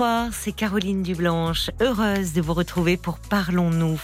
Bonsoir, c'est Caroline Dublanche, heureuse de vous retrouver pour Parlons-nous.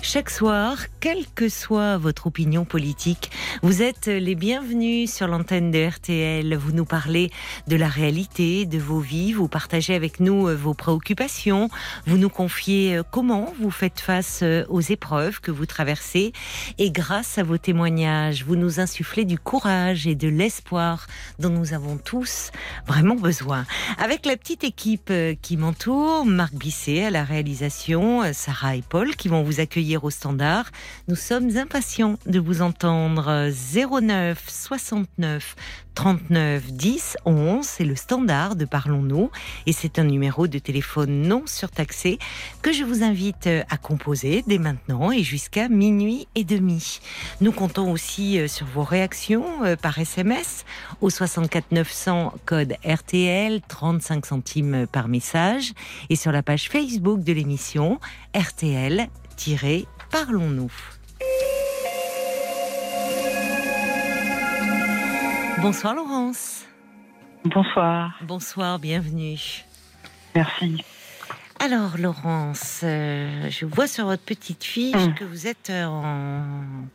Chaque soir, quelle que soit votre opinion politique, vous êtes les bienvenus sur l'antenne de RTL. Vous nous parlez de la réalité, de vos vies, vous partagez avec nous euh, vos préoccupations, vous nous confiez euh, comment vous faites face euh, aux épreuves que vous traversez et grâce à vos témoignages, vous nous insufflez du courage et de l'espoir dont nous avons tous vraiment besoin. Avec la petite équipe qui m'entoure, Marc Bisset à la réalisation, Sarah et Paul qui vont vous accueillir au standard. Nous sommes impatients de vous entendre. 09 69 39 10 11, c'est le standard de Parlons-nous et c'est un numéro de téléphone non surtaxé que je vous invite à composer dès maintenant et jusqu'à minuit et demi. Nous comptons aussi euh, sur vos réactions euh, par SMS au 64 900 code RTL 35 centimes par message et sur la page Facebook de l'émission RTL Bonsoir Laurence. Bonsoir. Bonsoir, bienvenue. Merci. Alors Laurence, euh, je vois sur votre petite fiche hum. que vous êtes en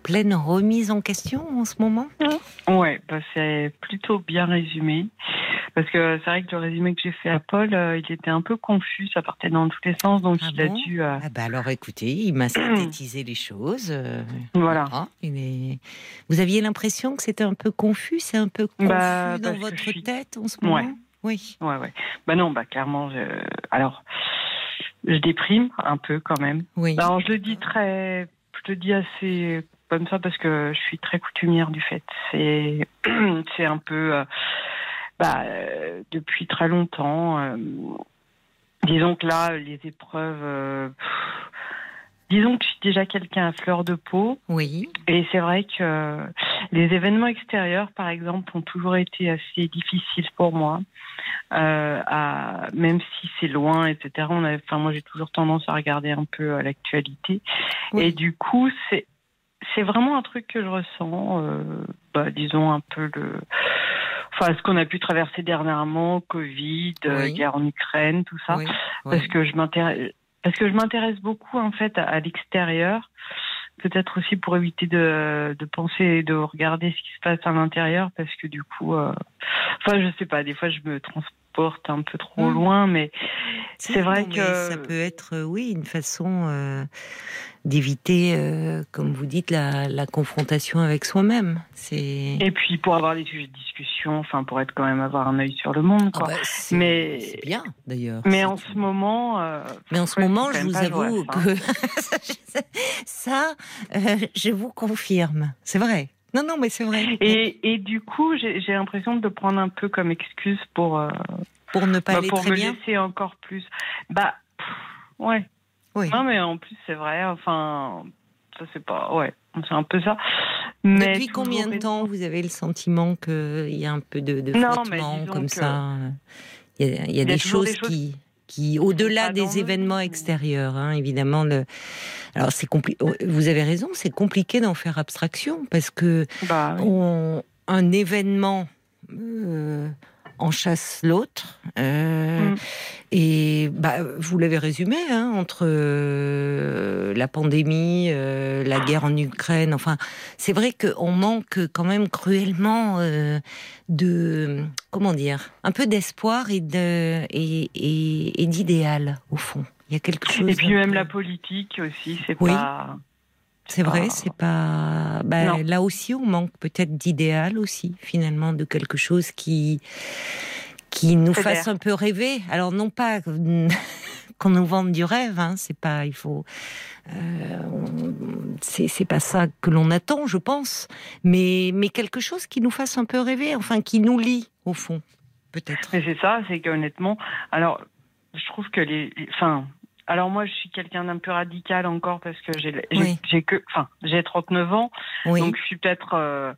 pleine remise en question en ce moment. Oui, bah, c'est plutôt bien résumé. Parce que c'est vrai que le résumé que j'ai fait à Paul, euh, il était un peu confus, ça partait dans tous les sens, donc ah il a dû. Euh, ah bah alors écoutez, il m'a synthétisé les choses. Euh, voilà. Vous aviez l'impression que c'était un peu confus, c'est un peu bah, confus dans votre tête en ce moment? Oui. Ouais, ouais. Bah non, bah clairement, je... alors je déprime un peu quand même. Oui. Alors je le dis très, je le dis assez comme ça parce que je suis très coutumière du fait. C'est, c'est un peu bah, euh, depuis très longtemps. Euh, disons que là, les épreuves. Euh, disons que je suis déjà quelqu'un à fleur de peau. Oui. Et c'est vrai que les événements extérieurs, par exemple, ont toujours été assez difficiles pour moi. à, même si c'est loin, etc. On a, enfin, moi, j'ai toujours tendance à regarder un peu l'actualité. Et du coup, c'est c'est vraiment un truc que je ressens. bah, disons un peu le enfin ce qu'on a pu traverser dernièrement, Covid, euh, guerre en Ukraine, tout ça, parce que je m'intéresse parce que je m'intéresse beaucoup en fait à, l'extérieur, peut-être aussi pour éviter de, de penser et de regarder ce qui se passe à l'intérieur, parce que du coup, euh, enfin je sais pas, des fois je me un peu trop mmh. loin, mais c'est vrai que ça peut être, euh, oui, une façon d'éviter, euh, comme vous dites, la, confrontation avec soi-même. C'est et puis pour avoir des sujets de discussion, enfin pour être quand même avoir un œil sur le monde. Quoi. Ah bah, mais c'est bien d'ailleurs. Mais en ce moment, euh, mais en ce moment, je vous avoue que ça, euh, je vous confirme, c'est vrai. Non, non, mais c'est vrai. Et, et, du coup, j'ai l'impression de prendre un peu comme excuse pour pour ne pas bah, aller pour très me bien. laisser encore plus. Bah, ouais. Non, mais en plus, c'est vrai. Enfin, ça, c'est pas. Ouais, c'est un peu ça. Mais Depuis combien de temps vous avez le sentiment qu'il y a un peu de, de flottement comme ça? Il y a, il y a, des, choses qui. Qui, au-delà des événements extérieurs, hein, évidemment, le... alors c'est compliqué. Vous avez raison, c'est compliqué d'en faire abstraction parce que bah on... un événement euh, en chasse l'autre. Euh, mm. Et bah, vous l'avez résumé, hein, entre euh, la pandémie, euh, la guerre en Ukraine, enfin, c'est vrai qu'on manque quand même cruellement de, comment dire, un peu d'espoir et de et, et, d'idéal au fond. Il y a quelque chose. Et puis même la politique aussi, c'est pas. C'est vrai, c'est pas. Bah, là aussi, on manque peut-être d'idéal aussi, finalement, de quelque chose qui qui nous fasse un peu rêver. Alors non pas qu'on nous vende du rêve, hein, c'est pas. Il faut. Euh, c'est pas ça que l'on attend, je pense, mais mais quelque chose qui nous fasse un peu rêver, enfin qui nous lie au fond, peut-être. C'est ça, c'est qu'honnêtement, alors je trouve que les, enfin, alors moi, je suis quelqu'un d'un peu radical encore parce que j'ai que, enfin, j'ai 39 ans, donc je suis peut-être euh,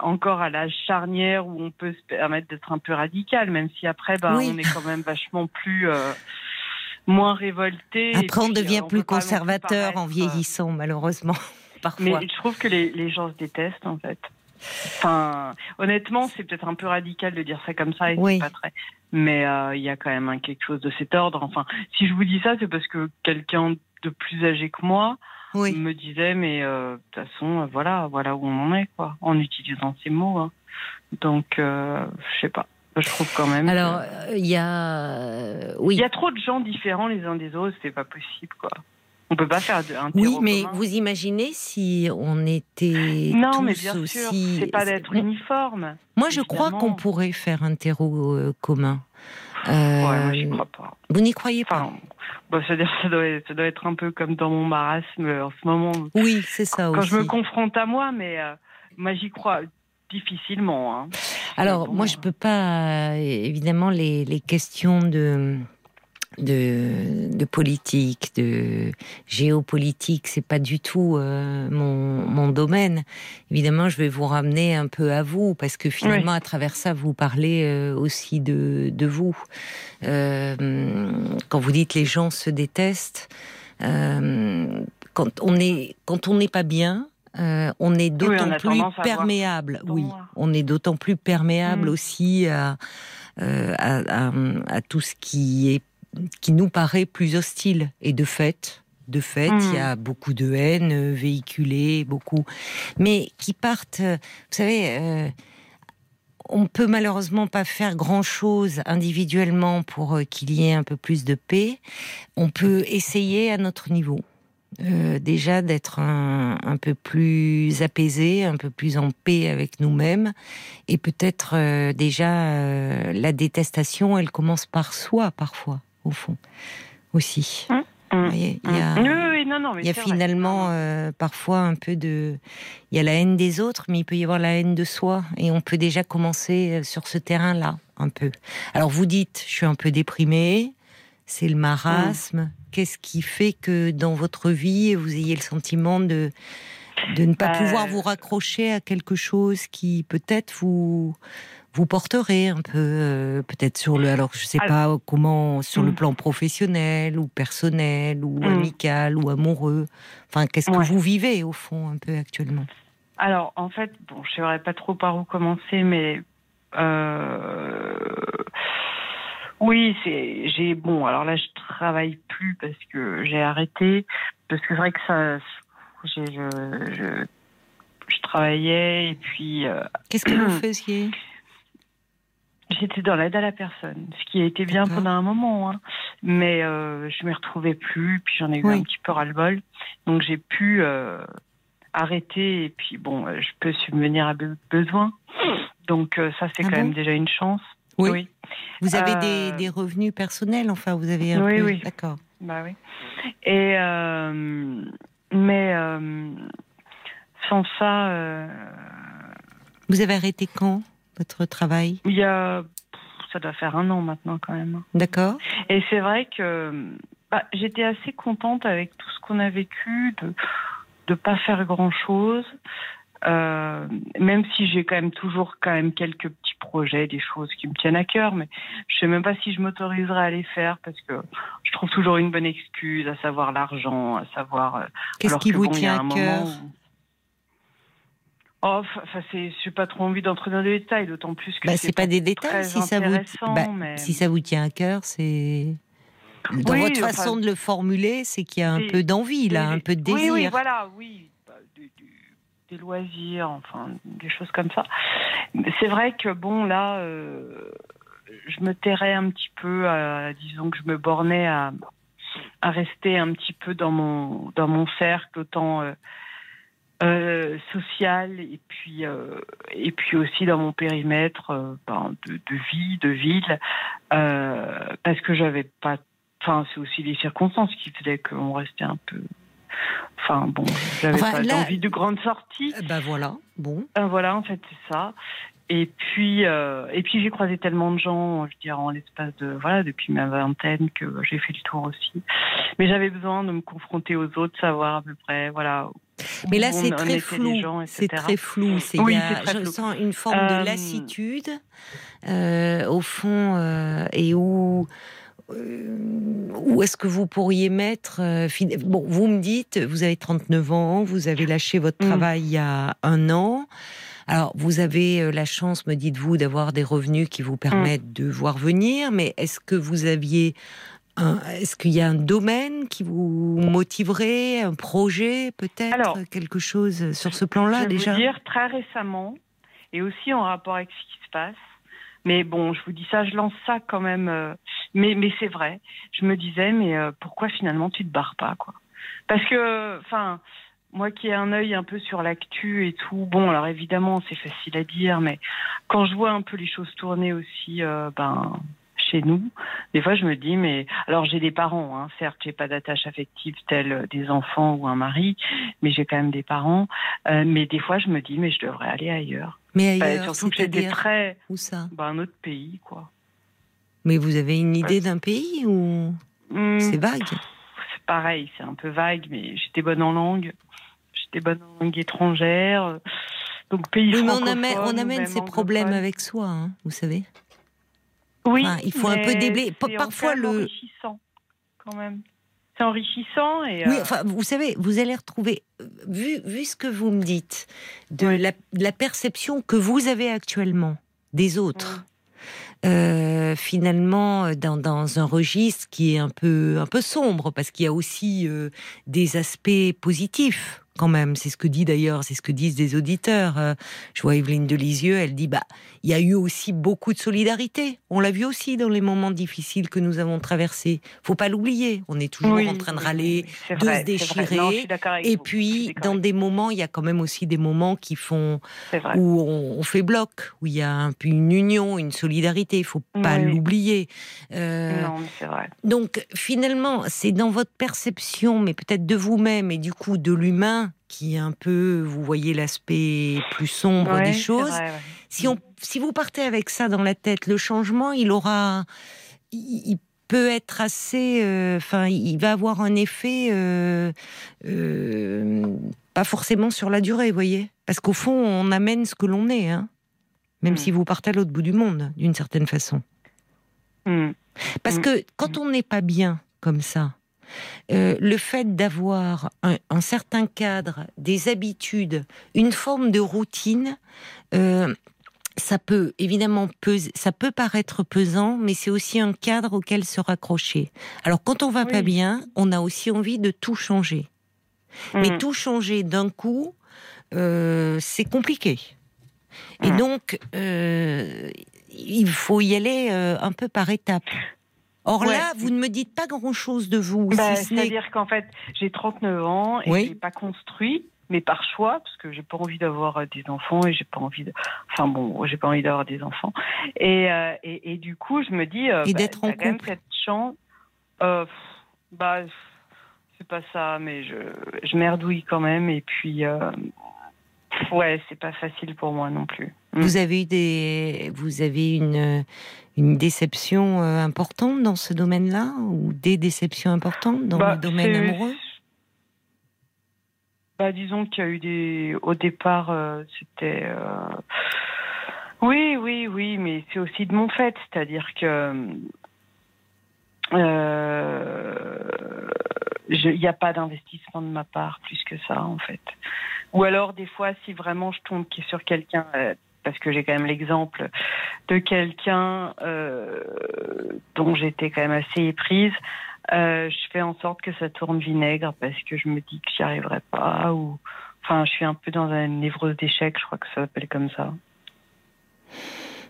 encore à l'âge charnière où on peut se permettre d'être un peu radical, même si après, bah, Oui. on est quand même vachement plus. euh, moins révolté. Après, on devient euh, plus conservateur en vieillissant, malheureusement, Mais parfois. je trouve que les, les gens se détestent, en fait. Enfin, honnêtement, c'est peut-être un peu radical de dire ça comme ça, et Oui. c'est pas très. Mais euh, il y a quand même quelque chose de cet ordre. Enfin, si je vous dis ça, c'est parce que quelqu'un de plus âgé que moi Oui. me disait, mais euh, de toute façon, euh, voilà, voilà où on en est, quoi, en utilisant ces mots. hein. Donc, euh, je sais pas. Je trouve quand même. Alors, il y a. Oui. il y a trop de gens différents les uns des autres, c'est pas possible, quoi. On peut pas faire un Oui, mais commun. vous imaginez si on était Non, tous mais bien aussi... sûr, c'est pas d'être uniforme. Moi, je crois qu'on pourrait faire un terreau euh, commun. Ouais, Euh, moi, j'y crois pas. vous n'y croyez pas? C'est-à-dire, ça doit, être, ça doit être un peu comme dans mon marasme en ce moment. Oui, c'est ça Quand aussi. je me confronte à moi, mais euh, moi, j'y crois difficilement. hein. Alors, Bon, moi, je peux pas, euh, évidemment, les, les questions de, de, de politique, de géopolitique, c'est pas du tout euh, mon, mon domaine. Évidemment, je vais vous ramener un peu à vous, parce que finalement, à travers ça, vous parlez euh, aussi de, de vous. Euh, quand vous dites les gens se détestent, quand on est quand on n'est pas bien, euh, on est d'autant plus perméable. Oui, on est d'autant plus perméable aussi à, euh, à, à- à tout ce qui est qui nous paraît plus hostile. Et de fait, de fait, il y a beaucoup de haine euh, véhiculée, beaucoup, mais qui partent. euh, Vous savez. euh, on peut malheureusement pas faire grand chose individuellement pour euh, qu'il y ait un peu plus de paix. On peut essayer à notre niveau. Euh, déjà d'être un, un peu plus apaisé, un peu plus en paix avec nous-mêmes, et peut-être euh, déjà euh, la détestation, elle commence par soi parfois, au fond, aussi. Hum, voyez, il y a, Oui, oui, oui, non, non, mais il y a c'est vrai. finalement euh, parfois un peu de, il y a la haine des autres, mais il peut y avoir la haine de soi, et on peut déjà commencer euh, sur ce terrain-là, un peu. Alors vous dites, je suis un peu déprimée, c'est le marasme. Qu'est-ce qui fait que dans votre vie vous ayez le sentiment de de ne pas Bah, pouvoir vous raccrocher à quelque chose qui peut-être vous vous porterait un peu, euh, peut-être sur le, alors je sais pas comment, sur le Mm. plan professionnel ou personnel ou Mm. amical ou amoureux. Enfin, qu'est-ce que vous vivez au fond un peu actuellement? Alors, en fait, bon, je saurais pas trop par où commencer, mais euh, oui, c'est j'ai bon. Alors là, je travaille plus parce que j'ai arrêté, parce que c'est vrai que ça, j'ai- je, je, je travaillais et puis euh, Qu'est-ce que vous faisiez? J'étais dans l'aide à la personne, ce qui a été bien pendant un moment, hein. mais euh, je m'y retrouvais plus, puis j'en ai eu Oui. un petit peu ras-le-bol, donc j'ai pu euh, arrêter et puis bon, euh, je peux subvenir à be- besoin, donc euh, ça c'est Ah quand bon même déjà une chance. Oui. Vous avez des, des revenus personnels, enfin, vous avez un Oui, peu. oui. D'accord. Bah oui. Et mais sans ça, Vous avez arrêté quand? Votre travail? Il y a ça doit faire un an maintenant quand même. D'accord. Et c'est vrai que bah, j'étais assez contente avec tout ce qu'on a vécu, de de pas faire grand chose. même si j'ai quand même toujours quand même quelques petits projets, des choses qui me tiennent à cœur, mais je sais même pas si je m'autoriserai à les faire parce que je trouve toujours une bonne excuse, à savoir l'argent, à savoir. euh, Qu'est-ce qui que vous bon, tient à cœur? où- Oh, enfin, c'est, j'ai pas trop envie d'entrer dans les détails, d'autant plus que Bah, c'est c'est pas des détails. Si ça, vous, bah, mais- si ça vous tient à cœur, c'est. Dans Oui, votre enfin, façon de le formuler, c'est qu'il y a un des- peu d'envie, là, Des- un peu de Oui, désir. oui, voilà, oui. Bah, du- du- des loisirs, enfin, des choses comme ça. C'est vrai que, bon, là, euh, je me tairais un petit peu, à- disons que je me bornais à, à rester un petit peu dans mon, dans mon cercle, autant euh, euh, social, et puis, euh, et puis aussi dans mon périmètre euh, ben, de, de vie, de ville, euh, parce que j'avais pas. Enfin, c'est aussi les circonstances qui faisaient qu'on restait un peu. Enfin, bon, j'avais Enfin, pas là- envie de grandes sorties. Euh, Bah voilà, bon. Euh, voilà, en fait, c'est ça. Et puis, euh, et puis j'ai croisé tellement de gens, je veux dire, en l'espace de voilà, depuis ma vingtaine que j'ai fait le tour aussi. Mais j'avais besoin de me confronter aux autres, savoir à peu près, voilà. Mais là, c'est très, flou. C'est très flou. Oui, je sens une forme de lassitude, au fond, et où où est-ce que vous pourriez mettre Bon, vous me dites, vous avez 39 ans, vous avez lâché votre mm. travail il y a un an. Alors, vous avez euh, la chance, me dites-vous, d'avoir des revenus qui vous permettent mm. de voir venir, mais est-ce que vous aviez est-ce qu'il y a un domaine qui vous motiverait, un projet peut-être, quelque chose sur ce plan-là déjà? Je dire très récemment, et aussi en rapport avec ce qui se passe. Mais bon, je vous dis ça, je lance ça quand même. Euh, mais mais c'est vrai. Je me disais, mais euh, pourquoi finalement tu te barres pas, quoi? Parce que, enfin, moi qui ai un œil un peu sur l'actu et tout, bon, alors évidemment, c'est facile à dire, mais quand je vois un peu les choses tourner aussi, euh, ben, chez nous, des fois je me dis, mais alors j'ai des parents, hein, certes, j'ai pas d'attache affective telle des enfants ou un mari, mais j'ai quand même des parents, mais des fois je me dis, mais je devrais aller ailleurs. Mais ailleurs, bah, surtout que j'étais très. Où ça? ben, Un autre pays, quoi. Mais vous avez une idée d'un pays ou hmm. c'est vague? C'est pareil, c'est un peu vague, mais j'étais bonne en langue des bonnes langues étrangères. Donc pays oui, on amène, on amène ces problèmes avec soi, hein, vous savez. Oui. il faut un peu déblayer. Parfois le. quand même. C'est enrichissant et. Oui, euh, enfin, vous savez, vous allez retrouver, vu, vu ce que vous me dites, de, la, la, perception que vous avez actuellement des autres. Euh, finalement dans, dans, un registre qui est un peu un peu sombre parce qu'il y a aussi euh, des aspects positifs quand même. C'est ce que dit d'ailleurs, c'est ce que disent des auditeurs. Euh, je vois Evelyne Delisieux, elle dit bah il y a eu aussi beaucoup de solidarité. On l'a vu aussi dans les moments difficiles que nous avons traversés. Faut pas l'oublier. On est toujours en train de râler, de se déchirer. et puis dans des moments, il y a quand même aussi des moments qui font où on, fait bloc, où il y a un une union, une solidarité. Il faut pas l'oublier. Euh, non, c'est vrai. Donc finalement, c'est dans votre perception, mais peut-être de vous-même et du coup de l'humain qui est un peu, vous voyez l'aspect plus sombre des choses. Si, on, si vous partez avec ça dans la tête, le changement, il aura, il, peut être assez, euh, enfin, il va avoir un effet, euh, euh, pas forcément sur la durée, vous voyez, parce qu'au fond, on amène ce que l'on est, hein. même hmm. si vous partez à l'autre bout du monde, d'une certaine façon. Hmm. Parce hmm. que quand on n'est pas bien comme ça, euh, le fait d'avoir un, certain cadre, des habitudes, une forme de routine, euh, ça peut évidemment peser, ça peut paraître pesant, mais c'est aussi un cadre auquel se raccrocher. Alors quand on va pas bien, on a aussi envie de tout changer. Mais mm. tout changer d'un coup, euh, c'est compliqué. Et mm. donc, il faut y aller un peu par étapes. Or là, vous ne me dites pas grand-chose de vous. Bah, c'est-à-dire qu'en fait, j'ai 39 ans et je n'ai pas construit, mais par choix, parce que j'ai pas envie d'avoir euh, des enfants et j'ai pas envie de. Enfin bon, j'ai pas envie d'avoir des enfants. Et, euh, et, du coup, je me dis. Euh, et bah, d'être en couple. Même cette chance. bah, c'est pas ça, mais je, je merdouille quand même. Et puis, ouais, c'est pas facile pour moi non plus. Vous mm. avez eu des, vous avez une une déception euh, importante dans ce domaine-là ou des déceptions importantes dans bah, le domaine amoureux? Bah, disons qu'il y a eu des, au départ, euh, c'était, euh, oui, oui, oui, mais c'est aussi de mon fait, c'est-à-dire que il n'y a pas d'investissement de ma part plus que ça en fait. Ou alors des fois, si vraiment je tombe sur quelqu'un parce que j'ai quand même l'exemple de quelqu'un euh, dont j'étais quand même assez éprise. Euh, je fais en sorte que ça tourne vinaigre parce que je me dis que j'y arriverai pas ou enfin je suis un peu dans une névrose d'échec, je crois que ça s'appelle comme ça.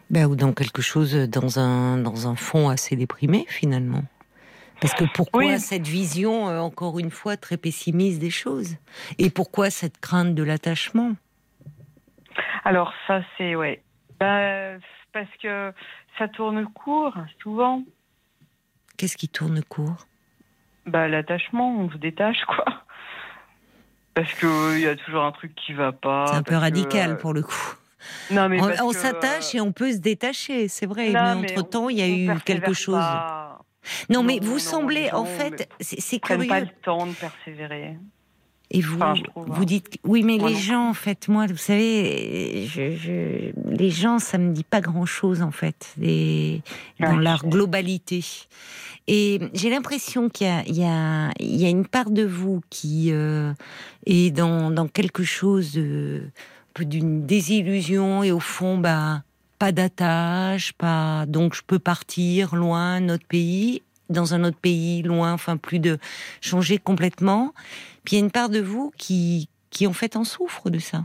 Ben, ou dans quelque chose dans un dans un fond assez déprimé finalement. Parce que pourquoi cette vision, euh, encore une fois, très pessimiste des choses? Et pourquoi cette crainte de l'attachement? Alors ça c'est ouais. Bah, parce que ça tourne court souvent. Qu'est-ce qui tourne court? Bah l'attachement, on se détache quoi. Parce que il y a toujours un truc qui va pas. C'est un peu radical euh, pour le coup. Non, mais on, s'attache et on peut se détacher, c'est vrai. mais entre temps, il y a eu quelque chose. Non, mais vous non, semblez, en fait, c'est curieux. pas le temps de persévérer. Et vous, Enfin, je trouve, vous hein. dites, oui, mais Moi les non gens, en fait, moi, vous savez, je, je- les gens, ça me dit pas grand-chose, en fait, les- dans leur globalité. Et j'ai l'impression qu'il y a, y, y une part de vous qui euh, est dans, dans quelque chose de, d'une désillusion et au fond, bah, pas d'attache, pas, donc je peux partir loin, notre pays, dans un autre pays, loin, enfin plus de changer complètement. Puis il y a une part de vous qui, qui en fait en souffre de ça.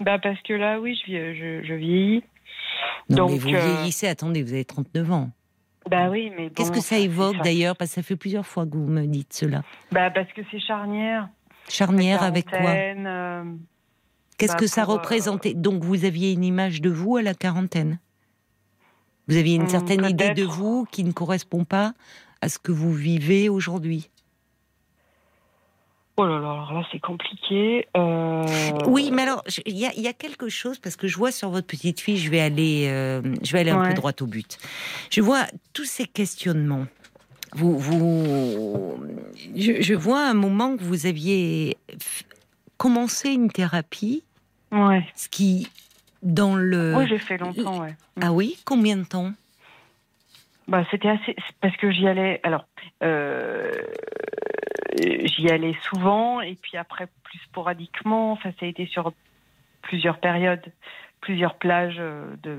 Bah parce que là, oui, je, je, je vieillis. Non, Donc, mais vous euh, vieillissez, attendez, vous avez 39 ans. Bah oui, mais Qu'est-ce que ça évoque ça. d'ailleurs? Parce que ça fait plusieurs fois que vous me dites cela. Bah parce que c'est charnière. Charnière avec quoi? euh, Qu'est-ce bah, que ça euh, représentait? Donc vous aviez une image de vous à la quarantaine Vous aviez une Hum, certaine idée de vous qui ne correspond pas à ce que vous vivez aujourd'hui Oh là là, alors là c'est compliqué. Euh, Oui, mais alors, il y, a- il y a quelque chose, parce que je vois sur votre petite fille, je vais aller, euh, je vais aller un peu droit au but. Je vois tous ces questionnements. Vous, vous, je, je vois un moment que vous aviez commencé une thérapie, Ouais. ce qui, dans le... Oui, j'ai fait longtemps, ouais. ah oui, combien de temps? Bah, c'était assez. Parce que j'y allais. Alors, euh, j'y allais souvent, et puis après, plus sporadiquement. Enfin, ça a été sur plusieurs périodes, plusieurs plages euh, de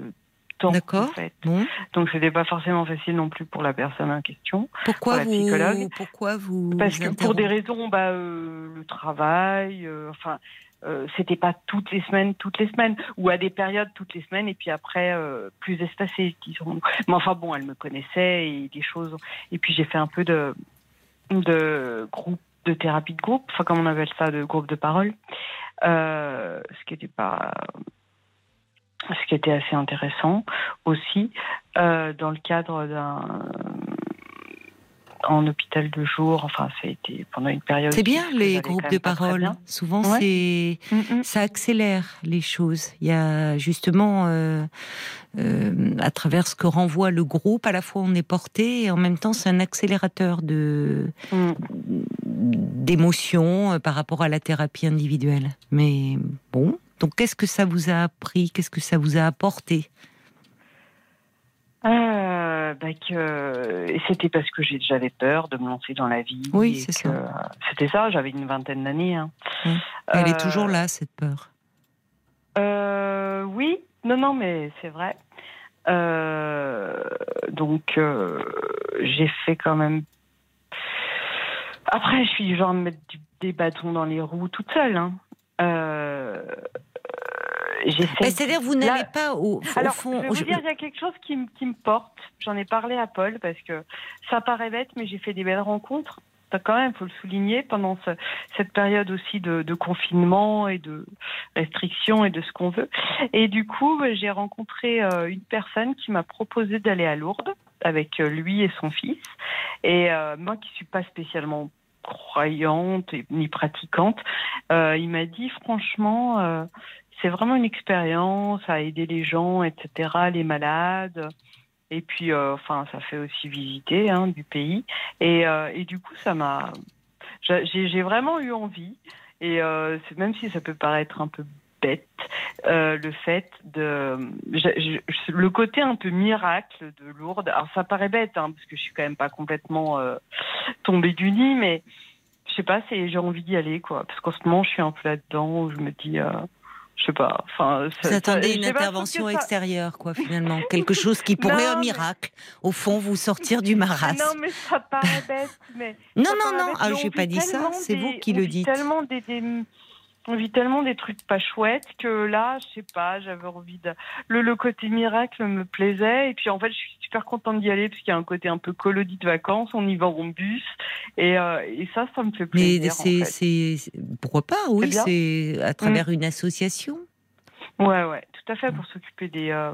temps. D'accord. En fait. Bon, Donc, c'était pas forcément facile non plus pour la personne en question. pourquoi Pour la vous, psychologue. pourquoi vous Parce que pour des raisons, bah, euh, le travail, euh, enfin, euh, c'était pas toutes les semaines, toutes les semaines, ou à des périodes toutes les semaines, et puis après euh, plus espacées, disons. Mais enfin bon, elle me connaissait et des choses. Et puis j'ai fait un peu de de groupe, de thérapie de groupe, enfin comme on appelle ça, de groupe de parole, euh, ce qui était pas ce qui était assez intéressant aussi euh, dans le cadre d'un en hôpital de jour. Enfin, ça a été pendant une période. C'est bien les groupes de parole. Souvent, Ouais. c'est Mm, mm. ça accélère les choses. Il y a justement, euh, euh, à travers ce que renvoie le groupe, à la fois on est porté et en même temps c'est un accélérateur de Mm. d'émotions euh, par rapport à la thérapie individuelle. Mais bon, donc qu'est-ce que ça vous a appris? Qu'est-ce que ça vous a apporté? Euh, bah que et c'était parce que j'avais peur de me lancer dans la vie. Oui, c'est ça. C'était ça. J'avais une vingtaine d'années. hein. Oui. Elle est Euh, toujours là cette peur. Euh, oui, non, non, mais c'est vrai. Euh, donc, euh, j'ai fait quand même. Après, je suis du genre me mettre des bâtons dans les roues toute seule. Hein. J'essaie- Bah, C'est-à-dire vous n'allez pas au, au Alors, fond. je vais vous je- dire, il y a quelque chose qui, me- qui me porte. J'en ai parlé à Paul parce que ça paraît bête, mais j'ai fait des belles rencontres. Quand même, faut le souligner, pendant ce- cette période aussi de, de confinement et de restrictions et de ce qu'on veut. Et du coup, euh, j'ai rencontré euh, une personne qui m'a proposé d'aller à Lourdes avec euh, lui et son fils. Et euh, moi, qui suis pas spécialement croyante et- ni pratiquante, euh, il m'a dit franchement, euh, c'est vraiment une expérience à aider les gens, etc., les malades. Et puis, euh, enfin, ça fait aussi visiter hein, du pays. Et, euh, et du coup, ça m'a, j'ai vraiment eu envie. Et euh, même si ça peut paraître un peu bête, le fait de, le côté un peu miracle de Lourdes. Alors ça paraît bête, hein, parce que je suis quand même pas complètement tombée du nid, mais je sais pas, j'ai envie d'y aller, quoi. Parce qu'en ce moment, je suis un peu là-dedans où je me dis. Je sais pas. Enfin, Vous attendez une pas, intervention ça- extérieure, quoi, finalement. Quelque chose qui pourrait, Non, un mais- miracle, au fond, vous sortir du Ah maras. Non, mais ça paraît bête. Mais Non, ça non, non, ah, j'ai pas dit ça, c'est vous qui le dites. Tellement des, des- on vit tellement des trucs pas chouettes que là, je sais pas, j'avais envie de. Le, le côté miracle me plaisait. Et puis en fait, je suis super contente d'y aller parce qu'il y a un côté un peu colodie de vacances. On y va en bus. Et, euh, et ça, ça me fait Mais plaisir. en c'est, fait. pourquoi pas, oui. Mm. c'est à travers une association. Ouais, ouais, tout à fait, pour s'occuper des, euh,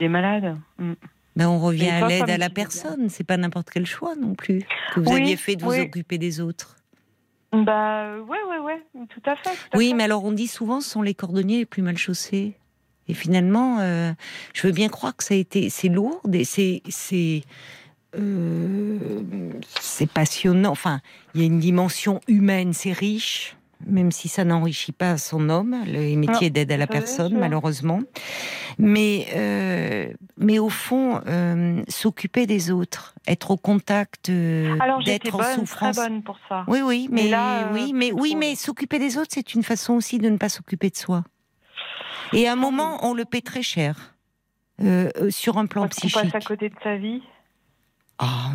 des malades. Mm. Ben, on revient Et à l'aide à la personne, c'est pas n'importe quel choix non plus que vous Oui, aviez fait de vous oui. occuper des autres. Bah, euh, ouais, ouais, ouais, tout à fait. tout à Oui, fait. mais alors on dit souvent ce sont les cordonniers les plus mal chaussés. Et finalement, euh, je veux bien croire que ça a été, c'est lourd, et c'est, c'est euh, c'est passionnant. Enfin, il y a une dimension humaine, c'est riche, même si ça n'enrichit pas son homme, le métier d'aide à la personne, malheureusement. Mais, euh, mais au fond, euh, s'occuper des autres, être au contact, d'être en souffrance. Très bonne pour ça. Oui, oui, mais, oui, mais oui, mais s'occuper des autres, c'est une façon aussi de ne pas s'occuper de soi. Et à un moment, on le paie très cher sur un plan psychique. On passe à côté de sa vie. Ah,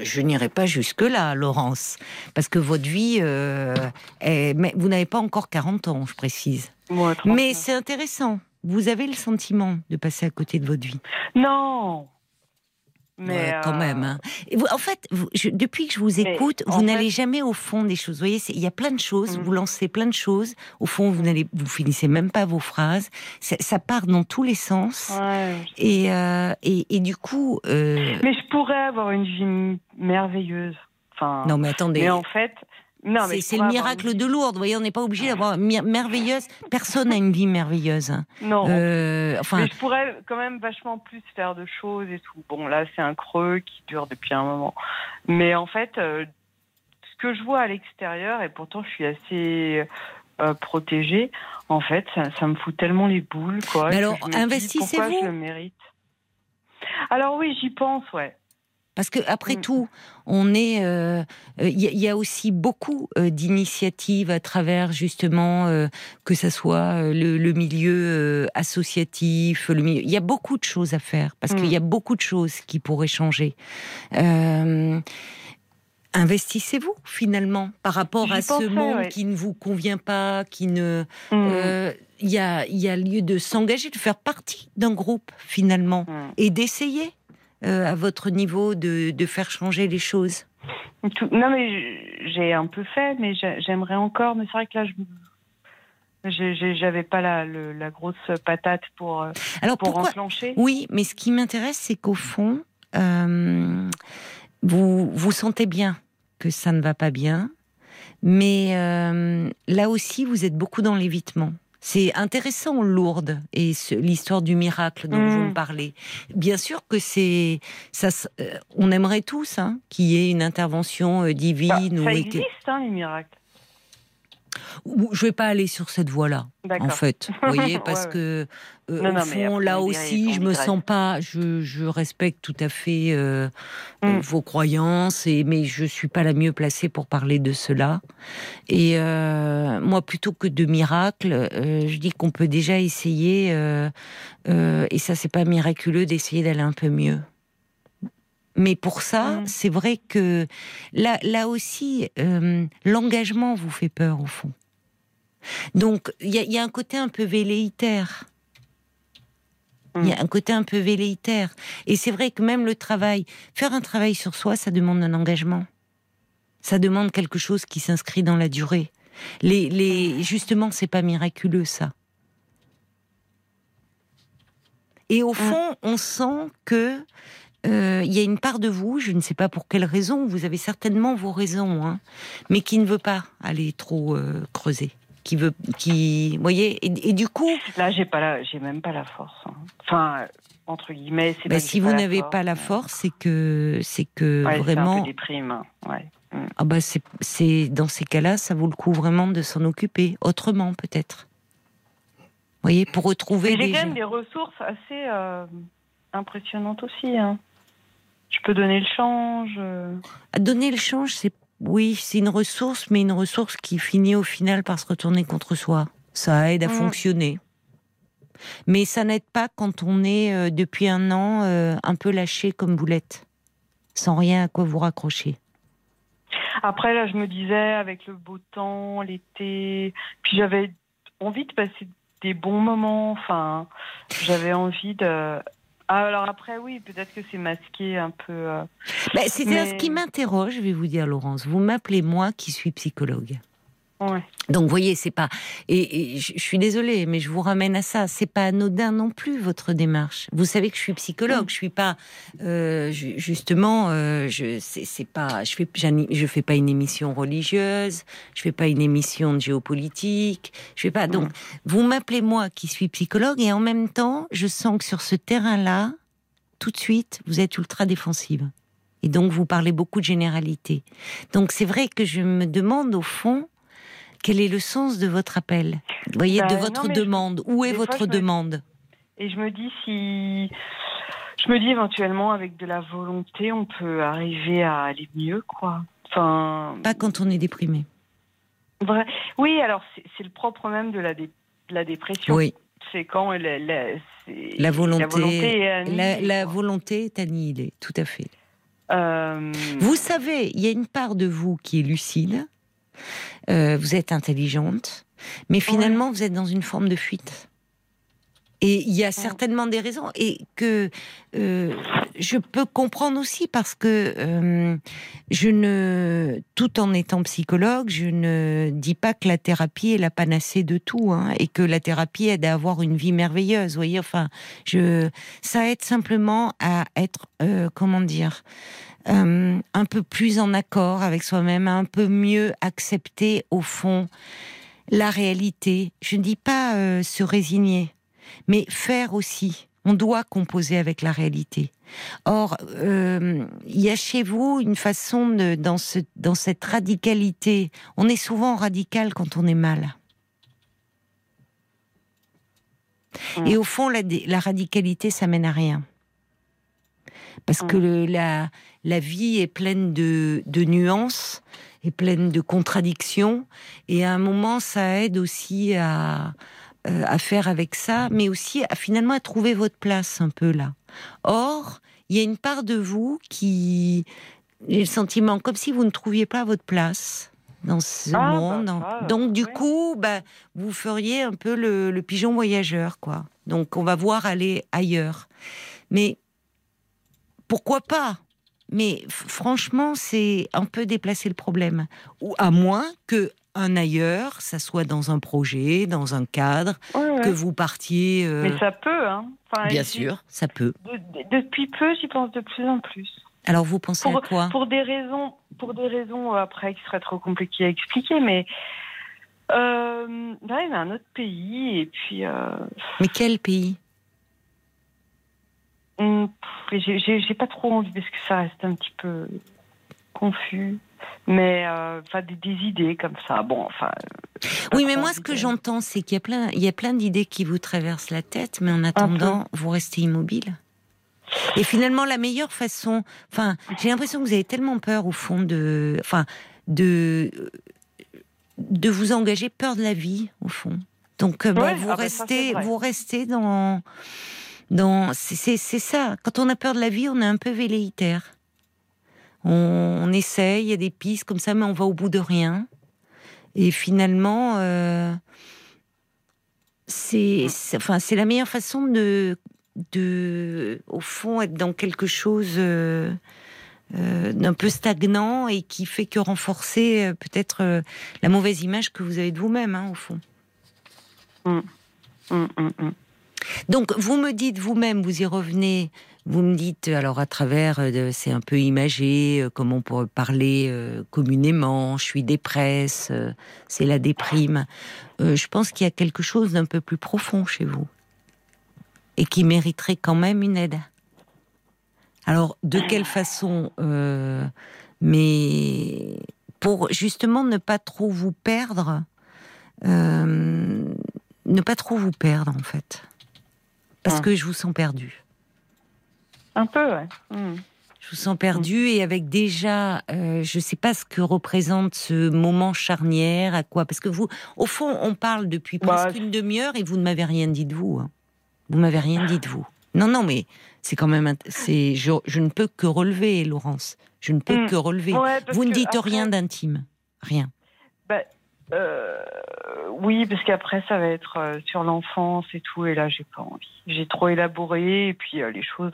je n'irai pas jusque-là, Laurence, parce que votre vie, euh, est... mais vous n'avez pas encore 40 ans, je précise. mais c'est intéressant. Vous avez le sentiment de passer à côté de votre vie Non, mais quand euh, même. Hein. en fait, depuis que je vous écoute, vous n'allez jamais au fond des choses. Vous voyez, il y a plein de choses. Mm. Vous lancez plein de choses. Au fond, vous n'allez, vous finissez même pas vos phrases. Ça, part dans tous les sens. Et, euh, et, et, du coup. Euh, mais je pourrais avoir une vie merveilleuse. Enfin. Non, mais attendez. Mais en fait, c'est le miracle de Lourdes. Vous voyez, on n'est pas obligé d'avoir merveilleuse. Personne n'a une vie merveilleuse. Non. Euh, enfin... Mais je pourrais quand même vachement plus faire de choses et tout. Bon, là, c'est un creux qui dure depuis un moment. Mais en fait, euh, ce que je vois à l'extérieur, et pourtant je suis assez euh, protégée, en fait, ça, me fout tellement les boules. Quoi, Mais alors, investissez-vous. Pourquoi je le mérite? Alors oui, j'y pense, ouais. Parce que après mm. tout, on est, il euh, euh, y, a aussi beaucoup euh, d'initiatives à travers justement que ça soit le, milieu associatif, le il y a beaucoup de choses à faire parce qu'il y a mm. beaucoup de choses qui pourraient changer. Investissez-vous finalement par rapport à ce monde qui ne vous convient pas, qui ne. Mm. Il y, a, y a lieu de s'engager, de faire partie d'un groupe finalement et d'essayer euh, à votre niveau de, de, faire changer les choses Non, mais j'ai un peu fait, mais j'aimerais encore. Mais c'est vrai que là, je j'avais pas la, la, grosse patate pour, euh, Alors pour enclencher. Oui, mais ce qui m'intéresse, c'est qu'au fond, euh, vous vous sentez bien que ça ne va pas bien, mais là aussi, vous êtes beaucoup dans l'évitement. C'est intéressant, Lourdes, et l'histoire du miracle dont vous me mm. parlez. Bien sûr que c'est, ça, euh, on aimerait tous hein, qu'il y ait une intervention euh, divine. Bah, ça existe, hein, les miracles. Je vais pas aller sur cette voie-là, en fait. Vous voyez, parce que euh, au fond, là aussi, je me sens pas. Je, respecte tout à fait euh, euh, mm. vos croyances, et mais je suis pas la mieux placée pour parler de cela. Et moi, plutôt que de miracles, je dis qu'on peut déjà essayer, et ça, c'est pas miraculeux, d'essayer d'aller un peu mieux. Mais pour ça, mm. c'est vrai que là, là aussi, euh, l'engagement vous fait peur au fond. Donc, il y, a un côté un peu velléitaire. Il y a un côté un peu velléitaire. Et c'est vrai que même le travail, faire un travail sur soi, ça demande un engagement. Ça demande quelque chose qui s'inscrit dans la durée. Les, les, justement, c'est pas miraculeux ça. Et au mm. fond, on sent que euh, il y a une part de vous, je ne sais pas pour quelle raison, vous avez certainement vos raisons, hein, mais qui ne veut pas aller trop euh, creuser, qui veut, qui, voyez, et, du coup. Là, j'ai pas la, j'ai même pas la force. Hein. Enfin, entre guillemets, c'est. Ben, si vous n'avez pas la force, c'est que, c'est que vraiment. C'est un peu ouais. Mm. Ah bah c'est, dans ces cas-là, ça vaut le coup vraiment de s'en occuper autrement, peut-être. Vous voyez, pour retrouver. J'ai quand même des ressources assez euh, impressionnantes aussi. Hein. Je peux donner le change. Euh. Donner le change, c'est oui, c'est une ressource, mais une ressource qui finit au final par se retourner contre soi. Ça aide à mm. fonctionner. Mais ça n'aide pas quand on est euh, depuis un an euh, un peu lâché comme vous l'êtes, sans rien à quoi vous raccrocher. Après, là, je me disais, avec le beau temps, l'été, puis j'avais envie de passer des bons moments. Enfin, j'avais envie de alors après, oui, peut-être que c'est masqué un peu. Euh, bah, c'est ce qui m'interroge, je vais vous dire, Laurence. Vous m'appelez moi qui suis psychologue. Donc, vous voyez, c'est pas. Et, je suis désolée, mais je vous ramène à ça. C'est pas anodin non plus votre démarche. Vous savez que je suis psychologue. Mm. Je suis pas euh, justement. Euh, je c'est pas. Je fais je fais pas une émission religieuse. Je fais pas une émission de géopolitique. Je fais pas. Donc, mm. vous m'appelez moi qui suis psychologue et en même temps, je sens que sur ce terrain-là, tout de suite, vous êtes ultra défensive. Et donc, vous parlez beaucoup de généralité. Donc, c'est vrai que je me demande, au fond, quel est le sens de votre appel? Vous voyez, de Bah, votre non, mais je- demande. Où est des fois, votre me- demande? Et je me dis si. Je me dis éventuellement, avec de la volonté, on peut arriver à aller mieux, quoi. Enfin. Pas quand on est déprimé. vrai- Oui, alors c'est le propre même de la, dé- de la dépression. Oui, C'est quand la, la, c'est- la volonté, est annihilée, la volonté est annihilée, tout à fait. Euh, Vous savez, il y a une part de vous qui est lucide, euh, vous êtes intelligente, mais finalement vous êtes dans une forme de fuite. Et il y a certainement des raisons et que euh, je peux comprendre aussi parce que euh, je ne, tout en étant psychologue, je ne dis pas que la thérapie est la panacée de tout hein, et que la thérapie aide à avoir une vie merveilleuse. Vous voyez, enfin, je, ça aide simplement à être, euh, comment dire, euh, un peu plus en accord avec soi-même, un peu mieux accepter au fond la réalité. Je ne dis pas euh, se résigner, mais faire aussi. On doit composer avec la réalité. Or, euh, il y a chez vous une façon de, dans, ce, dans cette radicalité. On est souvent radical quand on est mal. Mm. Et au fond, la, la radicalité, ça mène à rien. Parce que le- la, la vie est pleine de, de nuances, est pleine de contradictions, et à un moment, ça aide aussi à, euh, à faire avec ça, mais aussi à, finalement à trouver votre place un peu là. Or, il y a une part de vous qui j'ai le sentiment comme si vous ne trouviez pas votre place dans ce Ah, bah, monde. ça, Donc du coup, bah, vous feriez un peu le, le pigeon voyageur, quoi. Donc on va voir aller ailleurs. Mais pourquoi pas? Mais franchement, c'est un peu déplacer le problème. Ou à moins que un ailleurs, ça soit dans un projet, dans un cadre, ouais, ouais. que vous partiez. euh, Mais ça peut, hein. Enfin, bien sûr, ça peut. de- de- depuis peu, j'y pense de plus en plus. Alors vous pensez Pour, à quoi? pour des raisons, pour des raisons euh, après qui seraient trop compliquées à expliquer, mais euh, là, il y a un autre pays et puis euh, Mais quel pays? J'ai- j'ai pas trop envie parce que ça reste un petit peu confus. Mais euh, enfin des, des idées comme ça. Bon, enfin. euh, Oui, mais moi, ce que j'entends, c'est qu'il y a plein, il y a plein d'idées qui vous traversent la tête, mais en attendant, vous restez immobile. Et finalement, la meilleure façon, enfin, j'ai l'impression que vous avez tellement peur au fond de, enfin, de, de vous engager, peur de la vie au fond. Donc, euh, bah, Ouais, vous ah bah, ça, restez, vous restez dans, dans, c'est- ça. Quand on a peur de la vie, on est un peu velléitaire. On, essaye, il y a des pistes comme ça, mais on va au bout de rien. Et finalement, euh, c'est enfin, c'est la meilleure façon de, de, au fond, être dans quelque chose euh, euh, d'un peu stagnant et qui fait que renforcer peut-être la mauvaise image que vous avez de vous-même, hein, au fond. Hum, hum, hum. Donc, vous me dites vous-même, vous y revenez, vous me dites, alors à travers, euh, c'est un peu imagé, euh, comme on pourrait parler euh, communément, je suis dépresse, c'est la déprime. Je pense qu'il y a quelque chose d'un peu plus profond chez vous et qui mériterait quand même une aide. Alors, de quelle façon Mais pour justement ne pas trop vous perdre, ne pas trop vous perdre en fait. Parce Ah. que je vous sens perdu. Un peu, ouais. Hum. Je vous sens perdu et avec déjà, euh, je ne sais pas ce que représente ce moment charnière, à quoi. Parce que vous, au fond, on parle depuis Bah, presque une demi-heure et vous ne m'avez rien dit de vous. hein. Vous m'avez rien dit de vous. Non, non, mais c'est quand même. C'est, je, je ne peux que relever, Laurence. Je ne peux Hmm. que relever. Ouais, vous ne dites après- rien d'intime. Rien. Bah, euh, oui, parce qu'après, ça va être euh, sur l'enfance et tout, et là, j'ai pas envie. J'ai trop élaboré, et puis euh, les choses.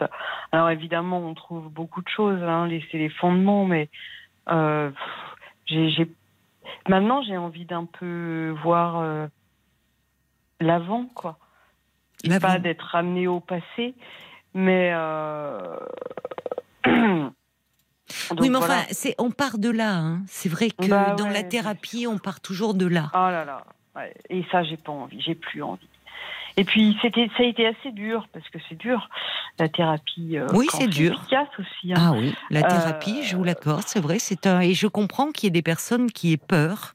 Alors, évidemment, on trouve beaucoup de choses, hein, les- c'est les fondements, mais euh, j'ai, j'ai- maintenant, j'ai envie d'un peu voir euh, l'avant, quoi. L'avant. Pas d'être ramené au passé, mais. euh, donc oui, mais voilà. enfin, c'est, on part de là. hein. C'est vrai que Bah dans ouais, la thérapie, on part toujours de là. Oh là là. Ouais. Et ça, j'ai pas envie. J'ai plus envie. Et puis c'était, ça a été assez dur parce que c'est dur la thérapie. Euh, oui, c'est dur. Efficace aussi. hein. Ah oui, la thérapie, Euh, je vous l'accorde, c'est vrai. C'est un et je comprends qu'il y ait des personnes qui aient peur.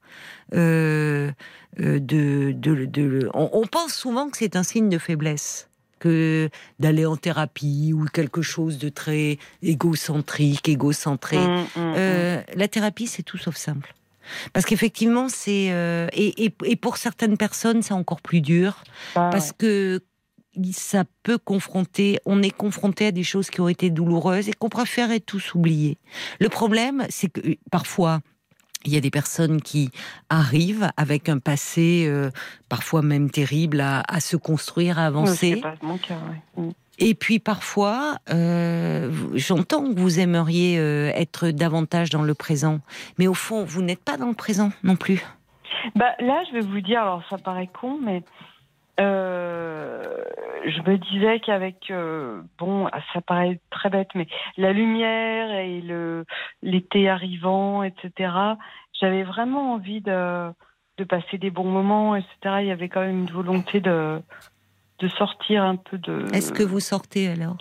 euh, euh, de, de, de- on, on pense souvent que c'est un signe de faiblesse que d'aller en thérapie ou quelque chose de très égocentrique, égocentré. Mm, mm, mm. Euh, la thérapie, c'est tout sauf simple. Parce qu'effectivement, c'est euh, et, et- et pour certaines personnes, c'est encore plus dur Ah, parce que ça peut confronter, on est confronté à des choses qui ont été douloureuses et qu'on préférait tous oublier. Le problème, c'est que euh, parfois, il y a des personnes qui arrivent avec un passé, euh, parfois même terrible, à, à se construire, à Oui, avancer. c'est pas mon cas. ouais. Mm. Et puis parfois, euh, j'entends que vous aimeriez euh, être davantage dans le présent, mais au fond, vous n'êtes pas dans le présent non plus. Bah, là, je vais vous dire, alors ça paraît con, mais euh, je me disais qu'avec, euh, bon, ça paraît très bête, mais la lumière et l'été arrivant, etc., j'avais vraiment envie de, de passer des bons moments, etc. Il y avait quand même une volonté de, de sortir un peu de... Est-ce que vous sortez alors?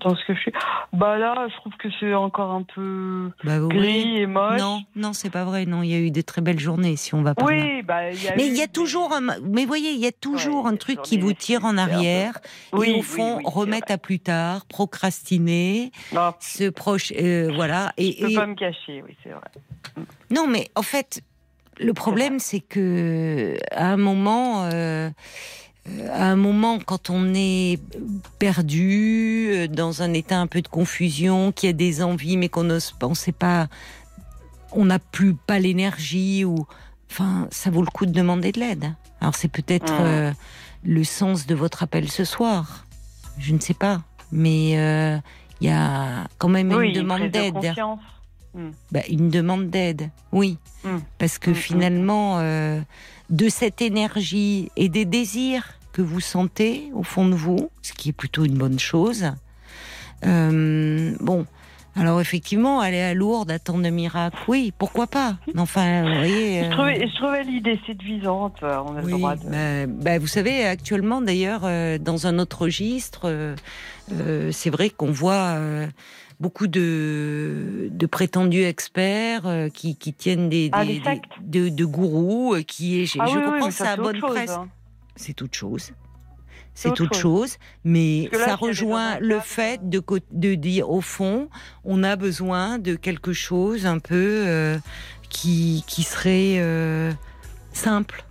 Dans ce que je suis... Bah là, je trouve que c'est encore un peu bah, gris voyez. et moche. Non, non, c'est pas vrai. Non, il y a eu des très belles journées si on va là. Oui, bah, il y a Mais eu il y a toujours un, mais voyez, il y a toujours Ouais, un truc qui vous tire en peu- arrière Oui, et au oui, fond oui, remettre à plus tard, procrastiner, Non, se proche, euh, voilà. Et, je peux et- pas me cacher, oui, c'est vrai. non, mais en fait, le problème c'est que à un moment, euh, à un moment, quand on est perdu euh, dans un état un peu de confusion, qui a des envies mais qu'on n'ose pas, on sait pas, on n'a plus pas l'énergie ou, enfin, ça vaut le coup de demander de l'aide. Alors c'est peut-être Mhm. euh, le sens de votre appel ce soir. Je ne sais pas, mais euh, il y a quand même oui, une demande prise de conscience. Bah, une demande d'aide, oui. Mm. Parce que Mm, mm. finalement, euh, de cette énergie et des désirs que vous sentez au fond de vous, ce qui est plutôt une bonne chose, euh, bon, alors effectivement, aller à Lourdes, attendre un miracle, oui, pourquoi pas Mais Enfin, vous voyez... Je euh, trouvais, je trouvais l'idée séduisante. On a le oui, droit de. bah, bah, vous savez, actuellement, d'ailleurs, euh, dans un autre registre, euh, c'est vrai qu'on voit beaucoup de, de prétendus experts euh, qui, qui tiennent des, Ah, des- des- de, de gourous, euh, qui est, je Ah oui, oui, comprends mais ça à bonne chose, presse. hein. C'est autre chose. C'est autre chose. chose, mais là, ça rejoint le fait de, co- de dire, au fond, on a besoin de quelque chose un peu euh, qui, qui serait euh, simple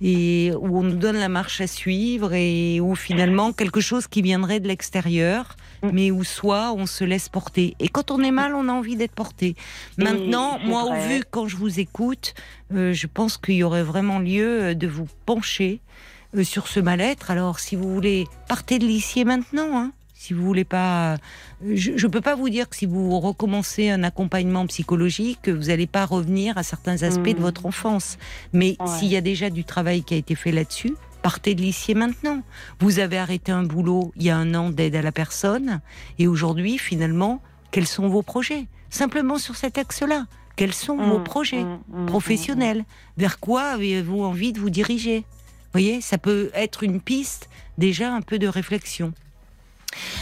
et où on nous donne la marche à suivre et où finalement quelque chose qui viendrait de l'extérieur. Mais où soit on se laisse porter. Et quand on est mal, on a envie d'être porté. Maintenant, moi, au vu quand je vous écoute, euh, je pense qu'il y aurait vraiment lieu euh, de vous pencher euh, sur ce mal-être. Alors, si vous voulez, partez de l'ici maintenant. Hein. Si vous voulez pas, euh, je, je peux pas vous dire que si vous recommencez un accompagnement psychologique, que vous n'allez pas revenir à certains aspects de Mhm. votre enfance. Mais Ouais. s'il y a déjà du travail qui a été fait là-dessus, partez de l'ici maintenant. Vous avez arrêté un boulot il y a un an d'aide à la personne, et aujourd'hui, finalement, quels sont vos projets? Simplement sur cet axe-là. Quels sont vos Mm, projets mm, mm, professionnels? Vers quoi avez-vous envie de vous diriger? Vous voyez, ça peut être une piste déjà un peu de réflexion.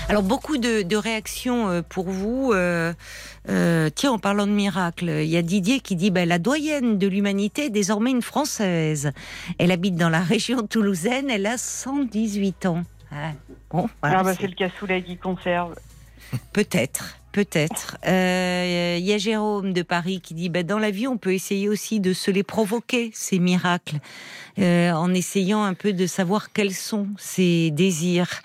Alors beaucoup de, de réactions euh, pour vous. Euh, euh, tiens, en parlant de miracle, il y a Didier qui dit ben, la doyenne de l'humanité est désormais une française. Elle habite dans la région toulousaine. Elle a 118 ans. Ah, bon, voilà, Ah bah c'est- le cassoulet qui conserve. Peut-être, peut-être. Euh, Il y a Jérôme de Paris qui dit bah, dans la vie, on peut essayer aussi de se les provoquer, ces miracles, euh, en essayant un peu de savoir quels sont ces désirs.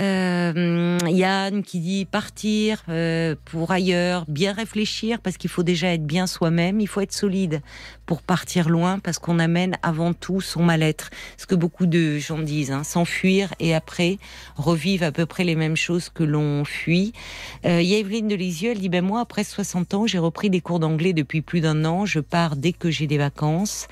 Euh, Yann qui dit partir euh, pour ailleurs, bien réfléchir, parce qu'il faut déjà être bien soi-même, il faut être solide pour partir loin, parce qu'on amène avant tout son mal-être. Ce que beaucoup de gens disent, hein, s'enfuir et après revivre à peu près les mêmes choses que l'on fuit. Euh, Il Evelyne de Lisieux, elle dit ben moi après 60 ans, j'ai repris des cours d'anglais depuis plus d'un an. Je pars dès que j'ai des vacances.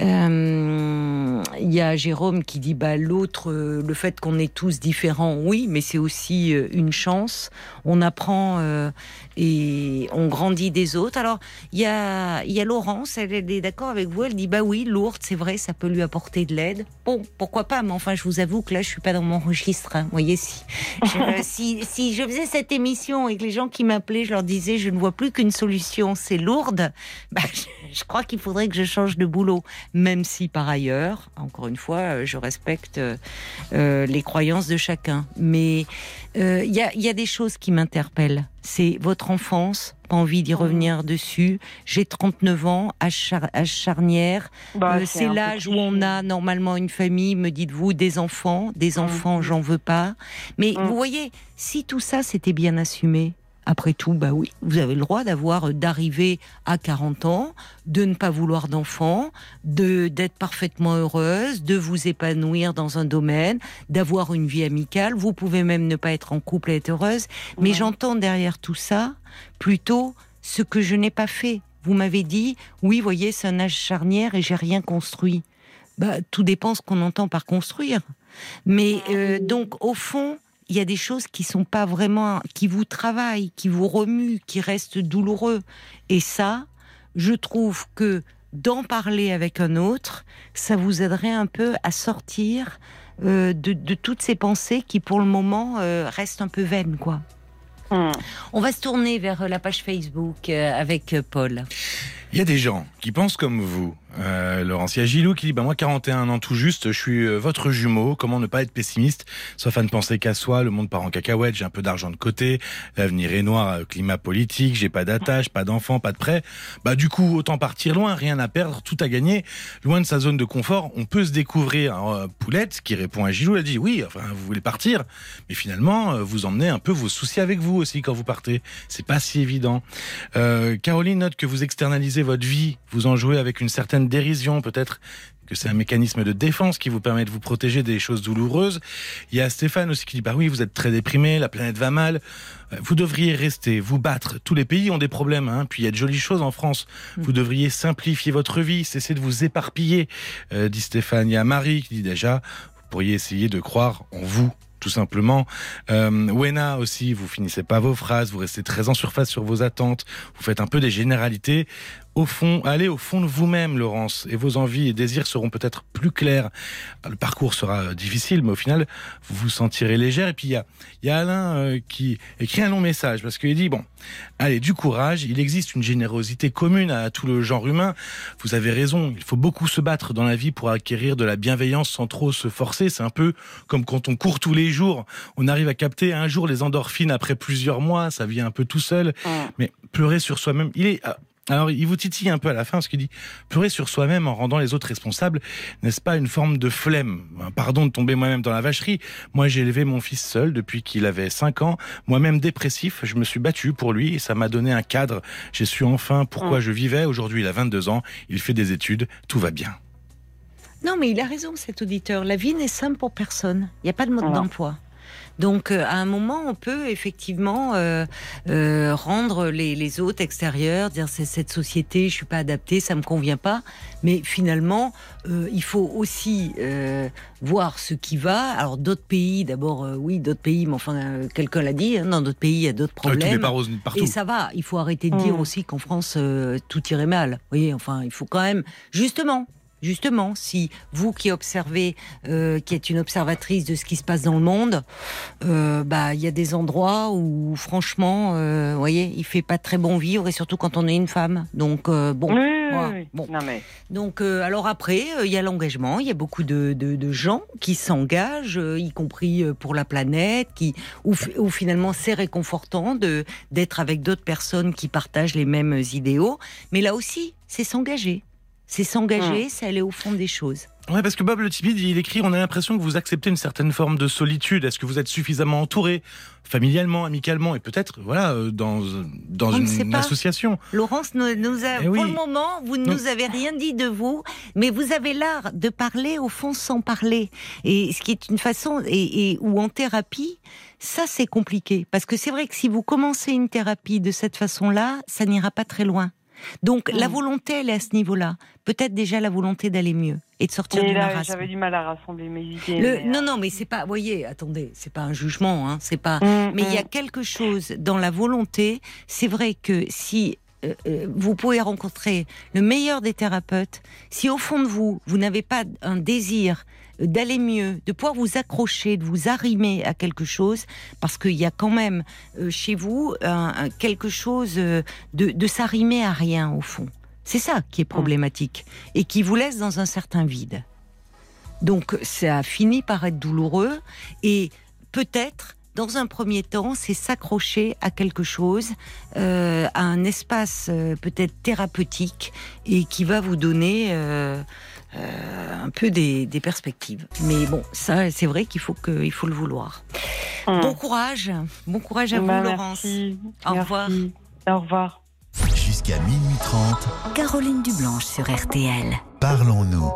Euh, Il y a Jérôme qui dit bah l'autre, le fait qu'on est tous différents, oui, mais c'est aussi euh, une chance. On apprend euh, et on grandit des autres. Alors il y a y a Laurence, elle est d'accord avec vous. Elle dit bah oui, lourde, c'est vrai, ça peut lui apporter de l'aide. Bon, pourquoi pas, mais enfin je vous avoue que là je suis pas dans mon registre. hein. Vous voyez si je, si si je faisais cette émission et que les gens qui m'appelaient, je leur disais je ne vois plus qu'une solution, c'est lourde. Bah, je, je crois qu'il faudrait que je change de boulot, même si par ailleurs, encore une fois, euh, je respecte euh, euh, les croyances de chacun. Mais euh, il y, a, il y a des choses qui m'interpellent. C'est votre enfance, pas envie d'y revenir dessus. J'ai 39 ans, âge, char- charnière. Bah, Euh, c'est l'âge où on a normalement une famille, me dites-vous, des enfants. Des enfants, j'en veux pas. Mais Mm. vous voyez, si tout ça c'était bien assumé, après tout, bah oui, vous avez le droit d'avoir, euh, d'arriver à 40 ans, de ne pas vouloir d'enfants, de d'être parfaitement heureuse, de vous épanouir dans un domaine, d'avoir une vie amicale. Vous pouvez même ne pas être en couple et être heureuse. Mais Ouais. j'entends derrière tout ça plutôt ce que je n'ai pas fait. Vous m'avez dit, oui, voyez, c'est un âge charnière et j'ai rien construit. Bah, tout dépend ce qu'on entend par construire. Mais euh, donc, au fond, il y a des choses qui sont pas vraiment, qui vous travaillent, qui vous remuent, qui restent douloureux. Et ça, je trouve que d'en parler avec un autre, ça vous aiderait un peu à sortir euh, de, de toutes ces pensées qui, pour le moment, euh, restent un peu vaines, quoi. Hum. On va se tourner vers la page Facebook euh, avec Paul. Il y a des gens qui pensent comme vous. Euh, Laurence, il y a Gilou qui dit bah, Moi, 41 ans tout juste, je suis euh, votre jumeau. Comment ne pas être pessimiste? Sauf à ne penser qu'à soi. Le monde part en cacahuète. J'ai un peu d'argent de côté. L'avenir est noir. euh, Climat politique. J'ai pas d'attache, pas d'enfant, pas de prêt. Bah, du coup, autant partir loin. Rien à perdre. Tout à gagner. Loin de sa zone de confort, on peut se découvrir. Poulette, qui répond à Gilou, elle dit Oui, enfin, vous voulez partir. Mais finalement, vous emmenez un peu vos soucis avec vous aussi quand vous partez. C'est pas si évident. Caroline note que vous externalisez votre vie, vous en jouez avec une certaine dérision, peut-être que c'est un mécanisme de défense qui vous permet de vous protéger des choses douloureuses. Il y a Stéphane aussi qui dit bah oui, vous êtes très déprimé, la planète va mal. Euh, Vous devriez rester, vous battre. Tous les pays ont des problèmes, hein. Puis il y a de jolies choses en France. Vous devriez simplifier votre vie, cesser de vous éparpiller, euh, dit Stéphane. Il y a Marie qui dit déjà, vous pourriez essayer de croire en vous. Tout simplement. Euh, Wena aussi, vous finissez pas vos phrases, vous restez très en surface sur vos attentes, vous faites un peu des généralités. Au fond, allez au fond de vous-même, Laurence, et vos envies et désirs seront peut-être plus clairs. Le parcours sera euh, difficile, mais au final, vous vous sentirez légère. Et puis il y a, y a Alain euh, qui écrit un long message parce qu'il dit bon, allez, du courage. Il existe une générosité commune à tout le genre humain. Vous avez raison. Il faut beaucoup se battre dans la vie pour acquérir de la bienveillance sans trop se forcer. C'est un peu comme quand on court tous les jours. On arrive à capter un jour les endorphines après plusieurs mois. Ça vient un peu tout seul. Mais pleurer sur soi-même, il est. Alors, il vous titille un peu à la fin, ce qu'il dit pleurer sur soi-même en rendant les autres responsables, n'est-ce pas une forme de flemme? Pardon de tomber moi-même dans la vacherie. Moi, j'ai élevé mon fils seul depuis qu'il avait 5 ans. Moi-même dépressif, je me suis battu pour lui et ça m'a donné un cadre. J'ai su enfin pourquoi Mm. je vivais. Aujourd'hui, il a 22 ans, il fait des études, tout va bien. Non, mais il a raison, cet auditeur. La vie n'est simple pour personne. Il n'y a pas de mode d'emploi. Donc, euh, à un moment, on peut effectivement euh, euh, rendre les, les autres extérieurs, dire c'est cette société, je suis pas adapté, ça me convient pas. Mais finalement, euh, il faut aussi euh, voir ce qui va. Alors, d'autres pays, d'abord, euh, oui, d'autres pays, mais enfin, euh, quelqu'un l'a dit, hein, dans d'autres pays, il y a d'autres Euh, tout n'est problèmes. pas rose partout. Et ça va, il faut arrêter de dire Mm. aussi qu'en France, euh, tout irait mal. Vous voyez, enfin, il faut quand même, justement, justement, si vous qui observez, euh, qui êtes une observatrice de ce qui se passe dans le monde, euh, bah, il y a des endroits où, franchement, euh, vous voyez, il fait pas très bon vivre, et surtout quand on est une femme. Donc, euh, bon. Oui, oui, bon. Non, mais Donc, euh, alors après, euh, il y a l'engagement. Il y a beaucoup de, de, de gens qui s'engagent, euh, y compris pour la planète, qui où, où finalement c'est réconfortant de d'être avec d'autres personnes qui partagent les mêmes idéaux. Mais là aussi, c'est s'engager. C'est s'engager, c'est aller au fond des choses. Ouais, parce que Bob le Timide, il écrit, on a l'impression que vous acceptez une certaine forme de solitude. Est-ce que vous êtes suffisamment entouré, familialement, amicalement, et peut-être, voilà, euh, dans, dans On une, association Laurence nous, nous a, Eh oui. pour le moment, vous ne nous avez rien dit de vous, mais vous avez l'art de parler au fond sans parler. Et ce qui est une façon, et, et- ou en thérapie, ça c'est compliqué. Parce que c'est vrai que si vous commencez une thérapie de cette façon-là, ça n'ira pas très loin. Donc la Mm. volonté, elle est à ce niveau-là. Peut-être déjà la volonté d'aller mieux et de sortir Et du là, marasme. j'avais du mal à rassembler mes idées. Le- mais, non, euh, non, mais c'est pas. Vous voyez, attendez, c'est pas un jugement, hein, c'est pas. mm, Mais il y a mm. quelque chose dans la volonté. C'est vrai que si euh, euh, vous pouvez rencontrer le meilleur des thérapeutes, si au fond de vous, vous n'avez pas un désir d'aller mieux, de pouvoir vous accrocher, de vous arrimer à quelque chose, parce qu'il y a quand même euh, chez vous quelque chose euh, de, de s'arrimer à rien au fond. C'est ça qui est problématique et qui vous laisse dans un certain vide. Donc ça a fini par être douloureux et peut-être dans un premier temps, c'est s'accrocher à quelque chose, euh, à un espace euh, peut-être thérapeutique et qui va vous donner euh, euh, un peu des, des perspectives. Mais bon, ça, c'est vrai qu'il faut que, il faut le vouloir. Mm. Bon courage, bon courage à vous, Bah, Laurence. merci. Au Merci. revoir. Au revoir. Jusqu'à minuit 30, Caroline Dublanche sur RTL. parlons-nous.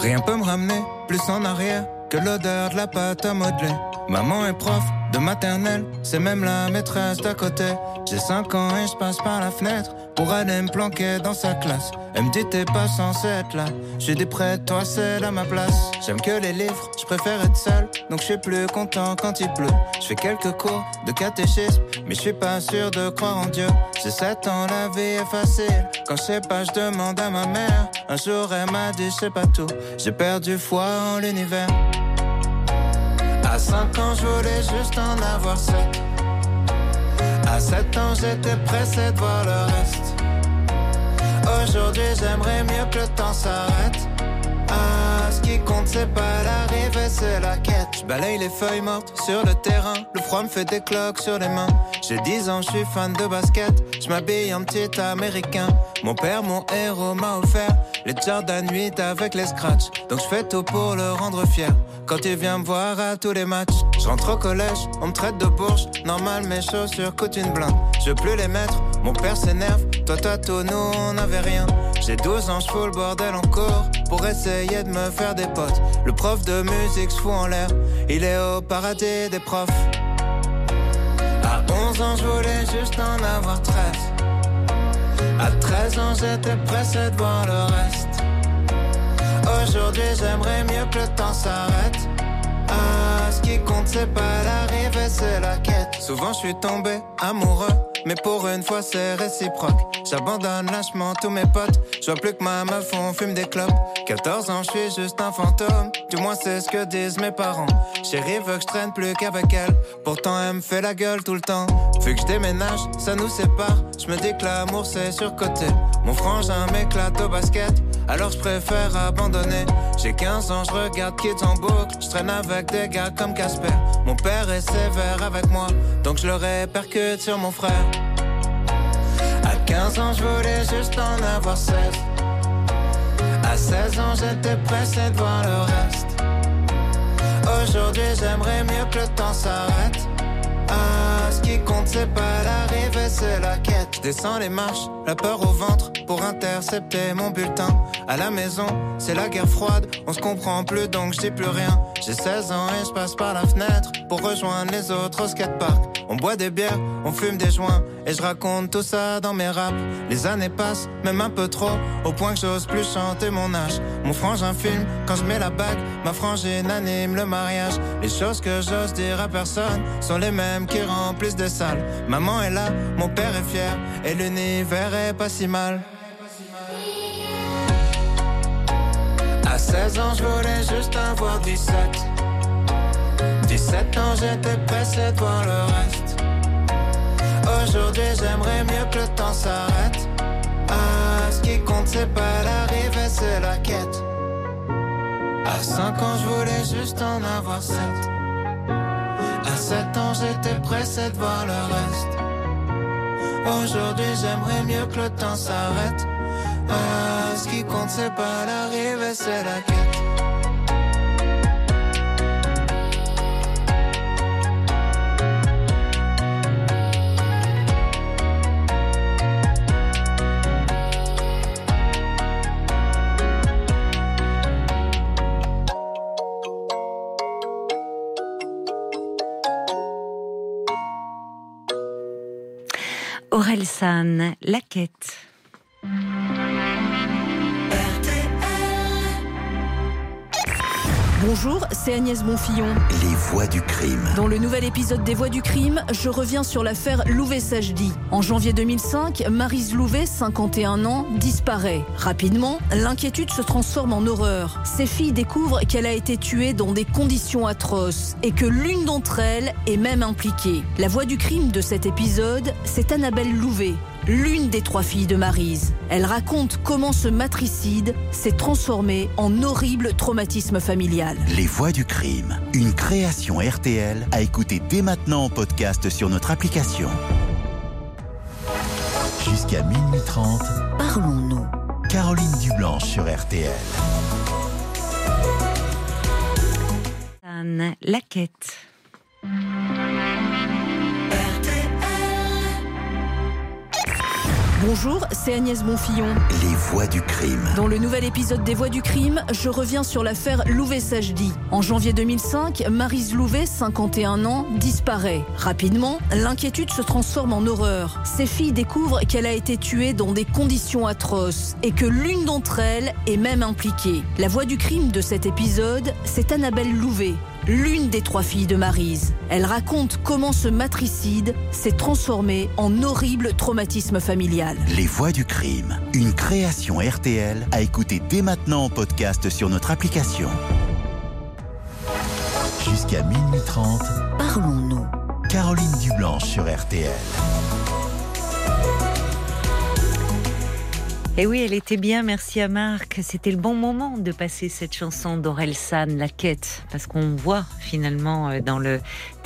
Rien peut me ramener plus en arrière que l'odeur de la pâte à modeler. Maman est prof de maternelle, c'est même la maîtresse d'à côté. J'ai 5 ans et je passe par la fenêtre pour aller me planquer dans sa classe. Elle me dit t'es pas censé être là. J'ai des prêts, toi c'est à ma place. J'aime que les livres, je préfère être seul, donc je suis plus content quand il pleut. Je fais quelques cours de catéchisme, mais je suis pas sûr de croire en Dieu. J'ai 7 ans, la vie est facile. Quand je sais pas, je demande à ma mère. Un jour elle m'a dit je sais pas tout. J'ai perdu foi en l'univers. À 5 ans, je voulais juste en avoir 7. À 7 ans, j'étais pressé de voir le reste. Aujourd'hui, j'aimerais mieux que le temps s'arrête. Ah, ce qui compte, c'est pas l'arrivée, c'est la quête. Je balaye les feuilles mortes sur le terrain. Le froid me fait des cloques sur les mains. J'ai 10 ans, je suis fan de basket. Je m'habille en petit américain. Mon père, mon héros, m'a offert les Jordan 8 avec les scratchs. Donc je fais tout pour le rendre fier. Quand il vient me voir à tous les matchs, je rentre au collège, on me traite de bourge. Normal, mes chaussures coûtent une blinde. Je veux plus les mettre, mon père s'énerve. Toi, toi, tout, nous, on n'avait rien. J'ai 12 ans, je fous le bordel encore pour essayer de me faire des potes. Le prof de musique se fout en l'air, il est au paradis des profs. À 11 ans, je voulais juste en avoir 13. À 13 ans, j'étais pressé de voir le reste. Aujourd'hui, j'aimerais mieux que le temps s'arrête. Ah, ce qui compte, c'est pas l'arrivée, c'est la quête. Souvent, je suis tombé amoureux, mais pour une fois, c'est réciproque. J'abandonne lâchement tous mes potes. Je vois plus que ma meuf, on fume des clopes. 14 ans, je suis juste un fantôme. Du moins, c'est ce que disent mes parents. Chérie veut que je traîne plus qu'avec elle. Pourtant, elle me fait la gueule tout le temps. Vu que je déménage, ça nous sépare. Je me dis que l'amour, c'est surcoté. Mon frangin m'éclate au basket. Alors je préfère abandonner. J'ai 15 ans, je regarde Kids en boucle. Je traîne avec des gars comme Casper. Mon père est sévère avec moi, donc je le répercute sur mon frère. À 15 ans, je voulais juste en avoir 16. À 16 ans, j'étais pressé de voir le reste. Aujourd'hui, j'aimerais mieux que le temps s'arrête. Ah, ce qui compte, c'est pas l'arrivée, c'est la quête. Descends les marches, la peur au ventre pour intercepter mon bulletin. À la maison, c'est la guerre froide, on se comprend plus donc je dis plus rien. J'ai 16 ans et je passe par la fenêtre pour rejoindre les autres au skatepark. On boit des bières, on fume des joints et je raconte tout ça dans mes raps. Les années passent, même un peu trop, au point que j'ose plus chanter mon âge. Mon frangin filme quand je mets la bague, ma frangine anime le mariage. Les choses que j'ose dire à personne sont les mêmes qui remplissent des salles. Maman est là, mon père est fier et l'univers est pas si mal. À 16 ans, je voulais juste avoir 17. 17 ans, j'étais pressé de voir le reste. Aujourd'hui, j'aimerais mieux que le temps s'arrête. Ah, ce qui compte, c'est pas l'arrivée, c'est la quête. À 5 ans, je voulais juste en avoir 7. À 7 ans, j'étais pressé de voir le reste. Aujourd'hui j'aimerais mieux que le temps s'arrête. Ah, ce qui compte c'est pas l'arrivée, c'est la quête. Aurel la quête. Bonjour, c'est Agnès Bonfillon. Les voix du crime. Dans le nouvel épisode des Voix du crime, je reviens sur l'affaire Louvet-Sajdi. En janvier 2005, Marise Louvet, 51 ans, disparaît. Rapidement, l'inquiétude se transforme en horreur. Ses filles découvrent qu'elle a été tuée dans des conditions atroces et que l'une d'entre elles est même impliquée. La voix du crime de cet épisode, c'est Annabelle Louvet, l'une des trois filles de Marise. Elle raconte comment ce matricide s'est transformé en horrible traumatisme familial. Les voix du crime. Une création RTL à écouter dès maintenant en podcast sur notre application. Jusqu'à minuit 30, Parlons-nous. Caroline Dublanche sur RTL. La quête. Bonjour, c'est Agnès Bonfillon. Les voix du crime. Dans le nouvel épisode des Voix du crime, je reviens sur l'affaire Louvet-Sajdi. En janvier 2005, Marise Louvet, 51 ans, disparaît. Rapidement, l'inquiétude se transforme en horreur. Ses filles découvrent qu'elle a été tuée dans des conditions atroces et que l'une d'entre elles est même impliquée. La voix du crime de cet épisode, c'est Annabelle Louvet, l'une des trois filles de Marise. Elle raconte comment ce matricide s'est transformé en horrible traumatisme familial. Les voix du crime. Une création RTL à écouter dès maintenant en podcast sur notre application. Jusqu'à minuit 30, Parlons-nous. Caroline Dublanche sur RTL. Et oui, elle était bien, merci à Marc. C'était le bon moment de passer cette chanson d'Aurel San, La Quête, parce qu'on voit finalement euh, dans le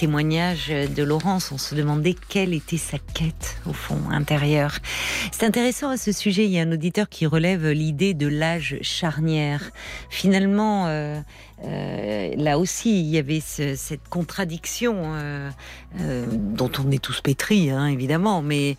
témoignage de Laurence, on se demandait quelle était sa quête au fond intérieur. C'est intéressant à ce sujet, il y a un auditeur qui relève l'idée de l'âge charnière. Finalement, euh, euh, là aussi, il y avait ce- cette contradiction euh, dont on est tous pétris, hein, évidemment, mais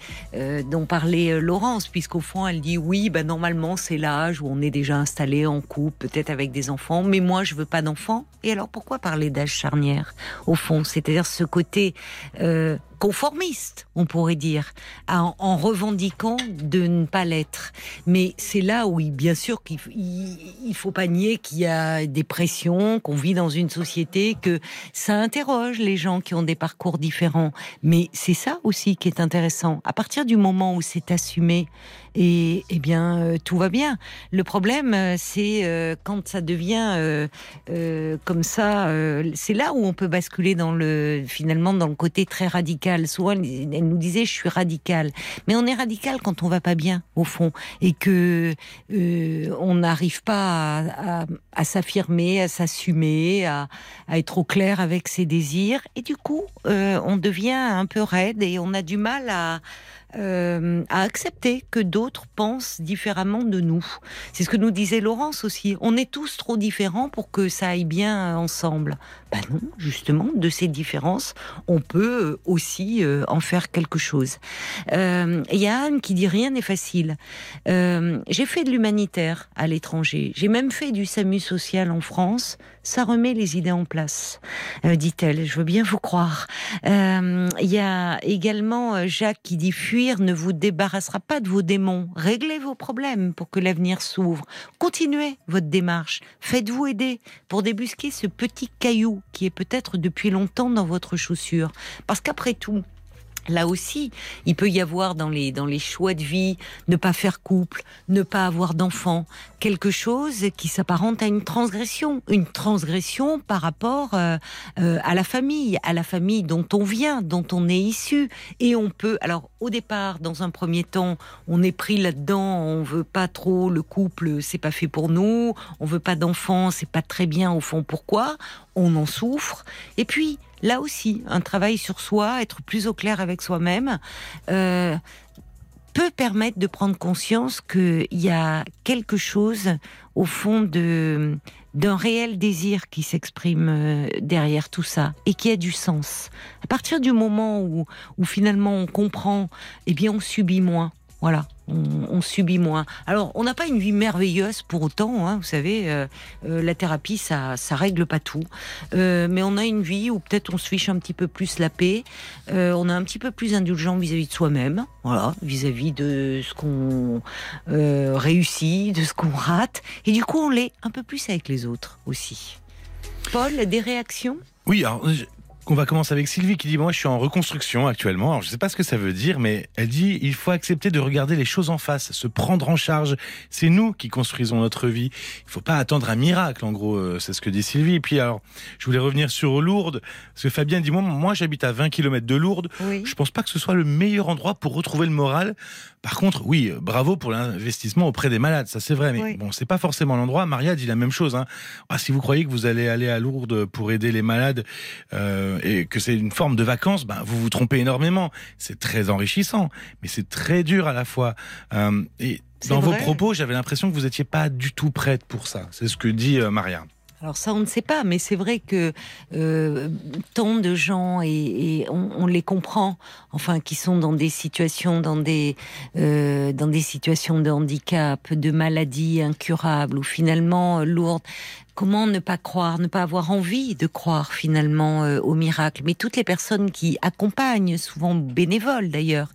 dont parlait Laurence, puisqu'au fond, elle dit oui, bah, normalement, c'est l'âge où on est déjà installé en couple, peut-être avec des enfants, mais moi, je veux pas d'enfants. Et alors, pourquoi parler d'âge charnière, au fond C'est-à-dire ce côté euh, conformiste, on pourrait dire, en, en revendiquant de ne pas l'être. Mais c'est là où, bien sûr, qu'il il, il faut pas nier qu'il y a des pressions, qu'on vit dans une société, que ça interroge les gens qui ont des parcours différents. Mais c'est ça aussi qui est intéressant. À partir du moment où c'est assumé, et eh bien euh, tout va bien. Le problème, euh, c'est euh, quand ça devient comme ça. c'est là où on peut basculer dans le finalement dans le côté très radical. Souvent, elle, nous disait je suis radical, mais on est radical quand on va pas bien au fond. Et que euh, on n'arrive pas à, s'affirmer, à s'assumer, à, à être au clair avec ses désirs. Et du coup, euh, on devient un peu raide et on a du mal à euh, à accepter que d'autres pensent différemment de nous. C'est ce que nous disait Laurence aussi. On est tous trop différents pour que ça aille bien ensemble. Ben non, justement, de ces différences, on peut euh, aussi euh, en faire quelque chose. Il y a Anne qui dit rien n'est facile. J'ai fait de l'humanitaire à l'étranger. J'ai même fait du SAMU social en France. Ça remet les idées en place, euh, dit-elle. Je veux bien vous croire. Euh, Il y a également euh, Jacques qui dit fuir ne vous débarrassera pas de vos démons. Réglez vos problèmes pour que l'avenir s'ouvre. Continuez votre démarche. Faites-vous aider pour débusquer ce petit caillou qui est peut-être depuis longtemps dans votre chaussure. Parce qu'après tout, Là aussi, il peut y avoir dans les dans les choix de vie ne pas faire couple, ne pas avoir d'enfants, quelque chose qui s'apparente à une transgression, une transgression par rapport euh, euh, à la famille, à la famille dont on vient, dont on est issu, et on peut. Alors au départ, dans un premier temps, on est pris là-dedans, on veut pas trop le couple, c'est pas fait pour nous, on veut pas d'enfants, c'est pas très bien au fond. Pourquoi? On en souffre, et puis là aussi, un travail sur soi, être plus au clair avec soi-même, euh, peut permettre de prendre conscience qu'il y a quelque chose au fond de d'un réel désir qui s'exprime euh, derrière tout ça et qui a du sens. À partir du moment où, où finalement on comprend, eh bien on subit moins. Voilà, on, subit moins. Alors, on n'a pas une vie merveilleuse pour autant, hein, vous savez, euh, euh, la thérapie, ça, ça règle pas tout. Euh, mais on a une vie où peut-être on se fiche un petit peu plus la paix, on est un petit peu plus indulgent vis-à-vis de soi-même, voilà, vis-à-vis de ce qu'on réussit, de ce qu'on rate, et du coup, on l'est un peu plus avec les autres aussi. Paul, des réactions? Oui, alors on va commencer avec Sylvie qui dit moi je suis en reconstruction actuellement. Alors je sais pas ce que ça veut dire, mais elle dit il faut accepter de regarder les choses en face, se prendre en charge. C'est nous qui construisons notre vie. Il faut pas attendre un miracle. En gros, euh, c'est ce que dit Sylvie. Et puis alors, je voulais revenir sur Lourdes parce que Fabien dit moi moi j'habite à 20 km de Lourdes. Oui. Je pense pas que ce soit le meilleur endroit pour retrouver le moral. Par contre, oui, euh, bravo pour l'investissement auprès des malades, ça c'est vrai. Mais bon, c'est pas forcément l'endroit. Maria dit la même chose. Hein. Ah, si vous croyez que vous allez aller à Lourdes pour aider les malades. Euh, euh, et que c'est une forme de vacances, ben, vous vous trompez énormément. C'est très enrichissant, mais c'est très dur à la fois. Euh, et dans vos propos, j'avais l'impression que vous n'étiez pas du tout prête pour ça. C'est ce que dit euh, Maria. Alors ça, on ne sait pas, mais c'est vrai que tant de gens et, on, les comprend, enfin, qui sont dans des situations, dans des dans des situations de handicap, de maladies incurables ou finalement lourdes. Comment ne pas croire, ne pas avoir envie de croire finalement euh, au miracle? Mais toutes les personnes qui accompagnent, souvent bénévoles d'ailleurs,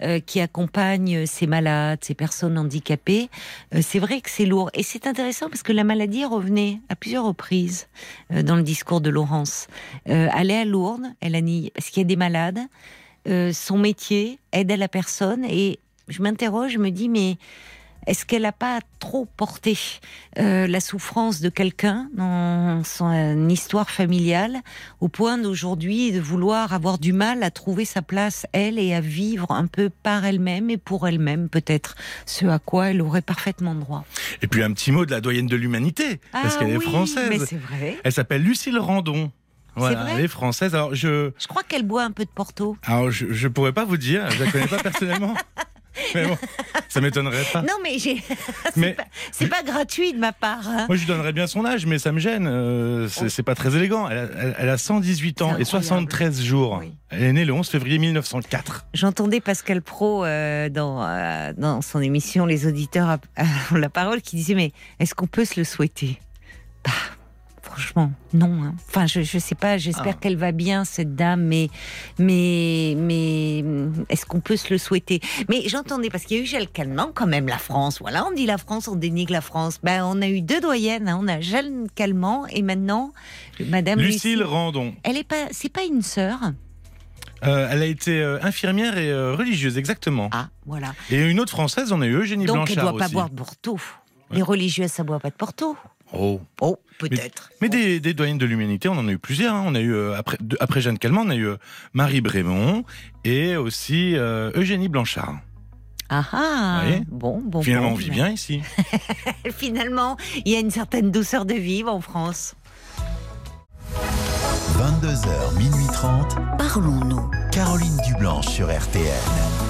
euh, qui accompagnent ces malades, ces personnes handicapées, euh, c'est vrai que c'est lourd. Et c'est intéressant parce que la maladie revenait à plusieurs reprises dans le discours de Laurence. elle est à Lourdes, elle a ni parce qu'il y a des malades. son métier aide à la personne et je m'interroge, je me dis mais est-ce qu'elle n'a pas trop porté euh, la souffrance de quelqu'un dans son histoire familiale au point d'aujourd'hui de vouloir avoir du mal à trouver sa place, elle, et à vivre un peu par elle-même et pour elle-même, peut-être, ce à quoi elle aurait parfaitement droit? Et puis un petit mot de la doyenne de l'humanité, parce ah qu'elle est française. Mais c'est vrai. Elle s'appelle Lucille Randon. Voilà, elle est française. Alors je. Je crois qu'elle boit un peu de Porto. Alors je, je pourrais pas vous dire, je la connais pas personnellement. Mais bon, ça m'étonnerait pas. Non, mais j'ai. c'est pas, gratuit de ma part. Hein. Moi, je lui donnerais bien son âge, mais ça me gêne. Euh, c'est pas très élégant. Elle a, 118 ans et 73 jours. Elle est née le 11 février 1904. J'entendais Pascal Pro euh, dans, euh, dans son émission Les auditeurs ont la parole qui disait Mais est-ce qu'on peut se le souhaiter? Bah, franchement, non. Hein. Enfin, je, je sais pas. J'espère ah. qu'elle va bien cette dame, mais mais mais est-ce qu'on peut se le souhaiter? Mais j'entendais parce qu'il y a eu Gilles Calment quand même la France. Voilà, on dit la France, on dénigre la France. Ben, on a eu deux doyennes. Hein. On a Gilles Calment et maintenant Madame Lucille, Randon. Elle est pas, c'est pas une sœur? Euh, elle a été euh, infirmière et euh, religieuse, exactement. Ah, voilà. Et une autre française, on a eu Eugénie Donc Blanchard elle doit pas boire de Porto. Les religieuses, ça boit pas de Porto. Oh. oh peut-être. Mais, des, des, doyennes de l'humanité, on en a eu plusieurs. Hein. On a eu euh, après, après Jeanne Calment, on a eu euh, Marie Brémond et aussi euh, Eugénie Blanchard. Ah ah Bon, bon. Finalement, on vit bien ici. Finalement, il y a une certaine douceur de vivre en France. 22h, minuit 30. Parlons-nous. Caroline Dublanche sur RTN.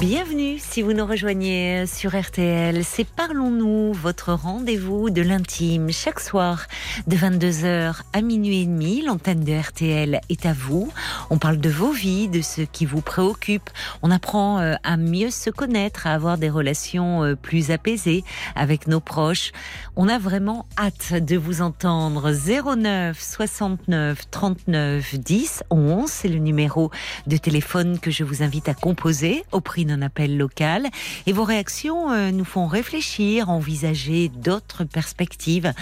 Bienvenue si vous nous rejoignez sur RTL. C'est Parlons-nous, votre rendez-vous de l'intime. Chaque soir, de 22h à minuit et demi, l'antenne de RTL est à vous. On parle de vos vies, de ce qui vous préoccupe. On apprend euh, à mieux se connaître, à avoir des relations euh, plus apaisées avec nos proches. On a vraiment hâte de vous entendre. 09 69 39 10 11, c'est le numéro de téléphone que je vous invite à composer au prix d'un appel local. Et vos réactions euh, nous font réfléchir, envisager d'autres perspectives.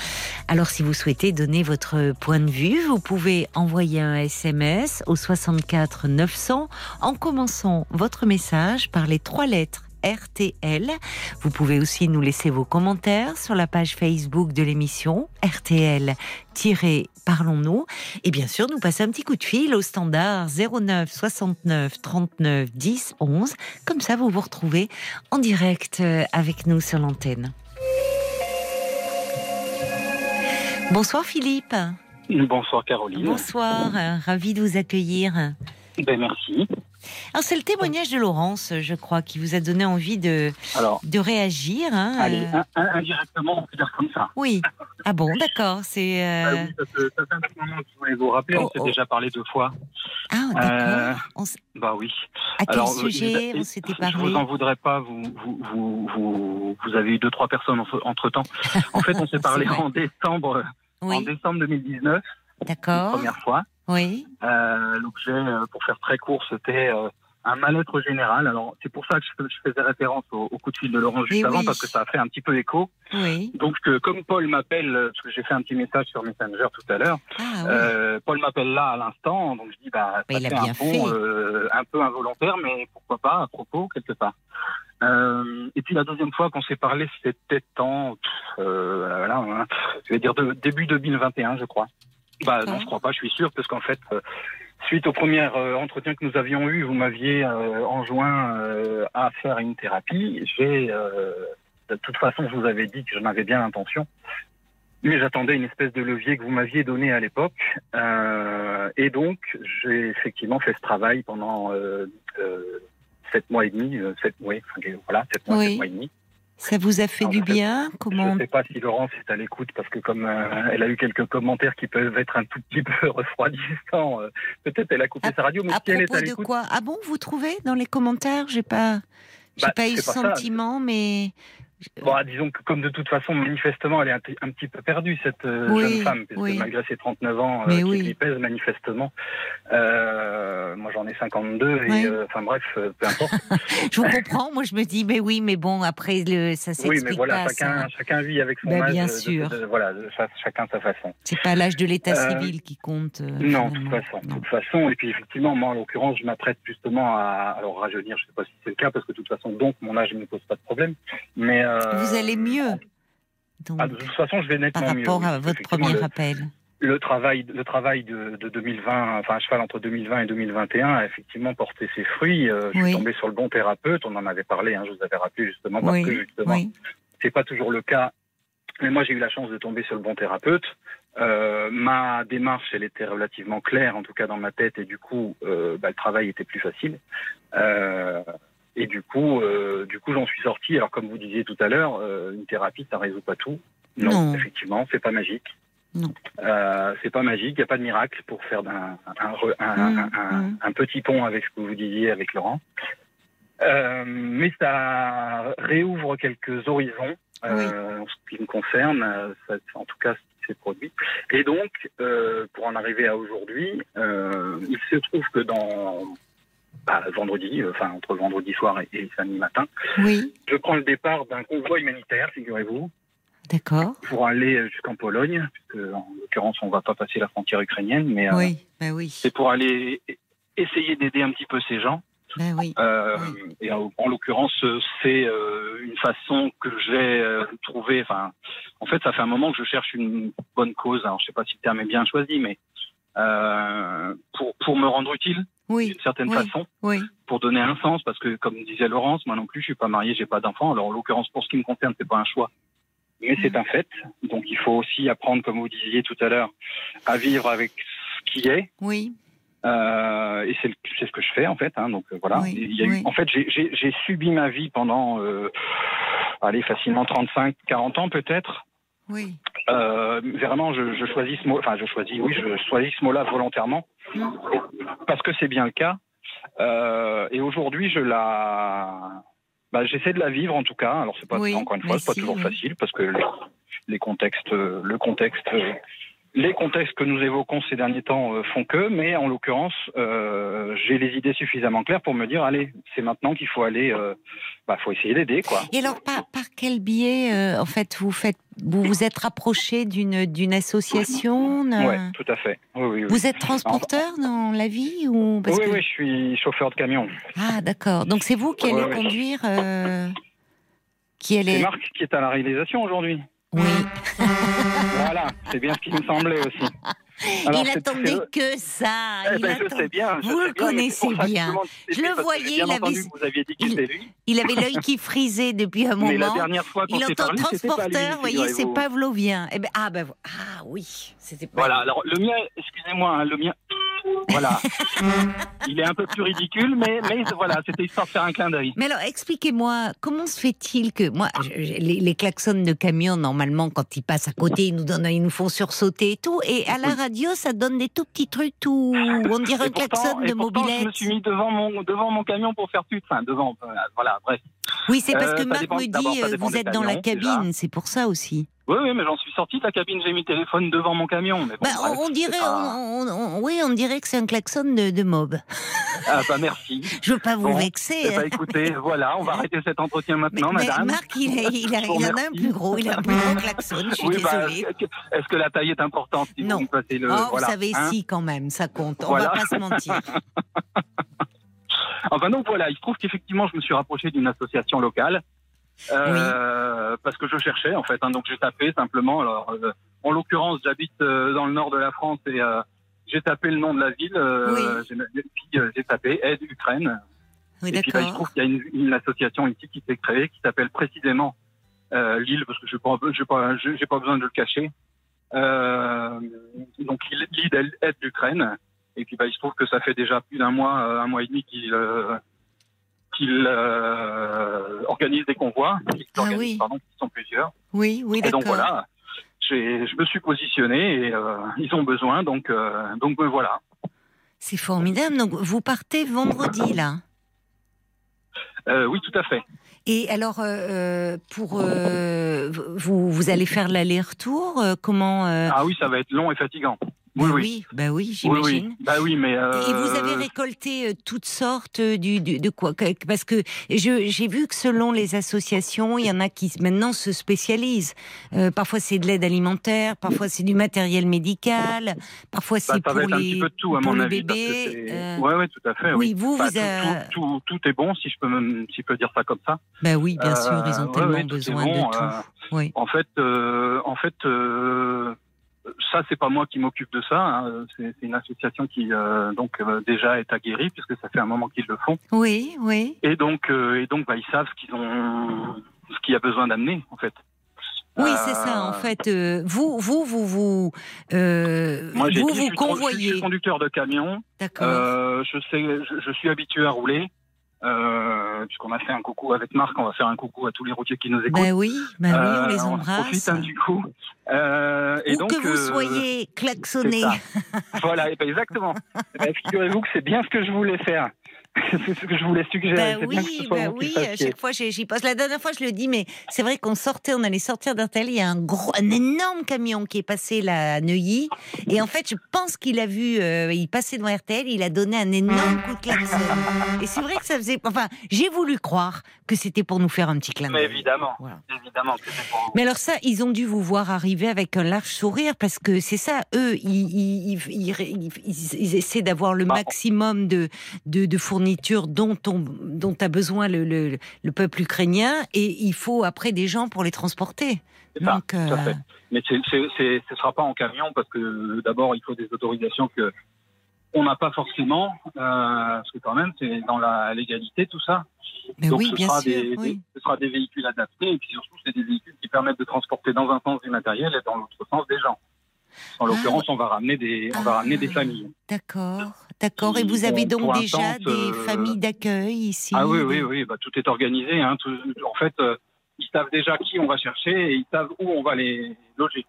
Alors si vous souhaitez donner votre point de vue, vous pouvez envoyer un SMS au 64 900 en commençant votre message par les trois lettres RTL. Vous pouvez aussi nous laisser vos commentaires sur la page Facebook de l'émission RTL Parlons-nous. Et bien sûr, nous passer un petit coup de fil au standard 09 69 39 10 11. Comme ça, vous vous retrouvez en direct euh, avec nous sur l'antenne. Bonsoir Philippe. Bonsoir Caroline. Bonsoir, ravi de vous accueillir. Ben, merci. Alors c'est le témoignage de Laurence, je crois, qui vous a donné envie de, Alors, de réagir. hein, allez, euh, in- in- indirectement, on peut dire comme ça. Oui. Ah bon, d'accord. C'est. Ah euh, oui, ça fait, ça fait un petit moment que je voulais vous rappeler, on Oh, s'est oh. déjà parlé deux fois. Ah, Euh, d'accord. S- Bah oui. À quel Alors, sujet vous- on s'était Je vous en parlé voudrais pas, vous, vous, vous, vous, avez eu deux, trois personnes entre temps. En fait, on s'est parlé en décembre, en décembre 2019, d'accord. première fois. Oui, Euh, L'objet, euh, pour faire très court, c'était euh, un mal-être général. Alors, c'est pour ça que je, faisais référence au, au coup de fil de Laurent juste avant, oui. parce que ça a fait un petit peu écho. oui. Donc, euh, comme Paul m'appelle, parce que j'ai fait un petit message sur Messenger tout à l'heure, Ah oui. euh, Paul m'appelle là à l'instant, donc je dis, bah, ça il a fait un bien pont, euh, un peu involontaire, mais pourquoi pas, à propos, quelque part. Euh, et puis la deuxième fois qu'on s'est parlé, c'était en, euh, voilà, hein, je vais dire de, début 2021, je crois. Bah non, je crois pas, je suis sûr, parce qu'en fait, euh, suite au premier euh, entretien que nous avions eu, vous m'aviez euh, enjoint euh, à faire une thérapie. J'ai, euh, de toute façon, je vous avais dit que j'en avais bien l'intention. Mais j'attendais une espèce de levier que vous m'aviez donné à l'époque. Euh, et donc, j'ai effectivement fait ce travail pendant euh, euh, sept mois et demi, sept, oui, enfin, voilà, sept mois, Oui. sept mois et demi. Ça vous a fait du bien? Comment Je ne sais pas si Laurence est à l'écoute parce que comme euh, elle a eu quelques commentaires qui peuvent être un tout petit peu refroidissants, euh, peut-être elle a coupé À- sa radio, mais À si elle est à de l'écoute, quoi? Ah bon, vous trouvez dans les commentaires? J'ai pas, j'ai Bah, pas eu ce ça. sentiment, mais bon, disons que comme de toute façon, manifestement, elle est un, petit peu perdue cette euh, Oui, jeune femme, parce oui. que malgré ses 39 ans euh, qui oui. lui pèsent manifestement, euh, moi j'en ai 52 Oui. et euh, enfin bref, peu importe. je vous comprends. Moi, je me dis, mais oui, mais bon, après, le, ça oui, s'explique mais voilà, pas. chacun, ça. chacun vit avec son Bah, âge. bien de- de- sûr. de- voilà, chacun sa façon. C'est pas l'âge de l'état civil qui compte. Non, de toute façon. De toute façon. Et puis effectivement, moi en l'occurrence, je m'apprête justement à alors rajeunir. Je sais pas si c'est le cas parce que de toute façon, donc mon âge ne me pose pas de problème. Mais Vous allez mieux. Donc, ah, de toute façon, je vais nettement par mieux. rapport oui. à votre premier le, appel. le travail, le travail de, de 2020, enfin à cheval entre 2020 et 2021, a effectivement porté ses fruits. Euh, je suis tombé sur le bon thérapeute. On en avait parlé. Hein, je vous avais rappelé justement parce Oui, que justement, oui. c'est pas toujours le cas. Mais moi, j'ai eu la chance de tomber sur le bon thérapeute. Euh, ma démarche, elle était relativement claire, en tout cas dans ma tête, et du coup, euh, bah, le travail était plus facile. Euh, et du coup, euh, du coup, j'en suis sorti. Alors, comme vous disiez tout à l'heure, euh, une thérapie, ça résout pas tout. Non, Non. effectivement, c'est pas magique. Non. Euh, c'est pas magique. Il n'y a pas de miracle pour faire un, un- Mm, un- un- mm. un petit pont avec ce que vous disiez avec Laurent. Euh, mais ça réouvre quelques horizons euh, en ce qui me concerne, euh, ça- en tout cas ce qui s'est produit. Et donc, euh, pour en arriver à aujourd'hui, euh, il se trouve que dans bah, vendredi, euh, enfin entre vendredi soir et, et samedi matin, Oui, je prends le départ d'un convoi humanitaire, figurez-vous, d'accord. pour aller jusqu'en Pologne, puisque en l'occurrence on va pas passer la frontière ukrainienne, mais euh, Oui, ben oui. c'est pour aller essayer d'aider un petit peu ces gens. Ben oui. Euh, Et en, en l'occurrence, euh, c'est euh, une façon que j'ai euh, trouvée. Enfin, en fait, ça fait un moment que je cherche une bonne cause. Alors, je sais pas si le terme est bien choisi, mais euh, pour pour me rendre utile Oui, d'une certaine oui. façon, oui. pour donner un sens, parce que comme disait Laurence, moi non plus, je suis pas marié, j'ai pas d'enfant. Alors, en l'occurrence, pour ce qui me concerne, c'est pas un choix. Mais c'est un fait. Donc, il faut aussi apprendre, comme vous disiez tout à l'heure, à vivre avec ce qui est. Oui, Euh, et c'est le- c'est ce que je fais en fait. Hein, donc euh, voilà. Oui, Il y a eu- oui. en fait, j'ai- j'ai j'ai subi ma vie pendant, euh, allez, facilement 35, 40 ans peut-être. Oui. Euh, vraiment, je, je choisis ce mot. Enfin, je choisis. Oui, je choisis ce mot-là volontairement parce que c'est bien le cas. Euh, et aujourd'hui, je la. Bah, j'essaie de la vivre en tout cas. Alors c'est pas Oui, encore une fois, c'est pas toujours oui. facile parce que les, les contextes, le contexte, euh, les contextes que nous évoquons ces derniers temps euh, font que. Mais en l'occurrence, euh, j'ai les idées suffisamment claires pour me dire allez, c'est maintenant qu'il faut aller. Euh, bah, faut essayer d'aider quoi. Et alors, par, par quel biais, euh, en fait, vous faites, vous vous êtes rapproché d'une d'une association Ouais, tout à fait. Oui, oui, oui. Vous êtes transporteur dans la vie ou parce oui, que... oui, je suis chauffeur de camion. Ah, d'accord. Donc c'est vous qui allez conduire, euh, qui allez. C'est Marc qui est à la réalisation aujourd'hui. Oui. Voilà, c'est bien ce qui me semblait aussi. Alors, il attendait que ça. Eh ben, je attend- sais bien. je Vous sais le bien, connaissez bien. Je le voyais, bien il avait- Vous aviez dit que il- lui. il avait l'œil qui frisait depuis un Mais la moment. dernière fois Il entend parlé, c'était pas lui. transporteur, vous voyez, c'est pavlovien. Eh ben, ah, ben, ah oui, c'était pas Voilà, lui. alors le mien, excusez-moi, hein, le mien, voilà. il est un peu plus ridicule, mais, mais voilà, c'était histoire de faire un clin d'œil. Mais alors, expliquez-moi, comment se fait-il que moi, je- les, les klaxons de camion, normalement, quand ils passent à côté, ils nous donnent, ils nous font sursauter et tout, et à la radio, ça donne des tout petits trucs, tout, on dirait un klaxon et de pourtant, je mobilette. me suis mis devant mon, devant mon camion pour faire plus, enfin, devant, euh, voilà, bref. Oui, c'est parce Euh, que Marc dépend- me dit, euh, vous êtes dans la cabine, c'est pour ça aussi. Oui, oui, mais j'en suis sorti de la cabine, j'ai mis le téléphone devant mon camion. Mais bon, Bah, bref, on, dirait, pas- on- on- on- oui, on dirait que c'est un klaxon de, de mob. Ah, bah, merci. Je veux pas vous Bon, vexer. Ben, écoutez, voilà, on va arrêter cet entretien maintenant, mais madame. Marc, il, a- il, a- il en a un plus gros, il a un plus gros klaxon, je suis Oui, bah, désolée. est-ce que la taille est importante si Non. vous me passez le. oh, voilà, vous savez, hein si, quand même, ça compte. On Voilà. va pas se mentir. Enfin donc voilà, il se trouve qu'effectivement je me suis rapproché d'une association locale euh, parce que je cherchais en fait. hein, donc j'ai tapé simplement. Alors euh, en l'occurrence j'habite euh, dans le nord de la France et euh, j'ai tapé le nom de la ville. euh, j'ai- et puis euh, j'ai tapé aide Ukraine. Oui, et puis bah, il se d'accord. trouve qu'il y a une, une association ici qui s'est créée qui s'appelle précisément euh, Lille parce que je n'ai pas, pas, pas besoin de le cacher. Euh, donc Lille aide l'Ukraine. Et puis bah, il se trouve que ça fait déjà plus d'un mois, euh, un mois et demi qu'il euh, qu'il euh, organise des convois. Ah organisent, oui. pardon, qui sont plusieurs. Oui, oui, Et donc voilà, je me suis positionné et euh, ils ont besoin, donc, donc me voilà. C'est formidable. Donc, vous partez vendredi, là. Oui, tout à fait. Et alors, euh, pour euh, vous, vous allez faire l'aller-retour euh, Comment Ah oui, ça va être long et fatigant. Bah Oui, oui. oui, bah oui, j'imagine. oui. Bah oui, mais. euh, Et vous avez récolté euh, toutes sortes euh, du, du- de quoi Parce que j'ai vu que selon les associations, il y en a qui maintenant se spécialisent. Euh, parfois c'est de l'aide alimentaire, parfois c'est du matériel médical, parfois bah, c'est pour être un les petit peu de tout, à mon avis. bébé. euh, Ouais, ouais, tout à fait. oui, vous, Bah, vous tout, a- tout, tout, tout est bon, si je peux, me, si je peux dire ça comme ça. Bah oui, bien sûr, ils ont Euh, tellement ouais, besoin bon, de tout. euh, Oui. En fait, euh, en fait, euh, ça c'est pas moi qui m'occupe de ça. hein. C'est une association qui euh, donc euh, déjà est aguerrie puisque ça fait un moment qu'ils le font. Oui, oui. Et donc, euh, et donc, bah, ils savent ce qu'ils ont, ce qu'il y a besoin d'amener en fait. Oui, c'est ça. En fait, euh, vous, vous, vous, vous, euh, Moi, j'ai vous, dit, je vous suis trop- je suis- je convoyez. suis conducteur de camion. D'accord. Euh, je sais, je, je suis habitué à rouler. Euh, puisqu'on a fait un coucou avec Marc, on va faire un coucou à tous les routiers qui nous écoutent. Ben oui, ben oui, on Euh, les en embrasse. profite hein, du coup. Euh, et Où donc, que vous euh, soyez klaxonné. voilà, et ben exactement. Eh ben, Figurez-vous que c'est bien ce que je voulais faire. c'est ce que je voulais suggérer. Ben c'est bien que ce oui, soit ben oui, à chaque fois j'y passe. La dernière fois je le dis, mais c'est vrai qu'on sortait, on allait sortir d'Artel, il y a un gros, un énorme camion qui est passé là à Neuilly, et en fait je pense qu'il a vu, euh, il passait devant RTL, il a donné un énorme coup de klaxon. Et c'est vrai que ça faisait, enfin, j'ai voulu croire que c'était pour nous faire un petit clin Mais d'œil. évidemment, Voilà. évidemment. que pour- Mais alors ça, ils ont dû vous voir arriver avec un large sourire parce que c'est ça, eux, ils, ils, ils- ils- ils- ils essaient d'avoir le Bah, maximum de, de, de fournitures dont, on, dont a besoin le, le, le peuple ukrainien et il faut après des gens pour les transporter. Ça, Donc, tout à euh, fait. Mais ce sera pas en camion parce que d'abord il faut des autorisations que on n'a pas forcément, euh, parce que quand même c'est dans la légalité tout ça. mais Donc oui, ce bien sera sûr. des, oui. des- ce sera des véhicules adaptés et puis surtout c'est des véhicules qui permettent de transporter dans un sens du matériel et dans l'autre sens des gens. En Ah. l'occurrence, on va ramener des, on va Ah. ramener des familles. D'accord, d'accord. Et vous avez donc déjà des euh, familles d'accueil ici? Ah oui, oui, oui, bah, tout est organisé. Hein, tout- en fait, euh, ils savent déjà qui on va chercher et ils savent où on va les loger.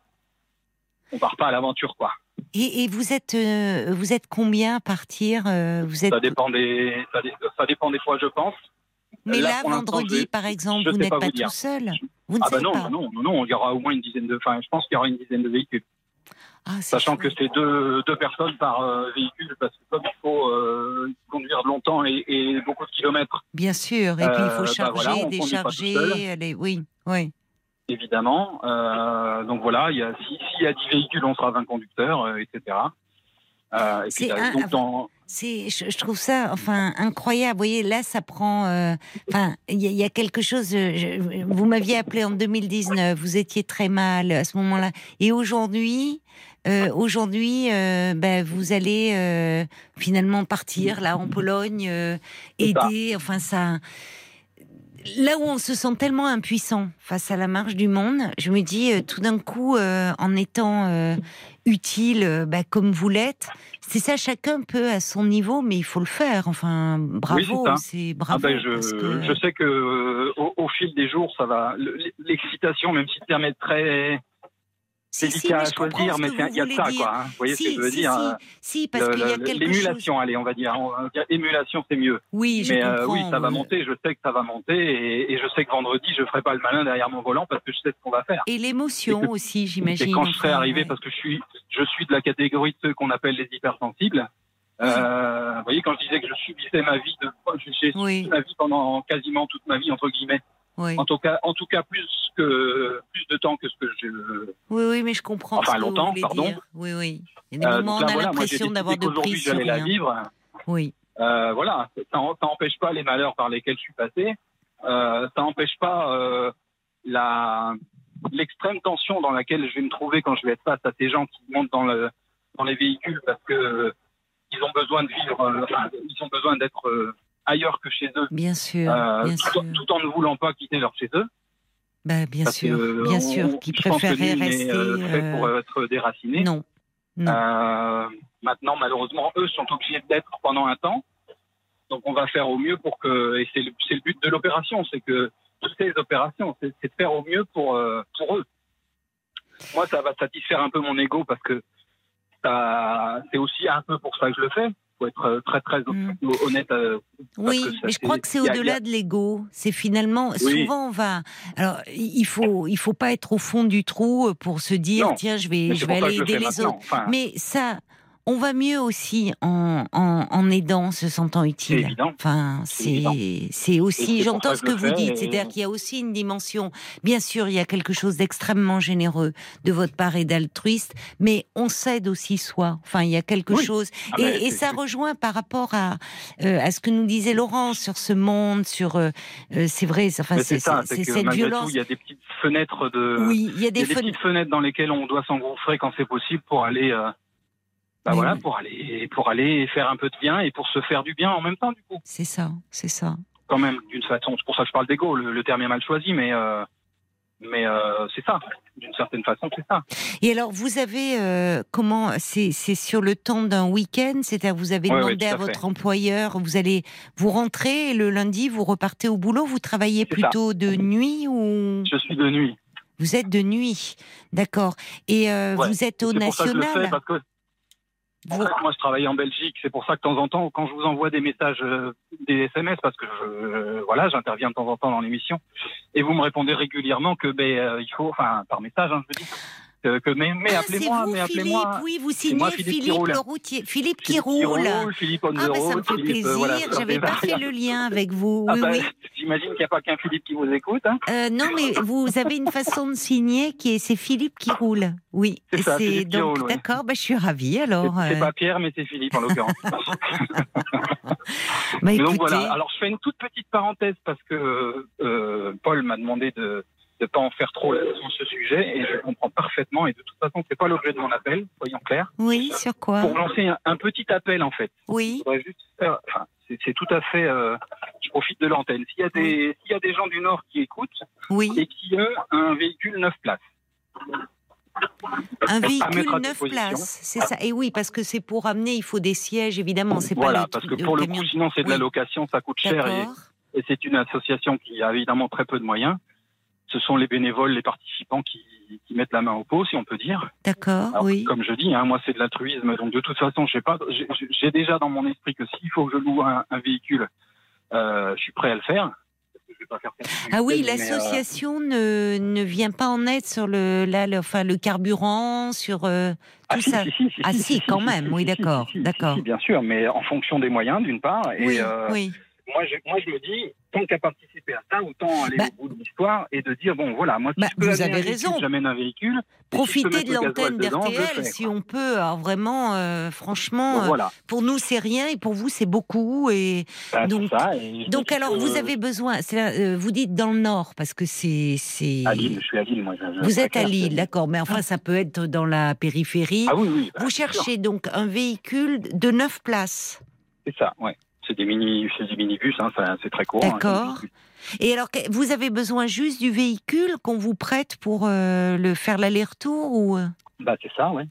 On part pas à l'aventure, quoi. Et, et vous êtes, euh, vous êtes combien à partir euh, Vous êtes. Ça dépend des, ça, dé- ça dépend des fois, je pense. Mais Là, vendredi, je- par exemple, vous n'êtes pas tout seul. Vous ne Ah bah savez non, pas. non, non, non, il y aura au moins une dizaine de, enfin, je pense qu'il y aura une dizaine de véhicules. Ah, Sachant que c'est deux, deux personnes par euh, véhicule, parce que comme il faut euh, conduire longtemps et, et beaucoup de kilomètres, Bien sûr. Et puis il Euh, faut bah charger, voilà, décharger. aller- Oui, oui. évidemment. Euh, donc voilà, il y a, si- s'il y a 10 véhicules, on sera 20 conducteurs, euh, etc. Euh, C'est euh, un- donc dans, C'est, je, je trouve ça, enfin, incroyable. Vous voyez, là, ça prend. euh, Enfin, il y, a- il y a quelque chose. euh, je- vous m'aviez appelé en 2019. Vous étiez très mal à ce moment-là. Et aujourd'hui, euh, aujourd'hui, euh, ben, vous allez euh, finalement partir là en Pologne, euh, ça. aider. Enfin, ça. Là où on se sent tellement impuissant face à la marche du monde, je me dis euh, tout d'un coup, euh, en étant euh, utile, bah, comme vous l'êtes, c'est ça, chacun peut à son niveau, mais il faut le faire. Enfin, bravo, ça. c'est Ah bravo. ben, je, que- je sais que euh, au, au fil des jours, ça va. le- L'excitation, même si le terme est très Si, si, délicat mais à choisir, mais c'est- il y a de ça, dire. quoi. hein. Vous voyez si, ce que je veux si, dire si, euh, si, parce qu'il y a le- quelque chose. L'émulation, allez, on va dire. On va dire émulation, c'est mieux. Oui, je mais euh, comprends. oui, ça va monter. Je sais que ça va monter, et, et je sais que vendredi, je ferai pas le malin derrière mon volant parce que je sais ce qu'on va faire. Et l'émotion Et que- aussi, Et j'imagine. quand je serai arrivé, ouais. parce que je suis, je suis de la catégorie de ceux qu'on appelle les hypersensibles. Euh, vous voyez, quand je disais que je subissais ma vie, de, j'ai Oui. ma vie pendant quasiment toute ma vie entre guillemets. Oui. En tout cas, en tout cas plus que plus de temps que ce que je. oui, oui, mais je comprends Enfin, ce que longtemps, vous pardon. dire. Oui, oui. Il y a des Euh, moments où on a j'ai l'impression d'avoir de prise sur j'allais la rien. vivre. Oui. Euh, voilà, ça n'empêche pas les malheurs par lesquels je suis passé. Euh, ça n'empêche pas euh, la l'extrême tension dans laquelle je vais me trouver quand je vais être face à ces gens qui montent dans le dans les véhicules parce que euh, ils ont besoin de vivre, euh, ils ont besoin d'être euh, ailleurs que chez eux, Bien sûr, euh, bien tout, sûr. tout en ne voulant pas quitter leur chez eux. Bah, bien parce sûr, que, bien on- sûr, qui préféraient rester. euh, fait pour euh, être déraciné. Non, non. Euh, maintenant, malheureusement, eux sont obligés d'être pendant un temps. Donc, on va faire au mieux pour que. Et c'est le, le but de l'opération, c'est que toutes ces opérations, c'est de faire au mieux pour, euh, pour eux. Moi, ça va satisfaire un peu mon ego parce que c'est aussi un peu pour ça que je le fais. Faut être euh, très, très Mm. honnête. euh, Oui, mais je crois que c'est au-delà de l'ego. C'est finalement, Oui. souvent on va. Alors, il faut, il faut pas être au fond du trou pour se dire, Non, tiens, je vais, je vais aller je aider les maintenant. autres. Enfin, Mais ça, on va mieux aussi en, en, en aidant, se sentant c'est utile. évident. Enfin, C'est aussi, Et j'entends ce que vous dites, et- c'est-à-dire qu'il y a aussi une dimension, bien sûr, il y a quelque chose d'extrêmement généreux de votre part et d'altruiste, mais on s'aide aussi soi. Enfin, il y a quelque Oui. chose. Ah ben, et, et c'est- ça rejoint par rapport à, euh, à ce que nous disait Laurent sur ce monde, sur, euh, euh, c'est vrai, enfin, c'est cette violence. il y a des petites fenêtres de. oui, il y a Il y des a des petites fenêtres dans lesquelles on doit s'engouffrer quand c'est possible pour aller, euh, bah Mais voilà, oui. pour aller, pour aller faire un peu de bien et pour se faire du bien en même temps du coup. C'est ça, c'est ça. Quand même, d'une façon. C'est pour ça que je parle d'ego. Le, le terme est mal choisi, mais euh, mais euh, c'est ça. D'une certaine façon, c'est ça. Et alors, vous avez euh, comment C'est c'est sur le temps d'un week-end, c'est-à-dire vous avez demandé à, votre employeur, vous allez vous rentrer et le lundi vous repartez au boulot. Vous travaillez ça. plutôt de nuit ou? Je suis de nuit. vous êtes de nuit D'accord. Et euh, Ouais. vous êtes au C'est pour ça que je le fais national? parce que. Fait, moi, je travaille en Belgique. C'est pour ça que de temps en temps, quand je vous envoie des messages, euh, des SMS, parce que je, euh, voilà, j'interviens de temps en temps dans l'émission, et vous me répondez régulièrement que ben euh, il faut, enfin par message, hein, je veux dire, que, que mais, mais Ah, appelez-moi, c'est vous, mais Philippe. appelez-moi. Oui, vous signez moi, Philippe, Philippe qui roule. le routier. Philippe qui roule. Philippe on Ah, bah, ça me fait Philippe, plaisir. euh, voilà, J'avais pas fait le lien avec vous. Ah Oui, bah, oui. J'imagine qu'il n'y a pas qu'un Philippe qui vous écoute. Hein. Euh, non, mais vous avez une façon de signer qui est c'est Philippe qui roule. Oui, C'est donc ouais. d'accord. Bah, je suis ravie alors. c'est euh, pas Pierre, mais c'est Philippe en l'occurrence. bah, Donc voilà. Alors je fais une toute petite parenthèse parce que euh, Paul m'a demandé de ne pas en faire trop sur ce sujet et je comprends parfaitement et de toute façon c'est pas l'objet de mon appel, soyons clairs. oui, sur quoi Pour lancer un, un petit appel en fait. Oui, enfin c'est tout à fait, euh, je profite de l'antenne. S'il y a des s'il y a des gens du Nord qui écoutent oui. et qui ont un véhicule 9 places. Un véhicule mettre à 9 disposition. places, c'est ça. Et oui, parce que c'est pour amener, il faut des sièges évidemment. C'est Voilà, pas le, parce que le pour le camion. coup sinon c'est de la location, ça coûte cher et c'est une association qui a évidemment très peu de moyens. Ce sont les bénévoles, les participants qui, qui mettent la main au pot, si on peut dire. D'accord, oui. Comme je dis, hein, moi c'est de l'altruisme, donc de toute façon, j'ai pas, j'ai- déjà dans mon esprit que s'il faut que je loue un, un véhicule, euh, je suis prêt à le faire. Je vais pas Ah oui, euh, l'association ne, ne vient pas en aide sur le, là, le, enfin, le carburant, sur euh, ah, tout si, ça. si, si, si, Ah, si, quand même, oui, d'accord, d'accord. bien sûr, mais en fonction des moyens, d'une part, et, oui, euh, oui. Moi, je, moi, je me dis, tant qu'à participer à ça, autant aller Bah- au bout de l'histoire et de dire, bon, voilà, moi, si Bah, je peux vous amener avez raison. j'amène un véhicule. Si Profitez de l'antenne d'RTL si on peut. Alors vraiment, euh, franchement, Bon, euh, voilà. pour nous c'est rien et pour vous c'est beaucoup. Et Bah, donc- ça, et donc alors que- vous avez besoin. là, euh, vous dites dans le nord parce que c'est c'est. À Lille, je suis à Lille, moi. je- Vous êtes à Lille, d'accord, mais enfin ça peut être dans la périphérie. Ah oui, oui. bah, vous sûr. cherchez donc un véhicule de 9 places. C'est ça, ouais. C'est des mini, c'est des minibus, hein, c'est très court. hein, D'accord. c'est Et alors vous avez besoin juste du véhicule qu'on vous prête pour euh, le faire l'aller-retour ou euh, Bah, c'est ça, ouais.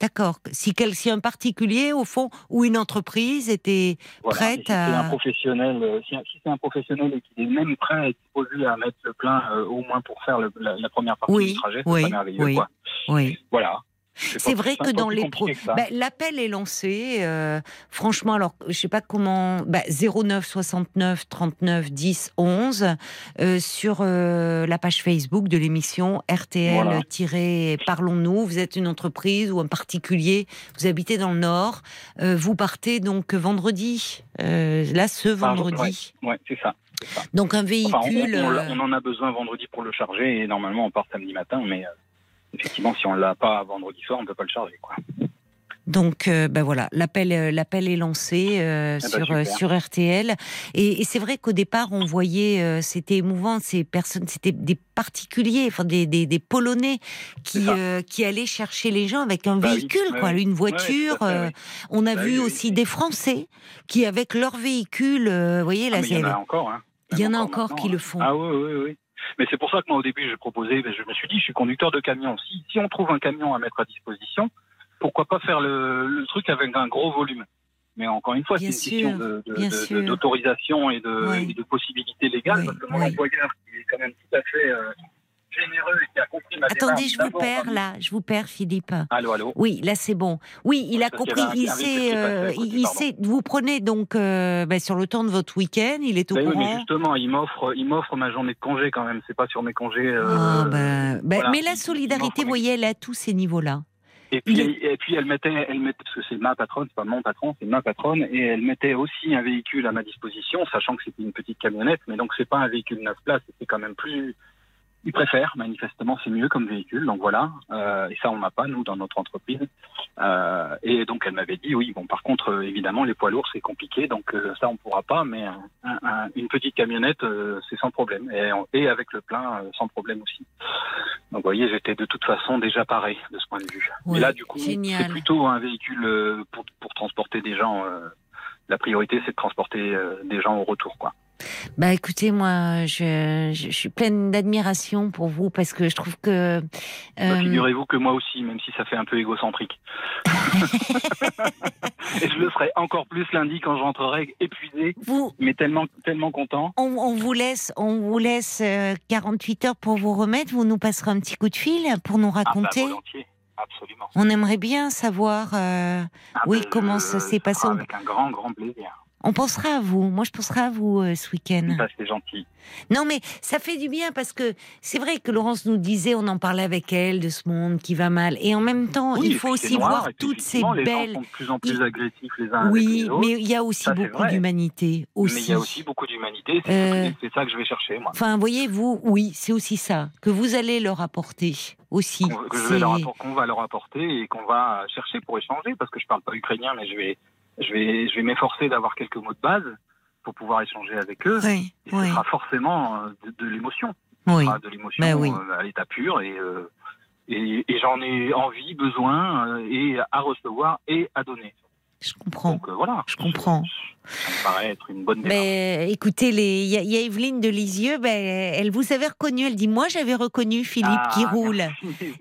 D'accord. Si, si un particulier, au fond, ou une entreprise était Voilà. Prête si c'est à- un professionnel, euh, si, si c'est un professionnel et qu'il est même prêt à être disposé à mettre le plein, euh, au moins pour faire le- la, la première partie Oui, du trajet, c'est oui, pas merveilleux, oui. quoi. Oui. Voilà. C'est vrai que dans les pro... Bah, l'appel est lancé. euh, franchement, alors je sais pas comment. Bah, 09 69 39 10 11 euh, sur euh, la page Facebook de l'émission RTL Parlons-nous. Vous êtes une entreprise ou un particulier. Vous habitez dans le Nord. euh, vous partez donc vendredi. là, ce vendredi. Ouais, c'est ça. Donc un véhicule. Enfin, on, on- on en a besoin vendredi pour le charger et normalement on part samedi matin, mais effectivement, si on l'a pas vendredi soir, on peut pas le charger, quoi. Donc, euh, ben voilà, l'appel, euh, l'appel est lancé euh, Ah bah, sur sur RTL. Et, et c'est vrai qu'au départ, on voyait, c'était émouvant, ces personnes, c'était des particuliers, enfin des, des, des Polonais qui qui allaient chercher les gens avec un Bah véhicule, quoi, une voiture. fait, oui. on a Bah vu aussi des Français qui, avec leur véhicule, vous voyez Ah, là, il y en a encore, hein. il y en a encore qui hein. le font. Ah oui, oui, oui. Mais c'est pour ça que moi, au début, j'ai proposé, ben, je me suis dit, je suis conducteur de camion. Si, si on trouve un camion à mettre à disposition, pourquoi pas faire le, le truc avec un gros volume Mais encore une fois, c'est une question sûr, d'autorisation et de, Ouais. et de possibilités légales. Oui, parce que mon oui. employeur, qui est quand même tout à fait euh, généreux et qui a compris ma Attendez, démarche je vous perds là, je vous perds, Philippe. Allô, allô Oui, là c'est bon. Oui, il a compris. Il sait, euh, il sait. Vous prenez donc euh, ben, sur le temps de votre week-end, il est au Ben oui, mais courant. justement, il m'offre, il m'offre ma journée de congé quand même. C'est pas sur mes congés. euh, Ah, ben, voilà. Mais la solidarité, vous voyez, elle est à tous ces niveaux-là. Et puis, et puis elle mettait, elle mettait, parce que c'est ma patronne, c'est pas mon patron, c'est ma patronne, et elle mettait aussi un véhicule à ma disposition, sachant que c'était une petite camionnette, mais donc c'est pas un véhicule 9 places, c'est quand même plus. Ils préfèrent, manifestement, c'est mieux comme véhicule, donc voilà. Euh, et ça, on n'a pas, nous, dans notre entreprise. Euh, et donc, elle m'avait dit, oui, bon, par contre, euh, évidemment, les poids lourds, c'est compliqué, donc euh, ça, on pourra pas, mais un- un- un- une petite camionnette, euh, c'est sans problème. Et, et avec le plein, sans problème aussi. Donc, vous voyez, j'étais de toute façon déjà paré de ce point de vue. Et là, du coup, c'est plutôt un véhicule pour, pour transporter des gens. la priorité, c'est de transporter des gens au retour, quoi. Bah écoutez, moi, je, je, je suis pleine d'admiration pour vous parce que je trouve que. Bah, euh, Figurez-vous que moi aussi, même si ça fait un peu égocentrique. et je le serai encore plus lundi quand je rentrerai épuisé, vous, mais tellement, tellement content. on, on vous laisse, on vous laisse euh, 48 heures pour vous remettre. Vous nous passerez un petit coup de fil pour nous Ah, bah, raconter. absolument. on aimerait bien savoir. euh, Ah, Oui, bah, comment je- ça s'est passé Avec un grand, grand plaisir. On pensera à vous. Moi, je penserai à vous euh, ce week-end. Ça, c'est gentil. Non, mais ça fait du bien parce que c'est vrai que Laurence nous disait, on en parlait avec elle de ce monde qui va mal. Et en même temps, Oui, il faut aussi noir, voir toutes ces effectivement, les gens belles. sont de plus en plus Il- agressifs les uns avec Oui, les autres. mais il y a aussi Ça, beaucoup d'humanité Mais il y a aussi beaucoup d'humanité. C'est Euh, c'est ça que je vais chercher, moi. Enfin, voyez-vous, oui, c'est aussi ça que vous allez leur apporter aussi. qu'on- que je vais leur C'est- appor- qu'on va leur apporter et qu'on va chercher pour échanger parce que je parle pas ukrainien mais je vais je vais je vais m'efforcer d'avoir quelques mots de base pour pouvoir échanger avec eux Oui, et ce oui, sera forcément euh, de, de l'émotion oui. sera de l'émotion oui. euh, à l'état pur et euh, et, et j'en ai envie besoin et à recevoir et à donner Je comprends. donc euh, voilà Je comprends. Ça me paraît être une bonne démarche Mais écoutez, il y, a- il y a Evelyne de Lisieux, ben, elle vous avait reconnu. Elle dit Moi, j'avais reconnu Philippe Ah, qui roule.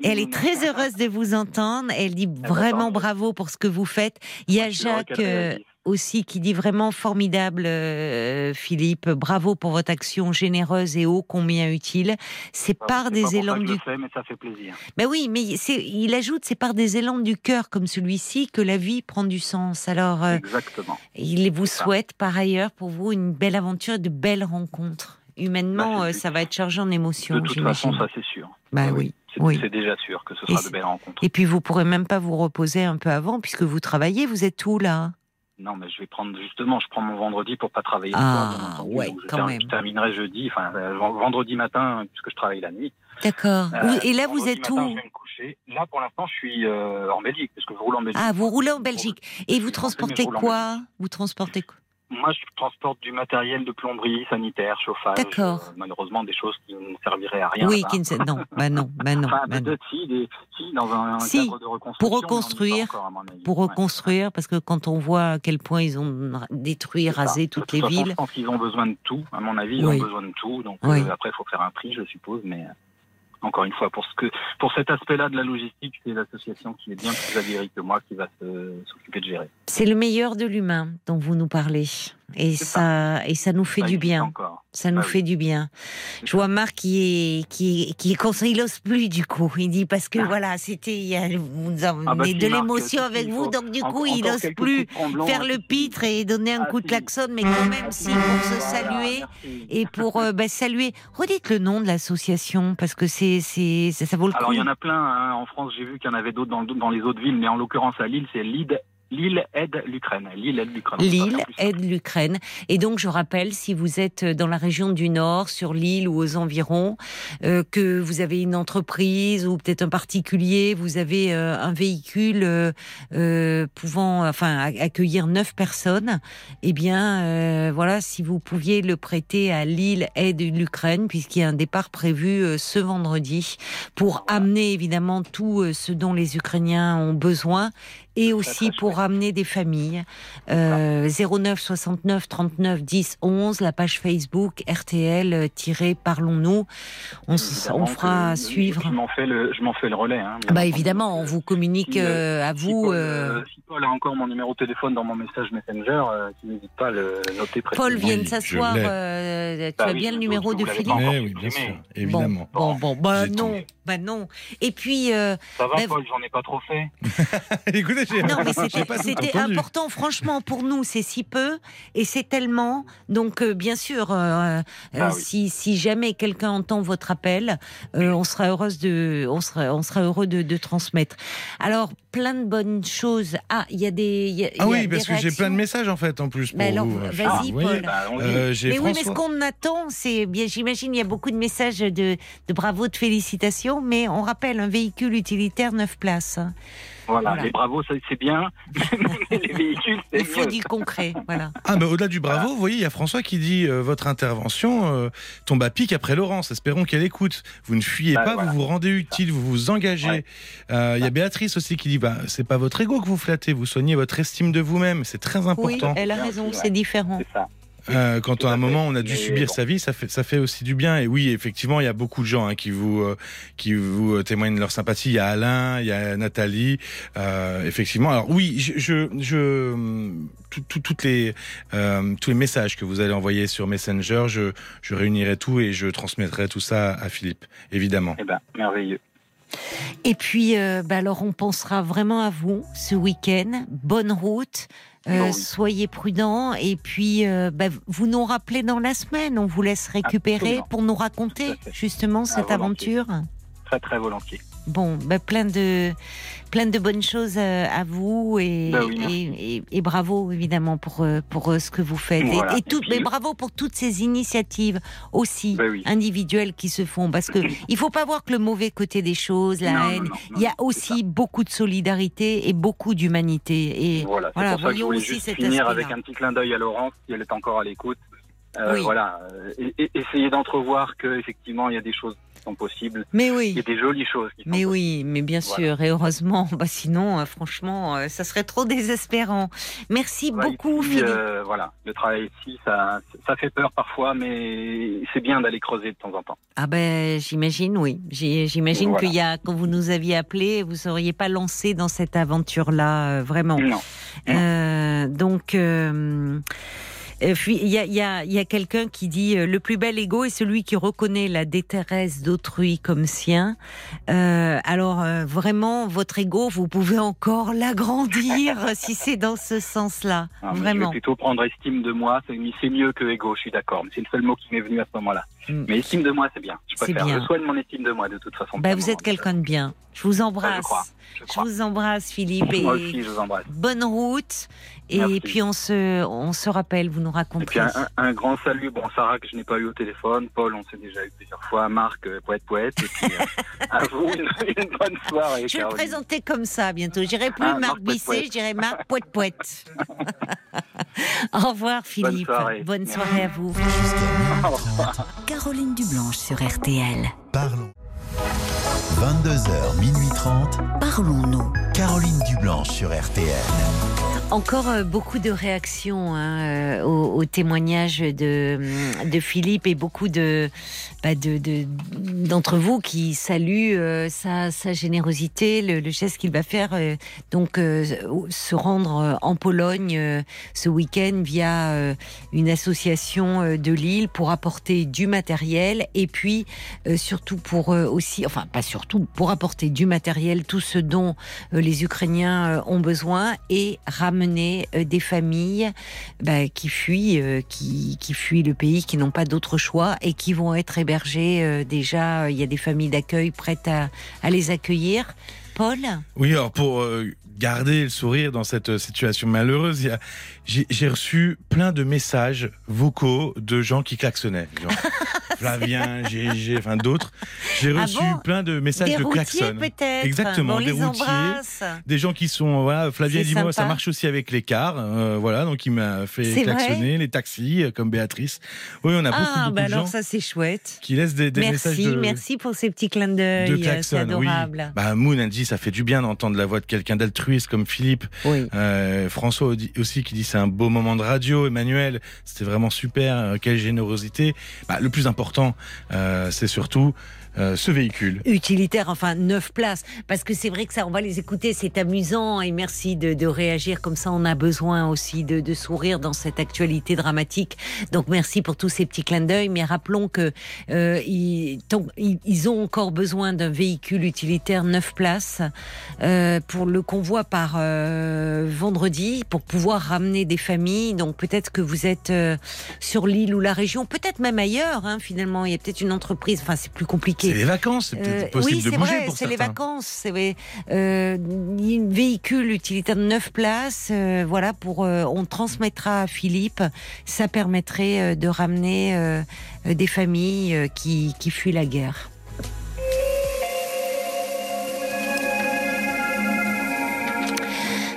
Et elle est très heureuse de vous entendre. Elle dit ben, vraiment bravo pour ce que vous faites. Il y a Je Jacques euh, aussi qui dit vraiment formidable, euh, Philippe. Bravo pour votre action généreuse et ô combien utile. C'est Ah, par pas des pour ça élans que je du. le fais, mais ça fait plaisir Ben oui, mais il ajoute, c'est par des élans du cœur comme celui-ci que la vie prend du sens. Alors, euh, exactement il vous. Souhaite par ailleurs pour vous une belle aventure et de belles rencontres. Humainement, Bah, euh, ça va être chargé en émotions, de toute façon ça c'est sûr Bah oui. C'est oui. déjà sûr que ce sera de belles rencontres. Et puis vous pourrez même pas vous reposer un peu avant puisque vous travaillez. Vous êtes où là? Non, mais je vais prendre justement, je prends mon vendredi pour pas travailler. le Ah, soir, bien entendu. ouais, je, quand ter- même. je terminerai jeudi, enfin vendredi matin, puisque je travaille la nuit. D'accord. Euh, Et là, vous êtes matin, où. Là, pour l'instant, je suis euh, en Belgique, parce que je roule en Belgique. Ah, vous roulez en Belgique. Et vous transportez quoi? Vous transportez quoi? Moi, je transporte du matériel de plomberie, sanitaire, chauffage. D'accord. euh, malheureusement, des choses qui ne serviraient à rien. Oui, qui ne non, bah non, bah non, Enfin, bah non. si, des, si, dans un, Si, cadre de reconstruction. pour reconstruire, encore. Pour Ouais. reconstruire, parce que quand on voit à quel point ils ont détruit, rasé toutes toute les façon, villes. Je pense qu'ils ont besoin de tout. À mon avis, ils Oui. ont besoin de tout. Donc Oui. euh, après, il faut faire un prix, je suppose. Mais encore une fois, pour ce que, pour cet aspect-là de la logistique, c'est l'association qui est bien plus aguerrie que moi qui va s'occuper de gérer. C'est le meilleur de l'humain dont vous nous parlez. Et ça, et ça nous fait Ça du bien. Encore. Ça nous Bah oui. fait du bien. Je vois Marc qui est, qui est, qui est il ose plus du coup. Il dit parce que voilà, c'était, il y a- vous avez Ah bah de si, l'émotion avec vous, donc du en- coup, il n'ose plus faire le si. pitre et donner un Ah, coup de klaxon, mais quand même, si, pour se saluer et pour euh, bah, saluer. Redites le nom de l'association parce que c'est, c'est, ça, ça vaut le Alors coup. il y en a plein. hein. En France, j'ai vu qu'il y en avait d'autres dans, dans les autres villes, mais en l'occurrence à Lille, c'est Lille, Lille aide l'Ukraine. Lille aide l'Ukraine. Lille aide l'Ukraine. Et donc, je rappelle, si vous êtes dans la région du Nord, sur l'île ou aux environs, euh, que vous avez une entreprise ou peut-être un particulier, vous avez euh, un véhicule euh, euh, pouvant, enfin, accueillir neuf personnes, eh bien, euh, voilà, si vous pouviez le prêter à Lille aide l'Ukraine, puisqu'il y a un départ prévu ce vendredi pour amener évidemment tout ce dont les Ukrainiens ont besoin et aussi pour chouette. amener des familles. Euh, 09 69 39 10 11, la page Facebook RTL-Parlons-nous. On, s- on fera que suivre. Je m'en fais le, je m'en fais le relais. Hein, Bah évidemment, on vous communique Si, euh, à Si vous. Paul, euh, euh, si Paul a encore mon numéro de téléphone dans mon message Messenger, euh, qu'il n'hésite pas à le noter précisément. Paul vient de Oui, s'asseoir. euh, tu Bah as oui, bien le numéro de Philippe Eh oui, bien sûr, évidemment. Bon, bon, bon, bah non, bah non. Et puis, euh, Ça va, Mais- Paul, j'en ai pas trop fait. Écoutez, non, mais c'était important, franchement, pour nous, c'est si peu et c'est tellement. Donc, euh, bien sûr, euh, euh, Ah oui. si, si jamais quelqu'un entend votre appel, euh, on sera heureuse de, on sera, on sera heureux de, de transmettre. Alors, plein de bonnes choses. Ah, il y a des. il y a- il y Ah a oui, des parce que j'ai plein de messages en fait en plus pour Mais alors, vous. vas-y, Ah. Paul. Bah, Euh, Mais oui, mais ce qu'on attend, c'est bien, j'imagine, il y a beaucoup de messages de, de bravo, de félicitations, mais on rappelle un véhicule utilitaire 9 places. Voilà, Voilà. les bravos, ça, c'est bien. mais les véhicules, c'est Il faut mieux. du concret, voilà. Ah, mais au-delà du bravo, vous voyez, il y a François qui dit euh, votre intervention euh, tombe à pic après Laurence. Espérons qu'elle écoute. Vous ne fuyez Bah, pas, voilà. vous vous rendez utile, vous vous engagez. Ouais. Euh, Il y a Béatrice aussi qui dit bah, c'est pas votre ego que vous flattez, vous soignez votre estime de vous-même. C'est très Oui, important. elle a raison, c'est différent. C'est ça. Euh, quand à un moment on a dû subir bon. sa vie, ça fait ça fait aussi du bien. Et oui, effectivement, il y a beaucoup de gens hein, qui vous euh, qui vous euh, témoignent leur sympathie. Il y a Alain, il y a Nathalie, euh, effectivement. Alors oui, je je, je tout- tout- toutes les euh, tous les messages que vous allez envoyer sur Messenger, je je réunirai tout et je transmettrai tout ça à Philippe, évidemment. Eh ben, merveilleux. Et puis, euh, bah alors, on pensera vraiment à vous ce week-end. Bonne route. Euh. Soyez prudents et puis euh, bah, vous nous rappelez dans la semaine. On vous laisse récupérer Absolument. pour nous raconter à justement cette volontiers. aventure. Très, très volontiers. Bon, bah, plein de plein de bonnes choses euh, à vous et, Bah oui, et, et- et bravo évidemment pour euh, pour euh, ce que vous faites Voilà. et, tout, puis- mais bravo pour toutes ces initiatives aussi Bah oui. individuelles qui se font parce que il faut pas voir que le mauvais côté des choses, la Non, haine. non, non, il y a aussi beaucoup de solidarité et beaucoup d'humanité et Voilà, voilà, pour ça que je voulais juste finir avec un petit clin d'œil à Laurence, si elle est encore à l'écoute. Euh, Oui. Voilà, essayer d'entrevoir que effectivement il y a des choses sont possibles, Mais il y oui. a des jolies choses qui sont Mais possibles. oui, mais bien Voilà. sûr, et heureusement, bah sinon, euh, franchement, euh, ça serait trop désespérant. Merci Ouais, beaucoup, ici, Philippe. euh, voilà, le travail ici, ça, ça fait peur parfois, mais c'est bien d'aller creuser de temps en temps. Ah ben, j'imagine, oui. J'imagine Voilà. qu'il y a, quand vous nous aviez appelé, vous seriez pas lancé dans cette aventure-là, vraiment. Non. Euh, donc, euh, il y a, y a, y a quelqu'un qui dit euh, le plus bel ego est celui qui reconnaît la détresse d'autrui comme sien. Euh, alors euh, vraiment, votre ego, vous pouvez encore l'agrandir si c'est dans ce sens-là. Ah, mais Je Vraiment. vais plutôt prendre estime de moi, c'est c'est mieux que ego, je suis d'accord, mais c'est le seul mot qui m'est venu à ce moment-là. Mm. Mais estime de moi, c'est bien. Je préfère. bien. Je soigne mon estime de moi de toute façon. Bah, vous êtes quelqu'un de bien. Je vous embrasse. je crois. Je Je crois. vous embrasse, Philippe. Et Moi aussi, je vous embrasse. bonne route. Et Merci. puis, on se, on se rappelle, vous nous Et raconterez. puis un, un- un grand salut, bon Sarah que je n'ai pas eu au téléphone, Paul on s'est déjà eu plusieurs fois, Marc euh, poète poète, et puis euh, à vous une, une bonne soirée. Je vais le présenter comme ça bientôt. Je dirai plus Ah, Marc Marc je dirai Marc Poète Poète. Au revoir Philippe. soirée. Bonne soirée à vous. Caroline Dublanche sur RTL. Parlons. 22h, minuit 30. Parlons-nous. Caroline Dublanche sur RTL. Encore euh, beaucoup de réactions hein, euh, au, témoignage de, hum, de Philippe et beaucoup bah, de- de- d'entre vous qui saluent euh, sa, générosité, le, geste qu'il va faire, donc se rendre en Pologne ce week-end via une association de Lille pour apporter du matériel et puis surtout pour aussi, enfin pas surtout, pour apporter du matériel, tout ce dont les Ukrainiens euh, ont besoin et ramener euh, des familles bah, qui fuient, euh, qui, qui fuient le pays, qui n'ont pas d'autre choix et qui vont être hébergés euh, déjà. Il y a des familles d'accueil prêtes à, à les accueillir. Paul? Oui, alors pour garder le sourire dans cette situation malheureuse, j'ai j'ai reçu plein de messages vocaux de gens qui klaxonnaient. Genre Flavien, GG, enfin d'autres. J'ai Ah reçu bon plein de messages Des de routiers klaxon. peut-être Exactement, Bon, des routiers. embrasse. Des gens qui sont, voilà, Flavien dit moi ça marche aussi avec les cars, euh, voilà, donc il m'a fait klaxonner, les taxis, euh, comme Béatrice. Oui, on a beaucoup, Ah, beaucoup bah de alors gens ça c'est chouette. qui laissent des, des messages Merci, de, merci pour ces petits clins de d'œil. euh. C'est oui. adorable. Bah, Moon, elle dit, ça fait du bien d'entendre la voix de quelqu'un d'altruiste comme Philippe. Oui. Euh, François aussi qui dit c'est un beau moment de radio. Emmanuel, c'était vraiment super. quelle générosité. Bah, le plus important, euh, c'est surtout euh, ce véhicule. utilitaire, enfin neuf places, parce que c'est vrai que ça, on va les écouter, c'est amusant et merci de, de réagir comme ça. On a besoin aussi de, de sourire dans cette actualité dramatique. Donc merci pour tous ces petits clins d'œil, mais rappelons que euh, ils, ils ont encore besoin d'un véhicule utilitaire neuf places euh, pour le convoi par euh, vendredi pour pouvoir ramener des familles. Donc peut-être que vous êtes euh, sur l'île ou la région, peut-être même ailleurs. Hein, finalement, il y a peut-être une entreprise. Enfin, c'est plus compliqué. C'est les vacances, c'est peut-être Euh, possible oui, de bouger vrai, pour c'est les vacances. C'est vrai. Euh, véhicule utilitaire de 9 places. euh, voilà, pour euh, on transmettra à Philippe. Ça permettrait euh, de ramener des familles euh, qui, qui fuient la guerre.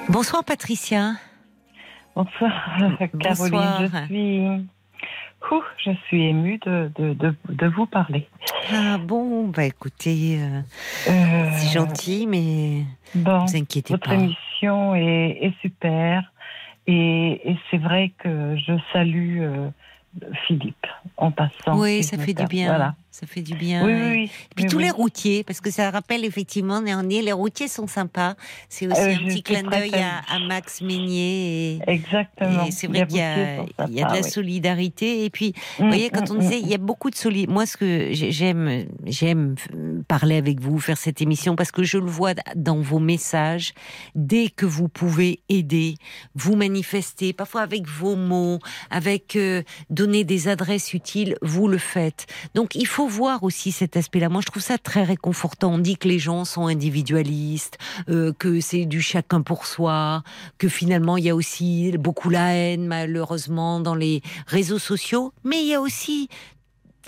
Bonsoir Patricia. Bonsoir, Caroline. Bonsoir. Je suis, Ouh, je suis émue de, de, de, de vous parler. Ah bon, bah écoutez, euh, Euh, c'est gentil, mais Bon, vous inquiétez votre pas. émission est, est super. Et, et c'est vrai que je salue euh, Philippe en passant. Oui, ça fait du bien. Voilà. Ça fait du bien. Oui, Et- oui, oui. Et puis Oui, tous les routiers, parce que ça rappelle effectivement, Néernier, les routiers sont sympas. C'est aussi Euh, un je petit clin d'œil à- Max Meignier. Et, Exactement. et c'est vrai qu'il y a, y de la solidarité. Et puis, Mm, vous voyez, quand mm, on mm, disait, il y a beaucoup de solidarité. Moi, ce que j'ai- j'aime, j'aime parler avec vous, faire cette émission, parce que je le vois dans vos messages. Dès que vous pouvez aider, vous manifester, parfois avec vos mots, avec euh, donner des adresses utiles, vous le faites. Donc, il faut voir aussi cet aspect-là. Moi, je trouve ça très réconfortant. On dit que les gens sont individualistes, euh, que c'est du chacun pour soi, que finalement, il y a aussi beaucoup la haine, malheureusement, dans les réseaux sociaux, mais il y a aussi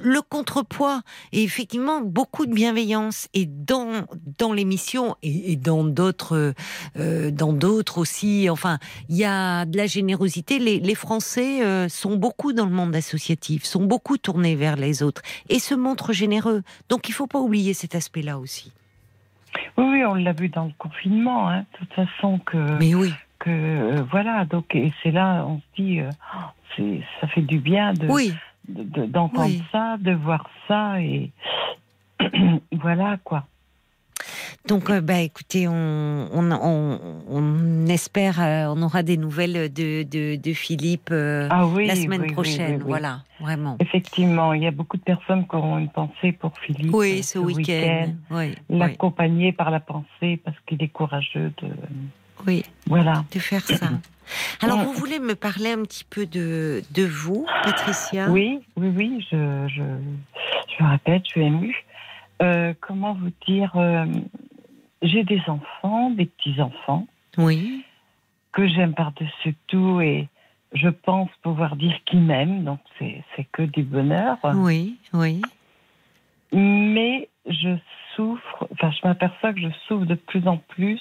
le contrepoids et effectivement beaucoup de bienveillance et dans dans l'émission et, et dans d'autres euh, dans d'autres aussi. Enfin il y a de la générosité. Les, les Français euh, sont beaucoup dans le monde associatif sont beaucoup tournés vers les autres et se montrent généreux. Donc il faut pas oublier cet aspect là aussi. Oui, oui, on l'a vu dans le confinement, hein, de toute façon que, mais oui. que euh, voilà. Donc et c'est là, on se dit, c'est, ça fait du bien de, oui de- de- d'entendre Oui. ça, de voir ça et voilà quoi. Donc, euh, bah, écoutez, on, on, on, on espère, euh, on aura des nouvelles de, de, de Philippe euh, Ah oui, la semaine oui, prochaine. oui. Voilà, vraiment. Effectivement, il y a beaucoup de personnes qui auront une pensée pour Philippe. Oui, ce week-end. L'accompagner par la pensée parce qu'il est courageux de. Oui. Voilà. De faire ça. Alors, vous voulez me parler un petit peu de, de vous, Patricia? Oui, oui, oui, je, je, je répète, je suis émue. Euh, comment vous dire euh, J'ai des enfants, des petits-enfants. Oui. Que j'aime par-dessus tout et je pense pouvoir dire qu'ils m'aiment, donc c'est que du bonheur. Oui, oui. Mais je souffre, enfin, je m'aperçois que je souffre de plus en plus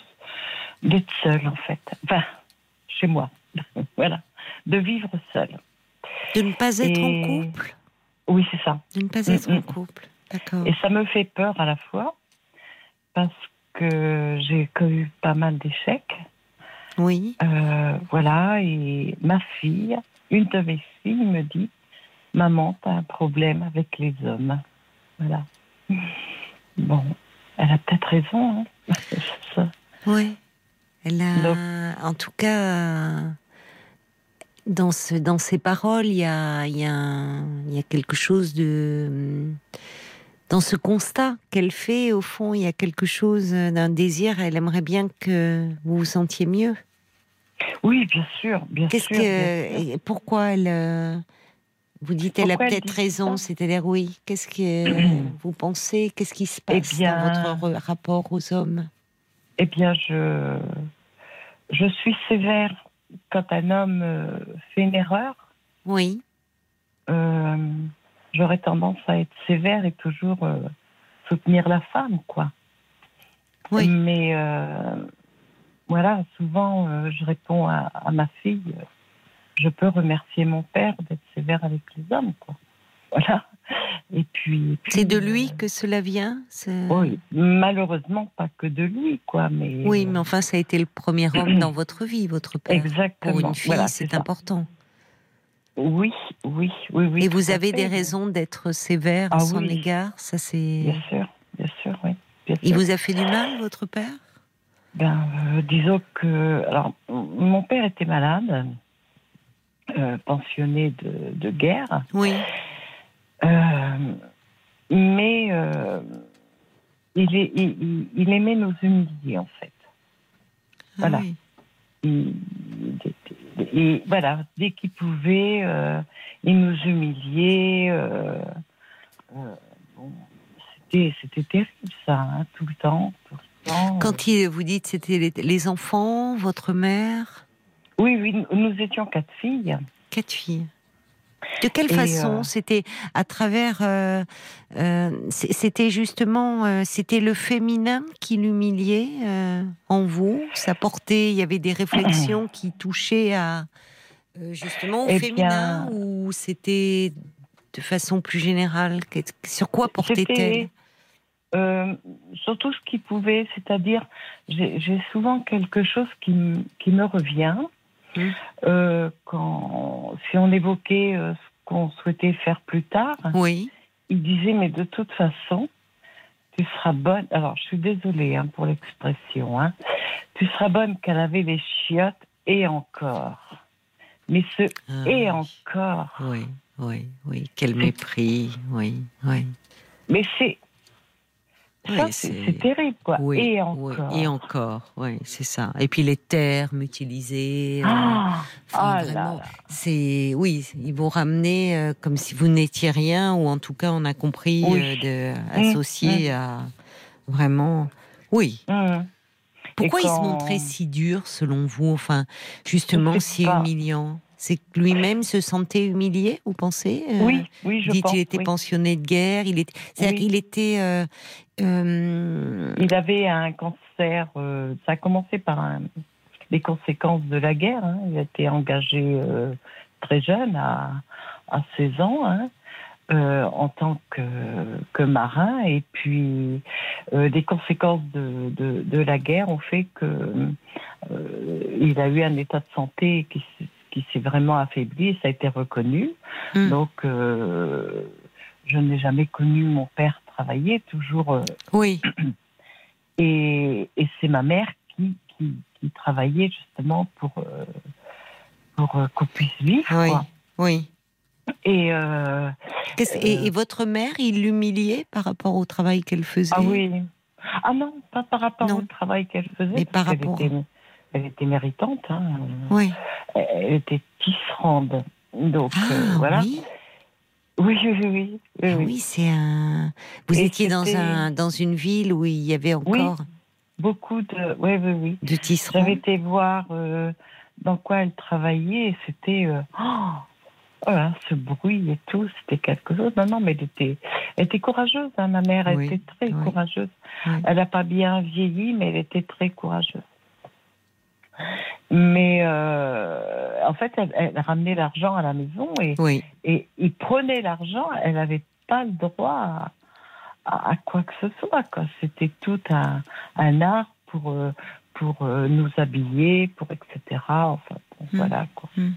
d'être seule, en fait. Enfin, chez moi. voilà. De vivre seule. De ne pas être en couple? Oui, c'est ça. De ne pas être en couple. D'accord. Et ça me fait peur à la fois, parce que j'ai eu pas mal d'échecs. Oui. Euh, voilà, et ma fille, une de mes filles me dit Maman, t'as un problème avec les hommes. Voilà. Bon, elle a peut-être raison. Hein oui. Elle a, en tout cas, dans, ce, dans ses paroles, il y a, y, a, y a quelque chose de. Dans ce constat qu'elle fait, au fond, il y a quelque chose d'un désir. Elle aimerait bien que vous vous sentiez mieux. Oui, bien sûr, bien Qu'est-ce sûr. Que, pourquoi elle. euh, Vous dites, elle a peut-être raison, c'est-à-dire oui. Qu'est-ce que vous pensez Qu'est-ce qui se passe bien- dans votre re- rapport aux hommes? Eh bien, je, je suis sévère quand un homme euh, fait une erreur. Oui. euh, J'aurais tendance à être sévère et toujours euh, soutenir la femme, quoi. Oui. Mais voilà, souvent, je réponds à, à ma fille je peux remercier mon père d'être sévère avec les hommes, quoi. Voilà. Et puis. puis, C'est de lui euh, que cela vient Oui, malheureusement, pas que de lui, quoi. Mais Oui, euh, mais enfin, ça a été le premier homme dans votre vie, votre père. Exactement. Pour une fille, Voilà, c'est important. Oui, oui, oui, oui. Et vous avez fait. des raisons d'être sévère à Ah son oui. égard Ça, c'est. Bien sûr, bien sûr, oui. bien Il sûr. vous a fait du mal, votre père? Ben, euh, disons que. Alors, mon père était malade, euh, pensionné de, de guerre, Oui. Euh, mais euh, il, est- il- il- il aimait nous humilier, en fait. Ah Voilà. oui. Il- il- et voilà, dès qu'il pouvait, euh, il nous humiliait. euh, euh, bon, c'était, c'était terrible, ça, hein, tout le temps. Tout le temps. Quand il, vous dites c'était les, les enfants, votre mère, Oui, oui, nous- nous étions quatre filles. quatre filles. De quelle Et, façon euh, C'était à travers. euh, euh, c'était justement. c'était le féminin qui l'humiliait en vous Ça portait. Il y avait des réflexions qui touchaient à. justement au Eh féminin bien- ou c'était de façon plus générale? Sur quoi portait-elle? surtout ce qui pouvait, c'est-à-dire, j'ai, souvent quelque chose qui, qui me revient. Mm. Euh, quand, si on évoquait euh, ce qu'on souhaitait faire plus tard, Oui. il disait mais de toute façon tu seras bonne alors je suis désolée hein, pour l'expression hein, tu seras bonne qu'elle avait les chiottes et encore mais ce Ah, et oui. encore Oui, oui, oui. Quel mépris. Oui, oui. mais c'est Oui, c'est- terrible quoi Oui, et oui, encore et encore, oui, c'est ça. Et puis les termes utilisés. euh, ah, ah là. c'est oui, ils vous ramener euh, comme si vous n'étiez rien, ou en tout cas on a compris Oui. euh, de associer à vraiment. Oui. Hum. Pourquoi Et il se montrait si dur selon vous? Enfin, justement, si sais pas. humiliant. C'est que lui-même se sentait humilié, vous pensez Euh, oui oui je Dites, pense il était oui. pensionné de guerre, il était, c'est-à-dire Oui. qu'il était, euh, euh, il avait un cancer euh, ça a commencé par un, les conséquences de la guerre hein. il a été engagé très jeune à, à 16 ans hein. euh, en tant que, que marin. Et puis, euh, des conséquences de, de, de la guerre ont fait que euh, il a eu un état de santé qui, qui s'est vraiment affaibli. Et ça a été reconnu. Hmm. Donc, euh, je n'ai jamais connu mon père travailler, toujours. euh, oui, et et c'est ma mère qui, qui, qui travaillait justement pour, euh, pour qu'on puisse vivre. oui, quoi. oui. Et. et, et votre mère, il l'humiliait par rapport au travail qu'elle faisait? Ah oui. Ah non, pas par rapport Non. au travail qu'elle faisait. Mais par rapport- était elle était méritante. Hein. Oui. Elle était tisserande. Donc Ah, euh, voilà. oui. Oui, oui, oui, oui. oui, Ah oui. c'est un. Vous Et étiez dans un dans une ville où il y avait encore Beaucoup de. Oui, oui, oui. de tisserands. J'avais été voir euh, dans quoi elle travaillait c'était. euh, oh, voilà, ce bruit et tout, c'était quelque chose. Non, non, mais elle était, elle était courageuse, hein, ma mère. Elle Oui, était très oui. courageuse. Oui. Elle n'a pas bien vieilli, mais elle était très courageuse. Mais euh, en fait, elle, elle ramenait l'argent à la maison et, Oui. et il prenait l'argent. Elle n'avait pas le droit à, à- à quoi que ce soit. C'était tout un, un art pour, euh, pour euh, nous habiller, pour etc. Enfin, bon, Mm. voilà. Quoi. Mm.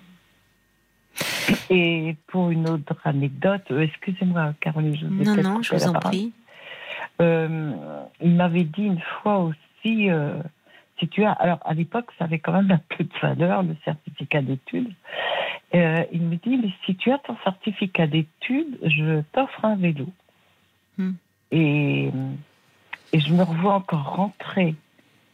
Et pour une autre anecdote, excusez-moi, Caroline, je vous ai Non, non, je vous en parole. prie. Euh, il m'avait dit une fois aussi, euh, si tu as, alors à l'époque, ça avait quand même un peu de valeur, le certificat d'études. Euh, il me dit, mais si tu as ton certificat d'études, je t'offre un vélo. Hmm. Et, et je me revois encore rentrer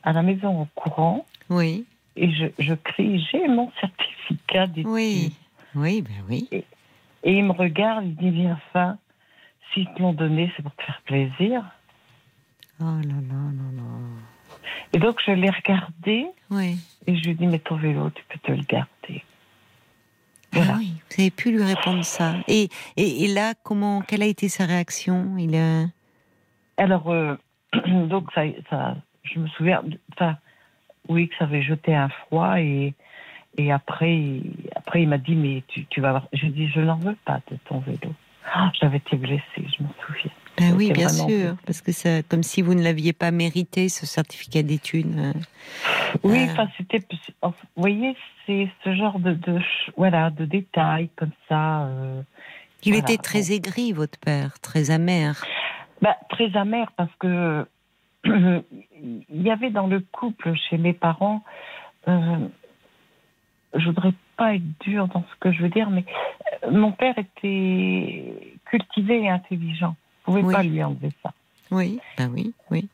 à la maison en courant Oui. et je, je crie, j'ai mon certificat d'études. Oui. Oui, ben oui. Et il me regarde, il dit, viens fin, s'ils te l'ont donné, c'est pour te faire plaisir. Oh là là là là. Et donc, je l'ai regardé Oui. et je lui ai dit, mais ton vélo, tu peux te le garder. Ah Voilà. oui, vous avez pu lui répondre ça. Et, et, et là, comment, quelle a été sa réaction? Il a... Alors, euh, donc, ça, ça, je me souviens, enfin, oui, que ça avait jeté un froid et, et après, après, il m'a dit, mais tu, tu vas voir. Je dis, je n'en veux pas de ton vélo. Ah, J'avais été blessée, je me souviens. Ben oui, bien vraiment sûr, parce que c'est comme si vous ne l'aviez pas mérité ce certificat d'études. euh. Oui, Euh. enfin, c'était. Vous voyez, c'est ce genre de, voilà, de détails comme ça. euh, Il Voilà, était très aigri, votre père, très amer. Bah, très amer parce que il y avait dans le couple chez mes parents, euh, je voudrais pas être dure dans ce que je veux dire, mais mon père était cultivé et intelligent. Oui. pas lui enlever ça. Oui, ben oui, oui.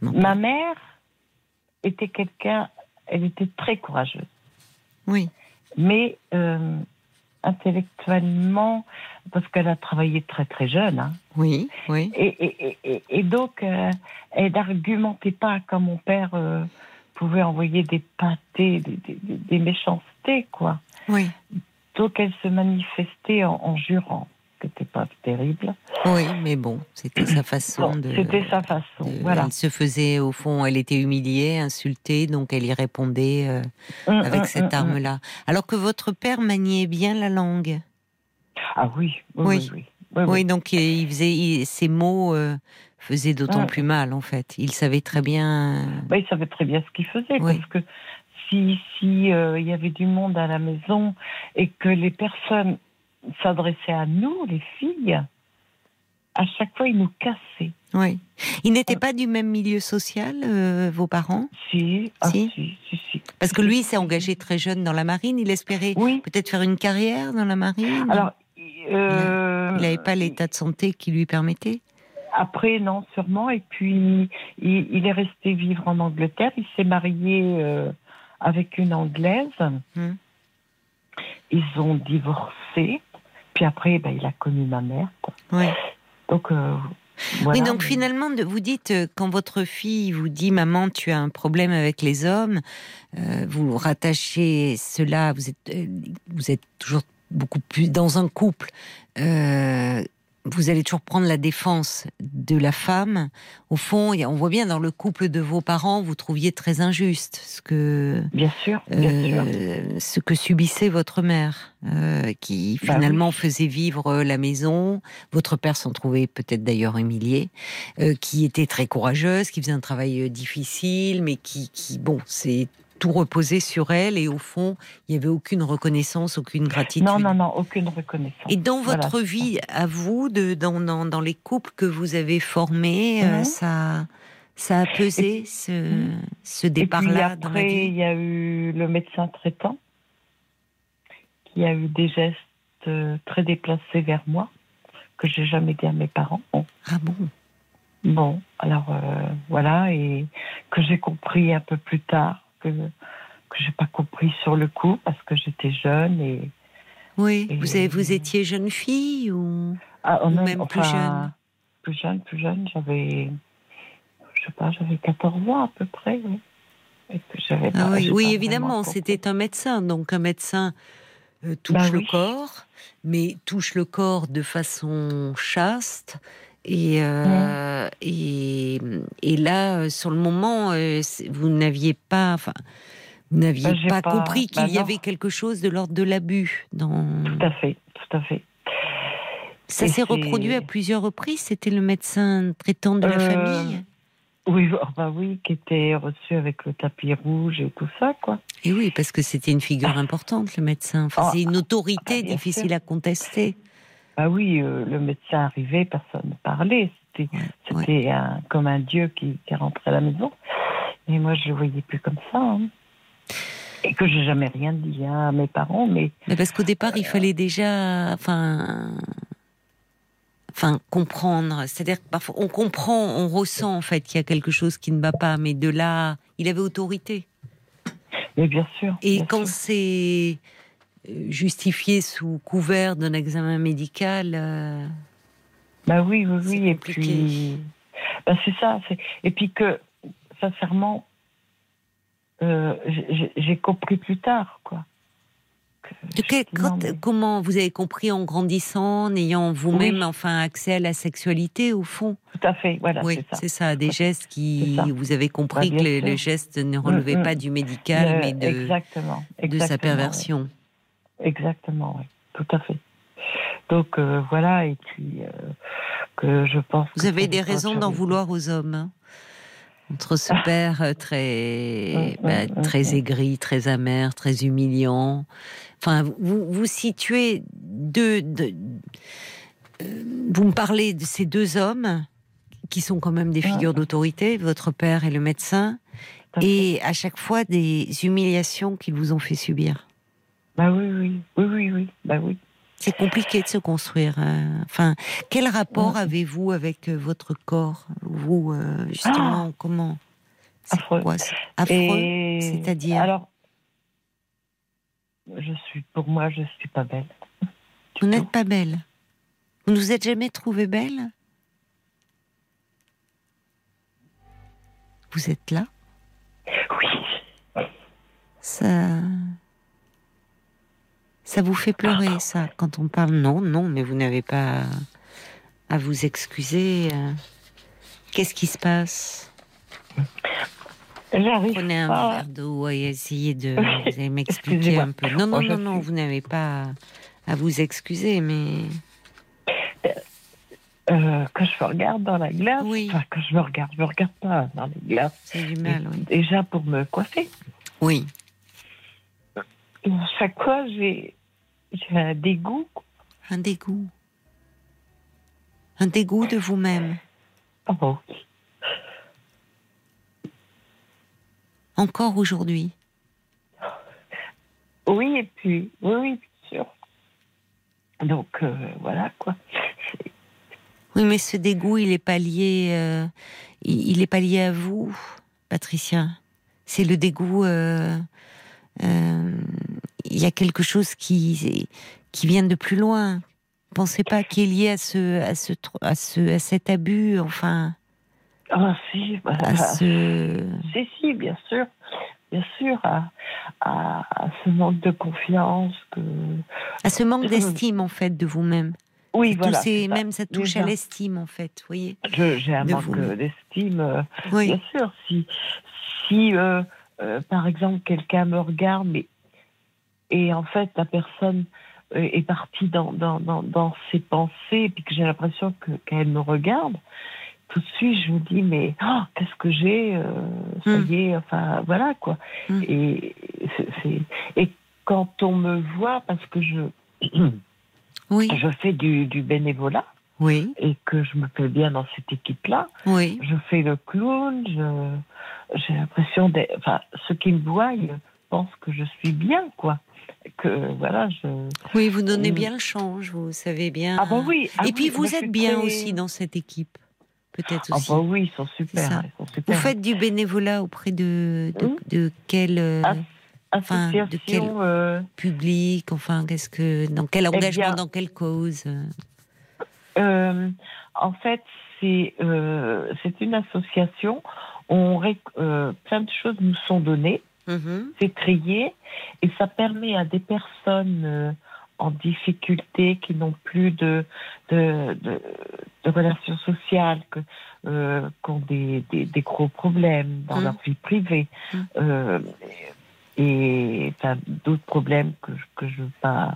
Non. Ma mère était quelqu'un, elle était très courageuse, Oui, mais euh, intellectuellement, parce qu'elle a travaillé très très jeune, hein, oui, oui. Et, et, et- donc, euh, elle n'argumentait pas comme mon père euh, pouvait envoyer des pâtés, des, des- des- des méchancetés, quoi. Oui, Donc, elle se manifestait en, en jurant, qui n'était pas terrible. oui, mais bon, c'était sa façon Bon, de. C'était sa façon, de- voilà. Elle se faisait, au fond, elle était humiliée, insultée, donc elle y répondait euh, Hum, avec hum, cette hum, arme-là. Alors que votre père maniait bien la langue. Ah oui, oui, Oui. oui. oui, oui, Oui, oui. donc il faisait, il- ces mots euh, faisaient d'autant plus mal, en fait. Il savait très bien. Bah, il savait très bien ce qu'il faisait, parce que si si euh, il y avait du monde à la maison et que les personnes s'adressaient à nous, les filles, à chaque fois, il nous cassait. Oui. Il n'était pas du même milieu social, euh, vos parents? Si, ah, Si. si, si, si. Parce que lui s'est engagé très jeune dans la marine. Il espérait Oui. peut-être faire une carrière dans la marine? Alors, euh, il n'avait pas l'état de santé qui lui permettait? Après, non, sûrement. Et puis, il, il est resté vivre en Angleterre. Il s'est marié euh, avec une Anglaise. Hmm. Ils ont divorcé. Puis après, ben, il a connu ma mère. quoi. Oui. Donc, euh, voilà. oui, donc finalement, vous dites, euh, quand votre fille vous dit, maman, tu as un problème avec les hommes, euh, vous rattachez cela, vous êtes, vous êtes toujours beaucoup plus dans un couple. euh, vous allez toujours prendre la défense de la femme. Au fond, on voit bien dans le couple de vos parents, vous trouviez très injuste ce que Bien sûr, bien sûr. euh, ce que subissait votre mère, euh, qui Bah finalement faisait vivre la maison. Votre père s'en trouvait peut-être d'ailleurs humilié, euh, qui était très courageuse, qui faisait un travail difficile, mais qui, qui bon, c'est tout reposé sur elle et au fond, il n'y avait aucune reconnaissance, aucune gratitude. Non, non, non, aucune reconnaissance. Et dans Voilà, votre vie, à vous, de, dans, dans, dans les couples que vous avez formés, euh, Mhm. ça, ça a pesé ce, ce départ-là dans la après, vie il y a eu le médecin traitant qui a eu des gestes euh, très déplacés vers moi que j'ai jamais dit à mes parents. Bon, Ah bon? Bon, alors euh, voilà, et que j'ai compris un peu plus tard que que j'ai pas compris sur le coup parce que j'étais jeune et. Oui, vous, avez, vous étiez jeune fille ou, ah, ou même plus jeune? Plus jeune, plus jeune, j'avais. Je sais pas, j'avais 14 ans à peu près, oui. Et ah oui, oui évidemment, c'était un médecin, donc un médecin euh, touche bah le corps, mais touche le corps de façon chaste. Et, euh, et, et, là, sur le moment, euh, vous n'aviez pas, enfin, vous n'aviez bah, pas, compris qu'il bah, y avait quelque chose de l'ordre de l'abus dans. Tout à fait, tout à fait. Ça s'est reproduit à plusieurs reprises. C'était le médecin traitant de la famille? Oui, bah oui, qui était reçu avec le tapis rouge et tout ça, quoi. Et oui, parce que c'était une figure importante, le médecin. Enfin, c'est une autorité ah, bah, difficile à contester. Ah oui, euh, le médecin arrivait, personne ne parlait. C'était comme un dieu qui, qui rentrait à la maison. Mais moi, je le voyais plus comme ça. Hein. Et que j'ai jamais rien dit hein, à mes parents, mais. mais parce qu'au départ, il fallait déjà, enfin, enfin comprendre. C'est-à-dire que parfois on comprend, on ressent en fait qu'il y a quelque chose qui ne va pas, mais de là, il avait autorité. Mais bien sûr. Et quand c'est euh, justifié sous couvert d'un examen médical. Euh, bah oui, oui, oui. Et puis, bah c'est ça. Et puis que, sincèrement, euh, j'ai compris plus tard, quoi comment vous avez compris en grandissant, en ayant vous-même enfin accès à la sexualité au fond? Tout à fait, voilà. Oui, c'est ça. des gestes qui vous avez compris bah, que les, gestes ne relevaient mm, mm. pas du médical, mais de, exactement, de sa perversion. Exactement, oui, tout à fait. Donc euh, voilà, et puis euh, que je pense. Vous avez des raisons d'en vouloir aux hommes. Hein entre ce père euh, très, bah, très aigri, très amer, très humiliant. Enfin, vous vous situez deux, euh, vous me parlez de ces deux hommes qui sont quand même des figures d'autorité, votre père et le médecin, et à chaque fois des humiliations qu'ils vous ont fait subir. Bah oui, oui, oui, oui, oui, bah oui. C'est compliqué de se construire. Hein. Enfin, quel rapport avez-vous avec euh, votre corps? Vous, euh, justement, ah comment? Affreux. Affreux, c'est-à-dire? Alors, je suis, pour moi, je suis pas belle. Vous n'êtes pas belle. Vous ne vous êtes jamais trouvée belle? Vous êtes là? Oui. Ça. Ça vous fait pleurer, ça, quand on parle Non, non, mais vous n'avez pas à vous excuser. Euh. Qu'est-ce qui se passe? Prenez un verre d'eau et essayez de m'expliquer un peu. Non, non, non, non, vous n'avez pas à vous excuser, mais. Euh, que je me regarde dans la glace. Oui. Enfin, que je me regarde, je me regarde pas dans les glaces. C'est du mal, oui. Déjà pour me coiffer. Oui. chaque fois, j'ai j'ai un dégoût. Un dégoût. Un dégoût de vous-même. Oh. Encore aujourd'hui. Oui, et puis, oui, oui, bien sûr. Donc, euh, voilà, quoi. Oui, mais ce dégoût, il n'est pas lié, euh, il, est pas lié à vous, Patricia. C'est le dégoût euh, y a quelque chose qui, qui vient de plus loin. Pensez pas qu'il est lié à ce, à ce, à ce, à cet abus, enfin. Ah si, bah, à ce... si, si, bien sûr, bien sûr, à, à, ce manque de confiance que. À ce manque d'estime en fait de vous-même. Oui, voilà. Même ça touche à l'estime en fait, voyez. J'ai un manque d'estime, euh, oui. bien sûr. Si, si euh, euh, par exemple quelqu'un me regarde, mais et en fait, la personne euh, est partie dans, dans, dans, ses pensées, et puis que j'ai l'impression qu'elle me regarde, tout de suite, je me dis, mais oh, qu'est-ce que j'ai euh, Ça hmm. y est, enfin, voilà, quoi. Hmm. Et, et quand on me voit, parce que je, oui. je fais du, du bénévolat, oui. et que je me fais bien dans cette équipe-là. Oui. Je fais le clown, j'ai l'impression d'être. Enfin, ceux qui me voient pensent que je suis bien, quoi que voilà, je. Oui, vous donnez bien le change, vous savez bien. Ah bah oui. Ah Et puis vous êtes bien aussi dans cette équipe, peut-être ah aussi. Ah bah oui, ils sont super, Vous faites du bénévolat auprès de de, hum. quel euh, Enfin, de quel euh, public Enfin, qu'est-ce que, dans quel Eh engagement, bien- dans quelle cause euh, en fait, c'est euh, c'est une association. On plein de choses nous sont données, Mhm. c'est trié, et ça permet à des personnes euh, en difficulté qui n'ont plus de, de, de, de relations sociales, que, euh, qui ont des, des, des gros problèmes dans Mhm. leur vie privée, Mhm. euh, et enfin, d'autres problèmes que, je- que je ne veux pas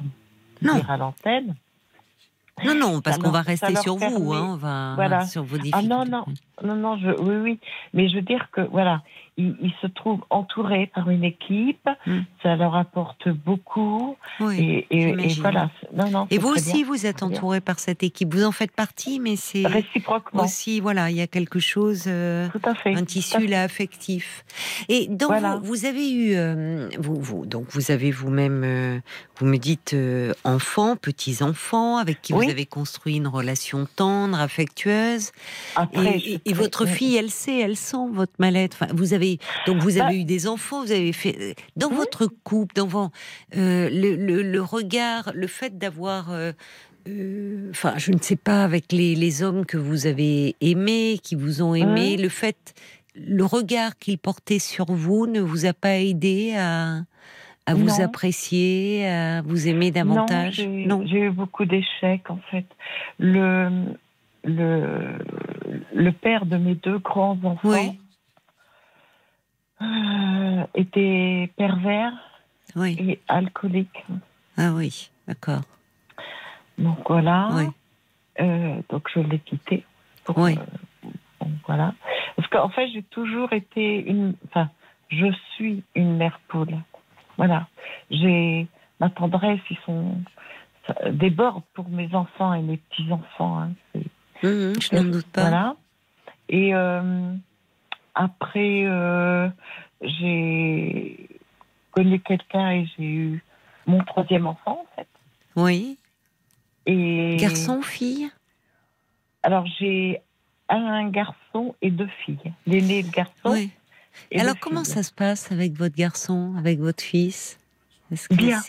Non. dire à l'antenne. Non, non, parce qu'on va rester sur vous, hein, on va voilà. sur vos Ah difficultés. non, non, non, non, je, oui, oui. Mais je veux dire que, voilà, ils, ils se trouvent entourés par une équipe, Mm. ça leur apporte beaucoup. Oui, et, et, et j'imagine. voilà. Non, non, Et vous aussi, bien. vous êtes entouré par cette équipe. Vous en faites partie, mais c'est Réciproquement. aussi, voilà, il y a quelque chose, euh, Tout à fait. un tissu fait. là affectif. Et donc, Voilà. vous, vous avez eu, euh, vous, vous, donc vous avez vous-même, euh, vous me dites euh, enfants, petits enfants, avec qui Oui. vous avez construit une relation tendre, affectueuse. Après, Et, je- et- et votre fille, elle sait, elle sent votre mal-être. Enfin, vous avez donc vous avez Bah- eu des enfants, vous avez fait dans Oui. votre couple, dans vos- euh, le, le- le regard, le fait d'avoir, euh, enfin, je ne sais pas, avec les, les hommes que vous avez aimés, qui vous ont aimé, le fait, le regard qu'ils portaient sur vous ne vous a pas aidé à à vous Non. apprécier, à vous aimer davantage? Non, j'ai eu beaucoup d'échecs en fait. Le, le, le père de mes deux grands enfants Oui. euh, était pervers Oui. et alcoolique. Ah oui, d'accord. Donc voilà. Oui. Euh, donc je l'ai quitté. Pour, Oui. euh, donc voilà. Parce qu'en fait, j'ai toujours été une. Enfin, je suis une mère poule. Voilà. J'ai ma tendresse, ils sont déborde pour mes enfants et mes petits enfants. hein. Mhm, je n'en doute pas. Voilà. Et euh, après, euh, j'ai connu quelqu'un et j'ai eu mon troisième enfant, en fait. Oui. Et Garçon, fille? Alors, j'ai un garçon et deux filles. L'aîné, le garçon. Oui. Et Alors comment ça se passe avec votre garçon, avec votre fils? Que Bien.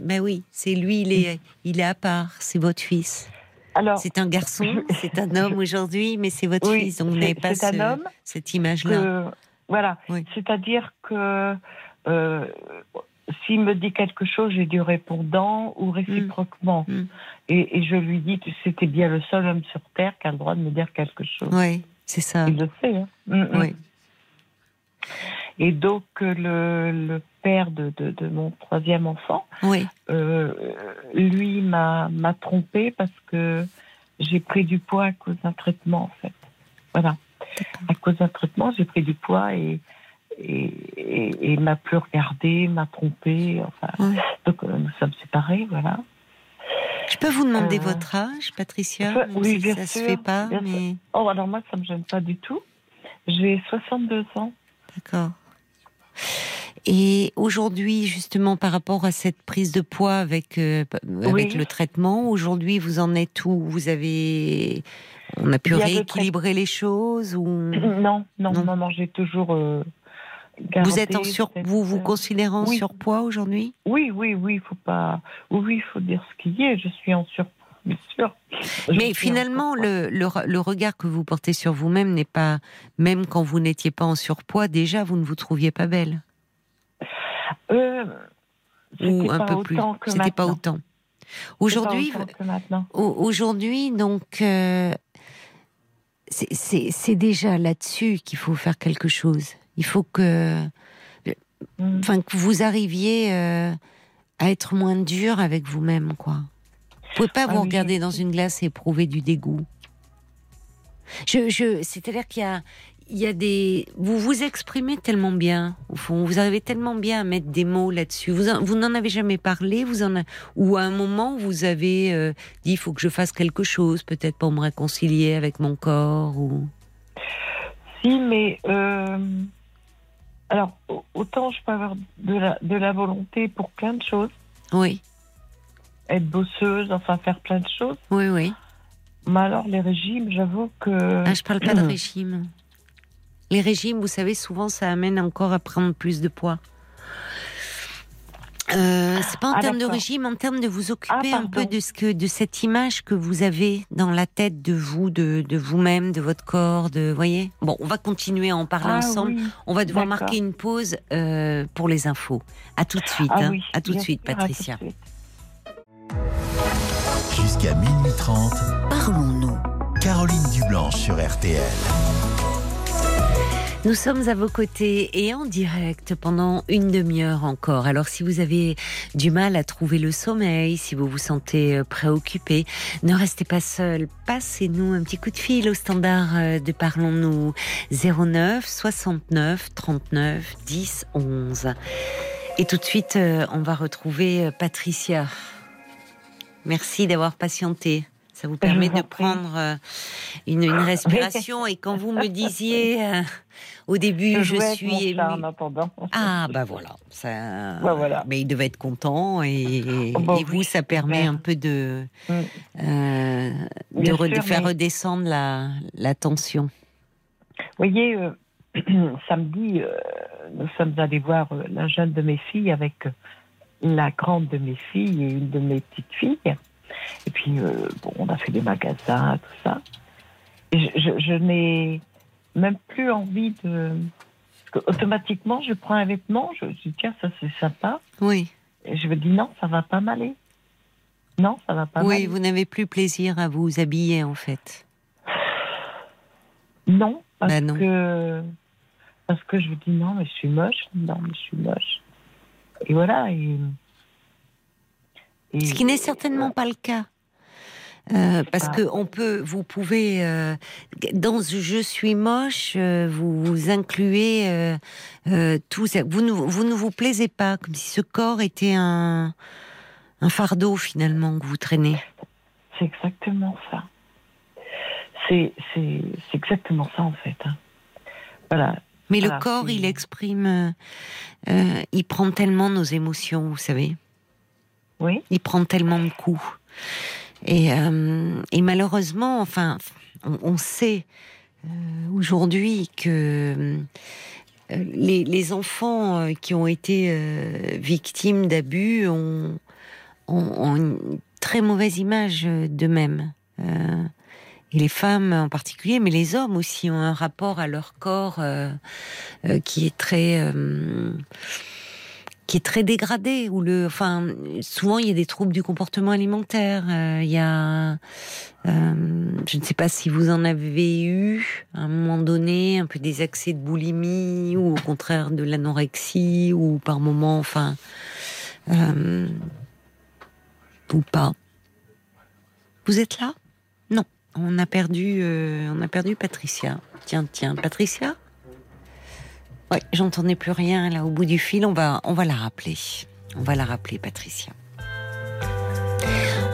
Ben oui, c'est lui, il est, il est à part, c'est votre fils. Alors, C'est un garçon, je- c'est un homme aujourd'hui, mais c'est votre oui, fils, donc vous n'avez pas c'est un ce- homme cette image-là. voilà. Oui. C'est-à-dire que euh, s'il me dit quelque chose, j'ai du répondant ou réciproquement. Mm. Et, et je lui dis que c'était bien le seul homme sur Terre qui a le droit de me dire quelque chose. Oui, c'est ça. Il le sait. Hein. Mm, mm. Oui. Et donc, euh, le, le père de, de, de mon troisième enfant, Oui. euh, lui m'a trompée parce que j'ai pris du poids à cause d'un traitement, en fait. Voilà. À cause d'un traitement, j'ai pris du poids et, et, et, et m'a plus regardé, m'a trompé. Enfin, Oui. donc, euh, nous sommes séparés, voilà. Je peux vous demander Euh, votre âge, Patricia? oui, si bien ça se sûr, fait pas, mais Oh, alors moi, ça me gêne pas du tout. J'ai 62 ans. D'accord. Et aujourd'hui, justement, par rapport à cette prise de poids avec, euh, avec Oui. le traitement, aujourd'hui, vous en êtes où? Vous avez. On a pu a rééquilibrer les choses ou... Non, non, Non. non, non, j'ai toujours. euh, Vous êtes en sur... vous vous euh, considérez en oui. surpoids aujourd'hui? Oui, oui, oui, il faut pas. Oui, oui, il faut dire ce qu'il y est. Je suis en surpoids, bien sûr. Je Mais finalement, le, le, re- le regard que vous portez sur vous-même n'est pas, même quand vous n'étiez pas en surpoids, déjà vous ne vous trouviez pas belle, Euh, ou un peu plus. C'était pas autant. Aujourd'hui, aujourd'hui, donc, euh, c'est- déjà là-dessus qu'il faut faire quelque chose. Il faut que, Mm. enfin, que vous arriviez euh, à être moins dur avec vous-même, quoi. Vous pouvez pas Ah vous oui. regarder dans une glace et éprouver du dégoût. Je, je, c'est-à-dire qu'il y a, il y a des, vous vous exprimez tellement bien, au fond, vous arrivez tellement bien à mettre des mots là-dessus. Vous, en- vous n'en avez jamais parlé, vous en, a- ou à un moment vous avez euh, dit, il faut que je fasse quelque chose, peut-être pour me réconcilier avec mon corps, ou? Si, mais. euh, alors, au- autant je peux avoir de la, de la volonté pour plein de choses, Oui, être bosseuse, enfin faire plein de choses. oui, oui. Mais alors, les régimes, j'avoue que. Ah, je parle pas de régime. Les régimes, vous savez, souvent ça amène encore à prendre plus de poids. Euh, c'est pas en Ah, termes de régime, en termes de vous occuper Ah, un peu de ce que de cette image que vous avez dans la tête de vous, de, de vous-même, de votre corps, de voyez? Bon, on va continuer à en parler Ah, ensemble. oui. On va devoir marquer une pause euh, pour les infos. À tout de suite. Hein. oui, à tout de suite, à tout de Patricia. Jusqu'à minuit 30, Parlons-nous. Caroline Dublanche sur RTL. Nous sommes à vos côtés et en direct pendant une demi-heure encore. Alors si vous avez du mal à trouver le sommeil, si vous vous sentez euh, préoccupé, ne restez pas seul. Passez-nous un petit coup de fil au standard euh, de Parlons-nous 09 69 39 10 11. Et tout de suite, euh, on va retrouver Patricia. Merci d'avoir patienté. Ça vous permet vous de prendre euh, une, une respiration. Et quand vous me disiez euh, au début, je, avec suis émue. en attendant. Ah bah voilà, ça. Bah, voilà. Mais il devait être content et, Oh, bah et vous, oui, ça permet un peu de Mm. euh, de, de faire mais- redescendre la, la tension. Vous voyez, euh, samedi, nous sommes allés voir la jeune de mes filles avec la grande de mes filles et une de mes petites filles. Et puis, euh, bon, on a fait des magasins, tout ça. Et je, je- je n'ai même plus envie de. Parce que automatiquement, je prends un vêtement, je me dis, tiens, ça c'est sympa. Oui, Et je me dis, non, ça va pas m'aller. Non, ça va pas oui, m'aller. vous n'avez plus plaisir à vous habiller en fait. Non, parce Bah non. que parce que je me dis non, mais je suis moche, non, mais je suis moche. Et voilà. Et, et- Ce qui n'est certainement pas le cas. Euh, parce pas. que on peut, vous pouvez euh, dans je suis moche, euh, vous, vous incluez euh, tout. ça. Vous ne vous ne vous plaisez pas, comme si ce corps était un un fardeau finalement que vous traînez. C'est exactement ça. C'est c'est c'est exactement ça en fait. hein. Voilà. Mais Voilà, le corps, c'est- il exprime, euh, euh, il prend tellement nos émotions, vous savez. Oui. Il prend tellement de coups. Et, euh, et malheureusement, enfin, on, on sait euh, aujourd'hui que les, les enfants qui ont été victimes d'abus ont, ont- ont une très mauvaise image d'eux-mêmes. Les femmes en particulier, mais les hommes aussi ont un rapport à leur corps euh, euh, qui est très euh, qui est très dégradé. Où le, enfin, souvent il y a des troubles du comportement alimentaire. euh, il y a, euh, je ne sais pas si vous en avez eu à un moment donné, un peu des accès de boulimie ou au contraire de l'anorexie ou par moment, enfin, euh, ou pas. Vous êtes là? On a perdu, euh, on a perdu Patricia. Tiens, tiens, Patricia. Ouais, j'entendais plus rien là au bout du fil. On va, on va la rappeler. On va la rappeler, Patricia.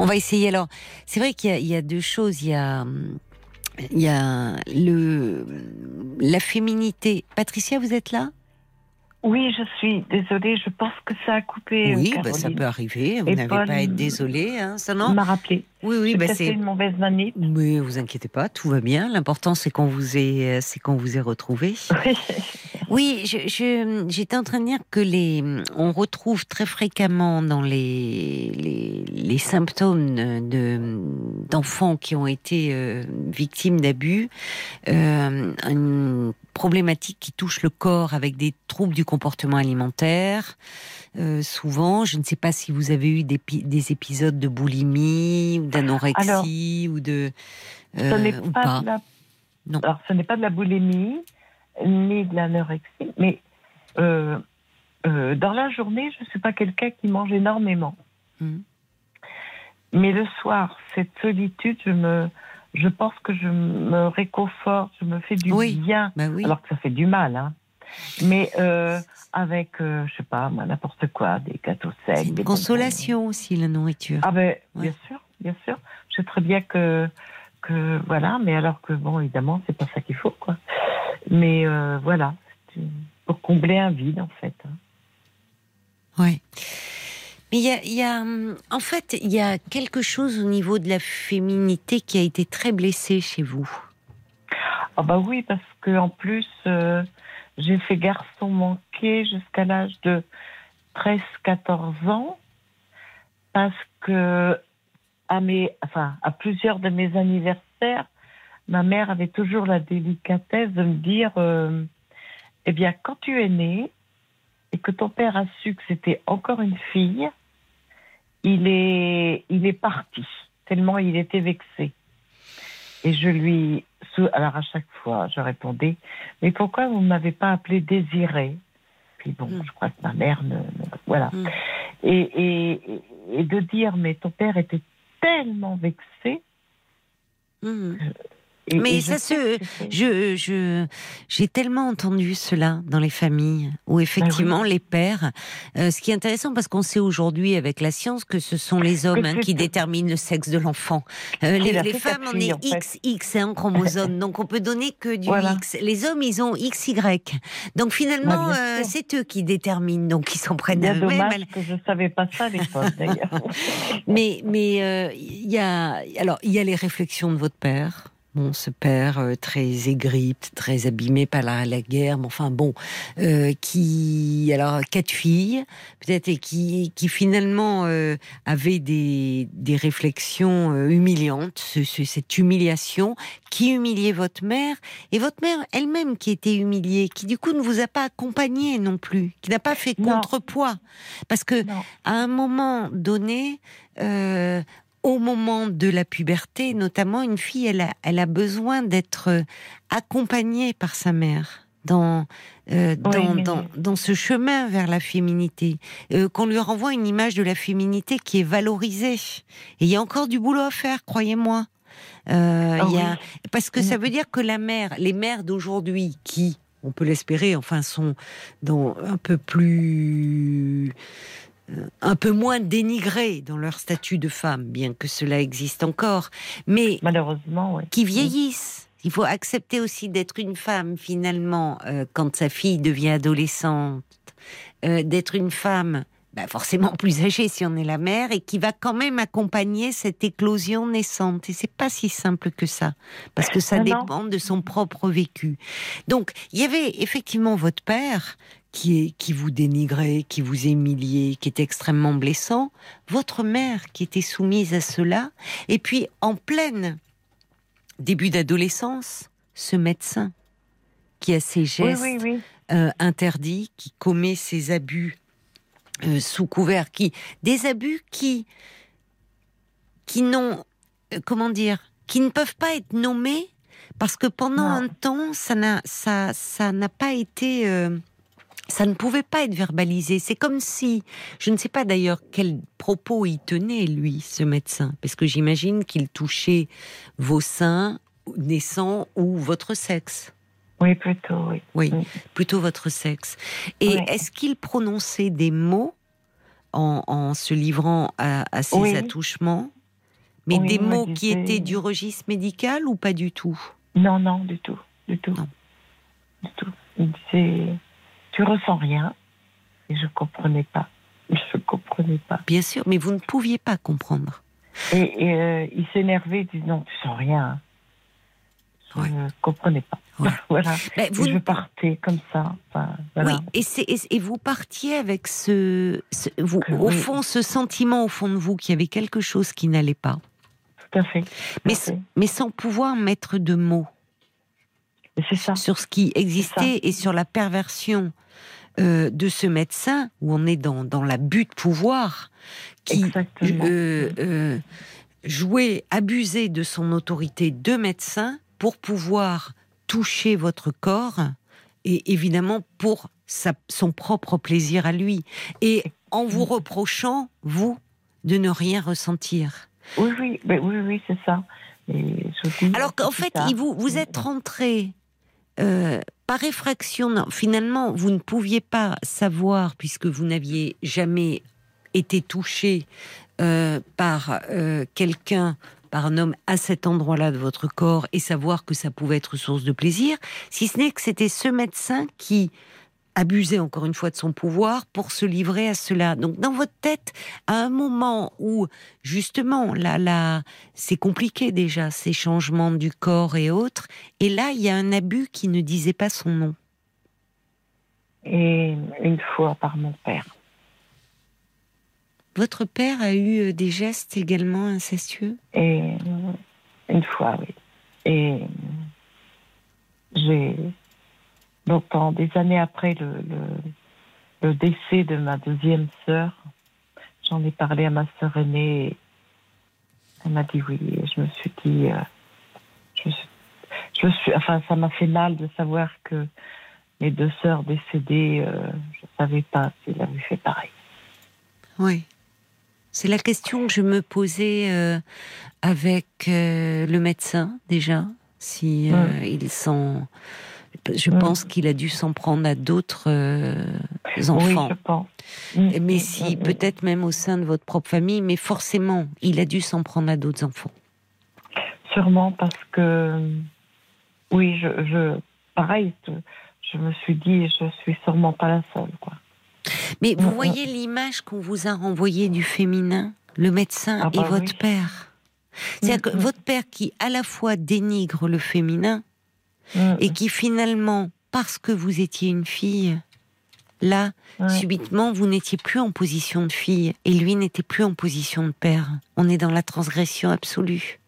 On va essayer. Alors, c'est vrai qu'il y, y a deux choses. Il y a, il y a le, la féminité. Patricia, vous êtes là? Oui, je suis désolée. Je pense que ça a coupé. Oui, euh, bah, ça peut arriver. Vous n'avez pas à être désolé, hein, ça non m'a rappelé. Oui, oui, bah, c'est. une mauvaise manip. Mais vous inquiétez pas, tout va bien. L'important c'est qu'on vous ait, c'est qu'on vous ait retrouvé. Oui, je- je- j'étais en train de dire que les, on retrouve très fréquemment dans les, les, les symptômes de d'enfants qui ont été euh, victimes d'abus euh, une problématique qui touche le corps avec des troubles du comportement alimentaire. Euh, souvent, je ne sais pas si vous avez eu des, des épisodes de boulimie ou d'anorexie ou de Ce ou pas, pas. de la... Non. Alors, ce n'est pas de la boulimie ni de l'anorexie, mais euh, euh, dans la journée, je ne suis pas quelqu'un qui mange énormément. Mhm. Mais le soir, cette solitude, je me, je pense que je me réconforte, je me fais du Oui. bien, Bah oui. alors que ça fait du mal, hein. Mais euh, avec, euh, je sais pas, n'importe quoi, des gâteaux secs, C'est une des consolation aussi la nourriture. ah ben, Ouais. bien sûr, bien sûr. Je sais très bien que, que voilà, mais alors que bon, évidemment, c'est pas ça qu'il faut, quoi. Mais euh, voilà, pour combler un vide, en fait. hein. Ouais. Mais il y a, il y a, en fait, il y a quelque chose au niveau de la féminité qui a été très blessé chez vous. Ah bah oui, parce que en plus, euh, j'ai fait garçon manqué jusqu'à l'âge de 13-14 ans parce que à, mes, enfin, à plusieurs de mes anniversaires, ma mère avait toujours la délicatesse de me dire euh, Eh bien, quand tu es né et que ton père a su que c'était encore une fille, il est, il est parti, tellement il était vexé. Et je lui. Alors, à chaque fois, je répondais Mais pourquoi vous ne m'avez pas appelé Désiré Puis bon, Mm. je crois que ma mère ne. ne- voilà. Mm. Et, et, et de dire Mais ton père était tellement vexé. Mhm. Et- Mais et ça se- Je, je, j'ai tellement entendu cela dans les familles où effectivement les pères. euh, ce qui est intéressant parce qu'on sait aujourd'hui avec la science que ce sont les hommes hein, qui déterminent le sexe de l'enfant. Euh, les la les femmes, on est en fait. XX hein, chromosome, donc on peut donner que du Voilà. X. Les hommes, ils ont XY. Donc finalement, Bah, euh, c'est eux qui déterminent, donc ils s'en prennent à eux-mêmes. que je ne savais pas ça à l'époque, d'ailleurs. Mais mais euh, il y a alors il y a les réflexions de votre père. Bon, ce père euh, très aigri, très abîmé par la, la guerre, mais enfin bon, euh, qui alors quatre filles peut-être et qui qui finalement euh, avait des des réflexions humiliantes, ce- ce- cette humiliation qui humiliait votre mère et votre mère elle-même qui était humiliée, qui du coup ne vous a pas accompagné non plus, qui n'a pas fait Non. contrepoids, parce que Non. à un moment donné, euh, au moment de la puberté, notamment, une fille, elle a, elle a besoin d'être euh, accompagnée par sa mère dans, euh, dans, dans, dans ce chemin vers la féminité, Euh, qu'on lui renvoie une image de la féminité qui est valorisée. Et il y a encore du boulot à faire, croyez-moi. Euh, Ah y a, oui. parce que ça veut dire que la mère, les mères d'aujourd'hui, qui, on peut l'espérer, enfin, sont dans un peu plus un peu moins dénigrées dans leur statut de femme, bien que cela existe encore, mais Malheureusement, qui vieillissent. Il faut accepter aussi d'être une femme finalement euh, quand sa fille devient adolescente, euh, d'être une femme bah, forcément plus âgée si on est la mère et qui va quand même accompagner cette éclosion naissante. Et c'est pas si simple que ça, parce que ça Non, non. dépend de son propre vécu. Donc il y avait effectivement votre père qui, est, qui vous dénigrait, qui vous humiliait, qui était extrêmement blessant, votre mère qui était soumise à cela, et puis en pleine début d'adolescence, ce médecin qui a ses gestes oui, oui. euh, interdits, qui commet ses abus euh, sous couvert, qui des abus qui qui n'ont euh, comment dire, qui ne peuvent pas être nommés parce que pendant Non. un temps, ça n'a ça ça n'a pas été ça ne pouvait pas être verbalisé. C'est comme si, je ne sais pas d'ailleurs quels propos il tenait, lui, ce médecin, parce que j'imagine qu'il touchait vos seins naissants ou votre sexe. Oui, plutôt, oui. Oui, Mm. plutôt votre sexe. Et est-ce qu'il prononçait des mots en, en se livrant à, à ces Oui. attouchements? Mais Oui, des mots qui étaient du registre médical ou pas du tout? Non, non, du tout. Du tout. Non. Du tout. Il disait Tu ressens rien. Et je comprenais pas. Je comprenais pas. Bien sûr, mais vous ne pouviez pas comprendre. Et, et, euh, il s'énervait, il disait Non, tu sens rien. Je Ouais. ne comprenais pas. Ouais. voilà. Vous je ne- partais comme ça. Enfin, voilà. Oui, et, c'est- et, et vous partiez avec ce, ce- vous, Que au oui. fond, ce sentiment au fond de vous qu'il y avait quelque chose qui n'allait pas, Tout à fait. tout mais, à fait. mais sans pouvoir mettre de mots ça. sur ce qui existait et sur la perversion euh, de ce médecin, où on est dans, dans l'abus de pouvoir, qui euh, euh, jouait, abusait de son autorité de médecin pour pouvoir toucher votre corps et évidemment pour sa- son propre plaisir à lui. Et en vous reprochant, vous, de ne rien ressentir. Oui, oui, mais oui, oui, c'est ça. Et Alors qu'en fait, ça. vous, vous êtes rentré euh, par effraction. Finalement, vous ne pouviez pas savoir, puisque vous n'aviez jamais été touché euh, par euh, quelqu'un, par un homme à cet endroit-là de votre corps, et savoir que ça pouvait être source de plaisir, si ce n'est que c'était ce médecin qui abusait encore une fois de son pouvoir pour se livrer à cela. Donc dans votre tête, à un moment où justement là, là, c'est compliqué déjà ces changements du corps et autres, et là il y a un abus qui ne disait pas son nom. Et une fois par mon père. Votre père a eu euh, des gestes également incestueux? Et une fois, oui. Et j'ai longtemps, des années après le, le, le décès de ma deuxième sœur, j'en ai parlé à ma sœur aînée. Et elle m'a dit oui. Et je me suis dit, euh, je, suis, je me suis, enfin, ça m'a fait mal de savoir que mes deux sœurs décédées, euh, je ne savais pas s'il avait fait pareil. Oui. C'est la question que je me posais euh, avec le médecin déjà, si euh, Mm. il s'en. Je Mm. pense qu'il a dû s'en prendre à d'autres euh, Oui, enfants. je pense. Mm, Mais mm, si, mm, mm. peut-être même au sein de votre propre famille, mais forcément, il a dû s'en prendre à d'autres enfants. Sûrement parce que, oui, je, je pareil, je, me suis dit, je suis sûrement pas la seule, quoi. Mais vous Mm, mm. voyez l'image qu'on vous a renvoyée du féminin, le médecin Ah et bah votre oui. père. C'est-à-dire que Mm, mm. votre père qui à la fois dénigre le féminin Mm, et qui finalement, parce que vous étiez une fille, là, ouais. subitement, vous n'étiez plus en position de fille et lui n'était plus en position de père. On est dans la transgression absolue.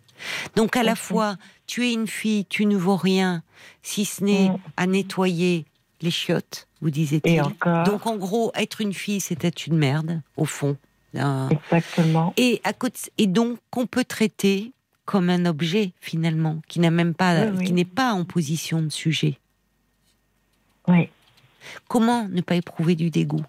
Donc à la fois, tu es une fille, tu ne vaux rien, si ce n'est Mm. à nettoyer les chiottes, vous Et disait-il. encore, Donc en gros, être une fille, c'était une merde, au fond. Exactement. Et, à côté, et donc qu'on peut traiter comme un objet finalement, qui n'a même pas, Oui, oui. qui n'est pas en position de sujet. Oui. Comment ne pas éprouver du dégoût?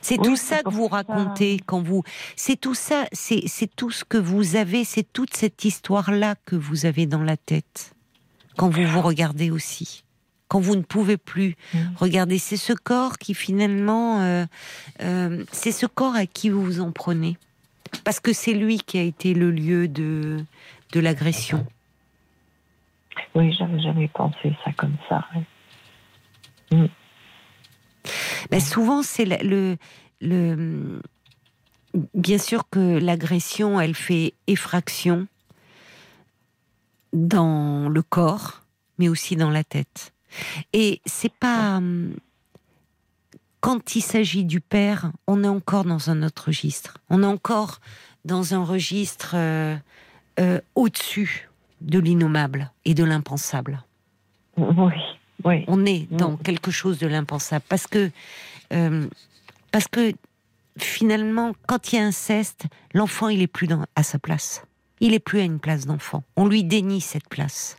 C'est Oui, tout ça que vous ça. racontez quand vous. C'est tout ça, c'est c'est tout ce que vous avez, c'est toute cette histoire-là que vous avez dans la tête quand vous vous regardez aussi. Quand vous ne pouvez plus Mm. regarder, c'est ce corps qui finalement, euh, euh, c'est ce corps à qui vous vous en prenez, parce que c'est lui qui a été le lieu de de l'agression. Oui, j'avais jamais pensé ça comme ça. oui. Ben, souvent, c'est le, le. Bien sûr que l'agression, elle fait effraction dans le corps, mais aussi dans la tête. Et c'est pas. hum, Quand il s'agit du père, on est encore dans un autre registre. On est encore dans un registre euh, euh, au-dessus de l'innommable et de l'impensable. Oui, oui. on est dans quelque chose de l'impensable parce que euh, parce que finalement quand il y a inceste l'enfant il est plus dans, à sa place. Il est plus à une place d'enfant. On lui dénie cette place.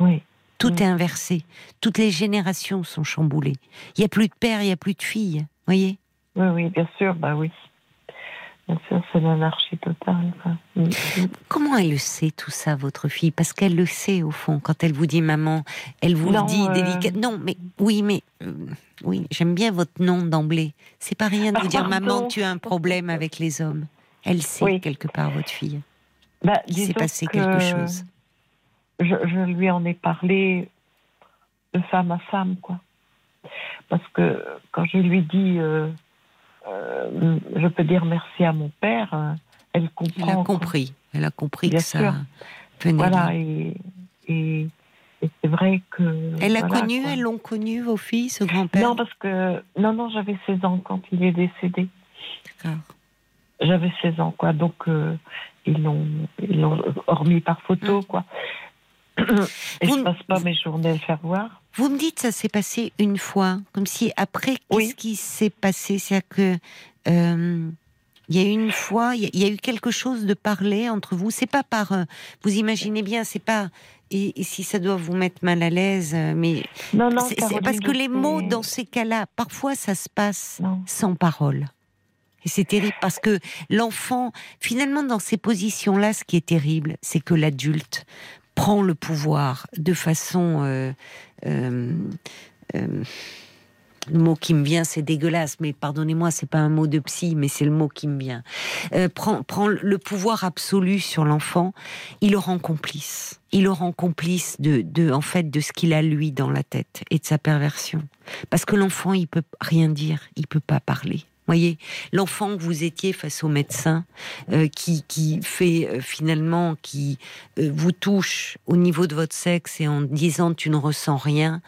Oui, tout Mm. est inversé toutes les générations sont chamboulées il y a plus de père il y a plus de fille voyez? Oui, oui, bien sûr, bah oui. Bien sûr, c'est l'anarchie totale. quoi. Mm, mm. comment elle le sait tout ça votre fille? Parce qu'elle le sait au fond quand elle vous dit maman elle vous Non, le dit euh, délicat non mais oui mais euh, oui j'aime bien votre nom d'emblée c'est pas rien de vous dire maman tu as un problème avec les hommes elle sait Oui. quelque part votre fille Bah, qu'il s'est passé que quelque chose Je, je lui en ai parlé de femme à femme, quoi. Parce que quand je lui dis, euh, euh, je peux dire merci à mon père, euh, elle comprend. elle a compris elle a compris Bien que ça sûr. venait Voilà, et, et, et c'est vrai que. elle a voilà, connu quoi. elles l'ont connu vos filles ce grand-père? Non, parce que. Non, non, j'avais 16 ans quand il est décédé. D'accord. J'avais 16 ans, quoi. Donc, euh, ils l'ont remis par photo, quoi. Et Vous- je passe pas mes journées à le faire voir. Vous me dites ça s'est passé une fois, comme si après, qu'est-ce qui s'est passé? C'est-à-dire que euh, il y a eu une fois, il y, a- il y a eu quelque chose de parler entre vous. C'est pas par, euh, vous imaginez bien, c'est pas. Et, et si ça doit vous mettre mal à l'aise, euh, mais Non, non, Caroline, parce que les mots dans ces cas-là, parfois ça se passe Non. sans parole. Et c'est terrible parce que l'enfant, finalement, dans ces positions-là, ce qui est terrible, c'est que l'adulte prend le pouvoir de façon. euh, euh, euh, le mot qui me vient, c'est dégueulasse, mais pardonnez-moi, c'est pas un mot de psy, mais c'est le mot qui me vient. Prend, prend le pouvoir absolu sur l'enfant, il le rend complice. Il le rend complice de, de, en fait, de ce qu'il a lui dans la tête et de sa perversion. Parce que l'enfant, il peut rien dire, il peut pas parler. Voyez, l'enfant que vous étiez face au médecin, euh, qui, qui fait euh, finalement, qui euh, vous touche au niveau de votre sexe et en disant tu ne ressens rien,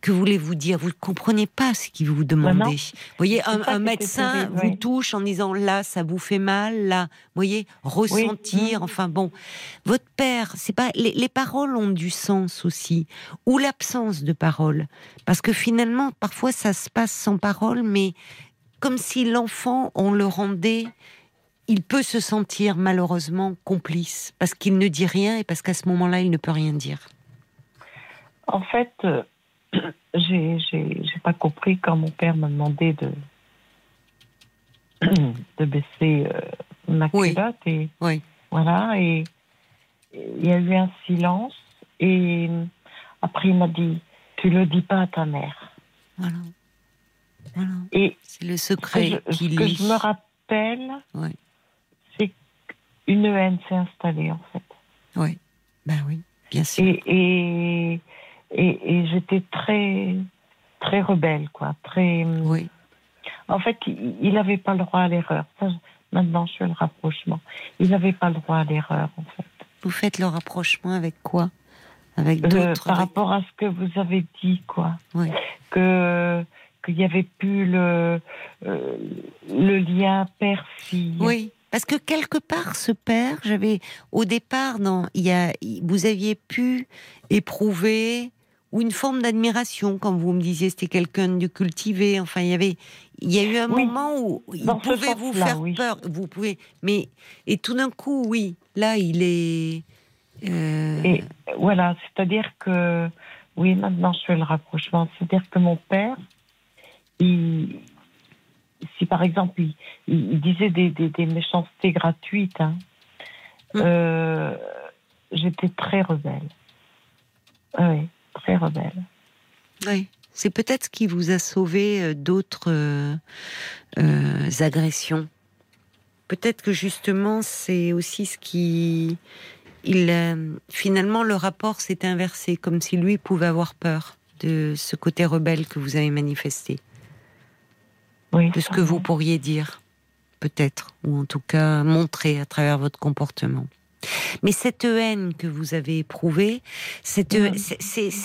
que voulez-vous dire? Vous ne comprenez pas ce qu'il vous demandez. vous voyez, un, médecin vous touche en disant là, ça vous fait mal, là, vous voyez, ressentir, enfin bon. Votre père, c'est pas. Les, les paroles ont du sens aussi, ou l'absence de paroles. Parce que finalement, parfois, ça se passe sans parole, mais comme si l'enfant, on le rendait, il peut se sentir malheureusement complice parce qu'il ne dit rien et parce qu'à ce moment-là, il ne peut rien dire. En fait, euh, j'ai pas compris quand mon père m'a demandé de de baisser euh, ma culotte et oui. voilà et il y a eu un silence et après il m'a dit tu le dis pas à ta mère. Voilà. Et c'est le secret qui Ce que je me rappelle, c'est qu'une haine s'est installée en fait. Oui, ben oui, bien sûr. Et, et, et, j'étais très très rebelle, quoi, très. Oui. En fait, il n'avait pas le droit à l'erreur. Maintenant, je fais le rapprochement. Il n'avait pas le droit à l'erreur, en fait. Vous faites le rapprochement avec quoi? Avec euh, d'autres Par rapport à ce que vous avez dit, quoi. Oui. Que qu'il n'y avait plus le, euh, le lien père-fille. Oui. Parce que quelque part, ce père, j'avais au départ, non, il y a, vous aviez pu éprouver ou une forme d'admiration quand vous me disiez c'était quelqu'un de cultivé. Enfin, il y avait, il y a eu un moment où il pouvait vous faire peur. Vous pouvez, mais et tout d'un coup, oui, là, il est. Euh, et voilà, c'est-à-dire que oui, maintenant je fais le rapprochement. C'est-à-dire que mon père, si par exemple il, disait des, méchancetés gratuites, hein, hum. euh, j'étais très rebelle. Oui, très rebelle. Oui. C'est peut-être ce qui vous a sauvé euh, d'autres euh, agressions. Peut-être que justement, c'est aussi ce qui. Il, finalement, le rapport s'est inversé, comme si lui pouvait avoir peur de ce côté rebelle que vous avez manifesté de ce que vous pourriez dire, peut-être, ou en tout cas montrer à travers votre comportement. Mais cette haine que vous avez éprouvée, c'est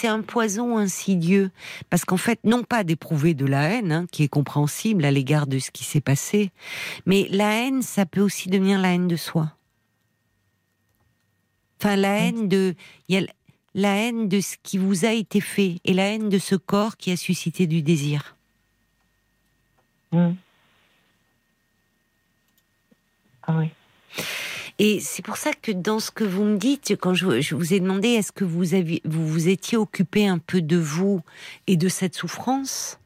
un poison insidieux. Parce qu'en fait, non pas d'éprouver de la haine, hein, qui est compréhensible à l'égard de ce qui s'est passé, mais la haine, ça peut aussi devenir la haine de soi. Enfin, la haine de. Y a la haine de ce qui vous a été fait et la haine de ce corps qui a suscité du désir. Mm. Ah oui. Et c'est pour ça que dans ce que vous me dites, quand je, vous ai demandé est-ce que vous, aviez, vous vous étiez occupé un peu de vous et de cette souffrance,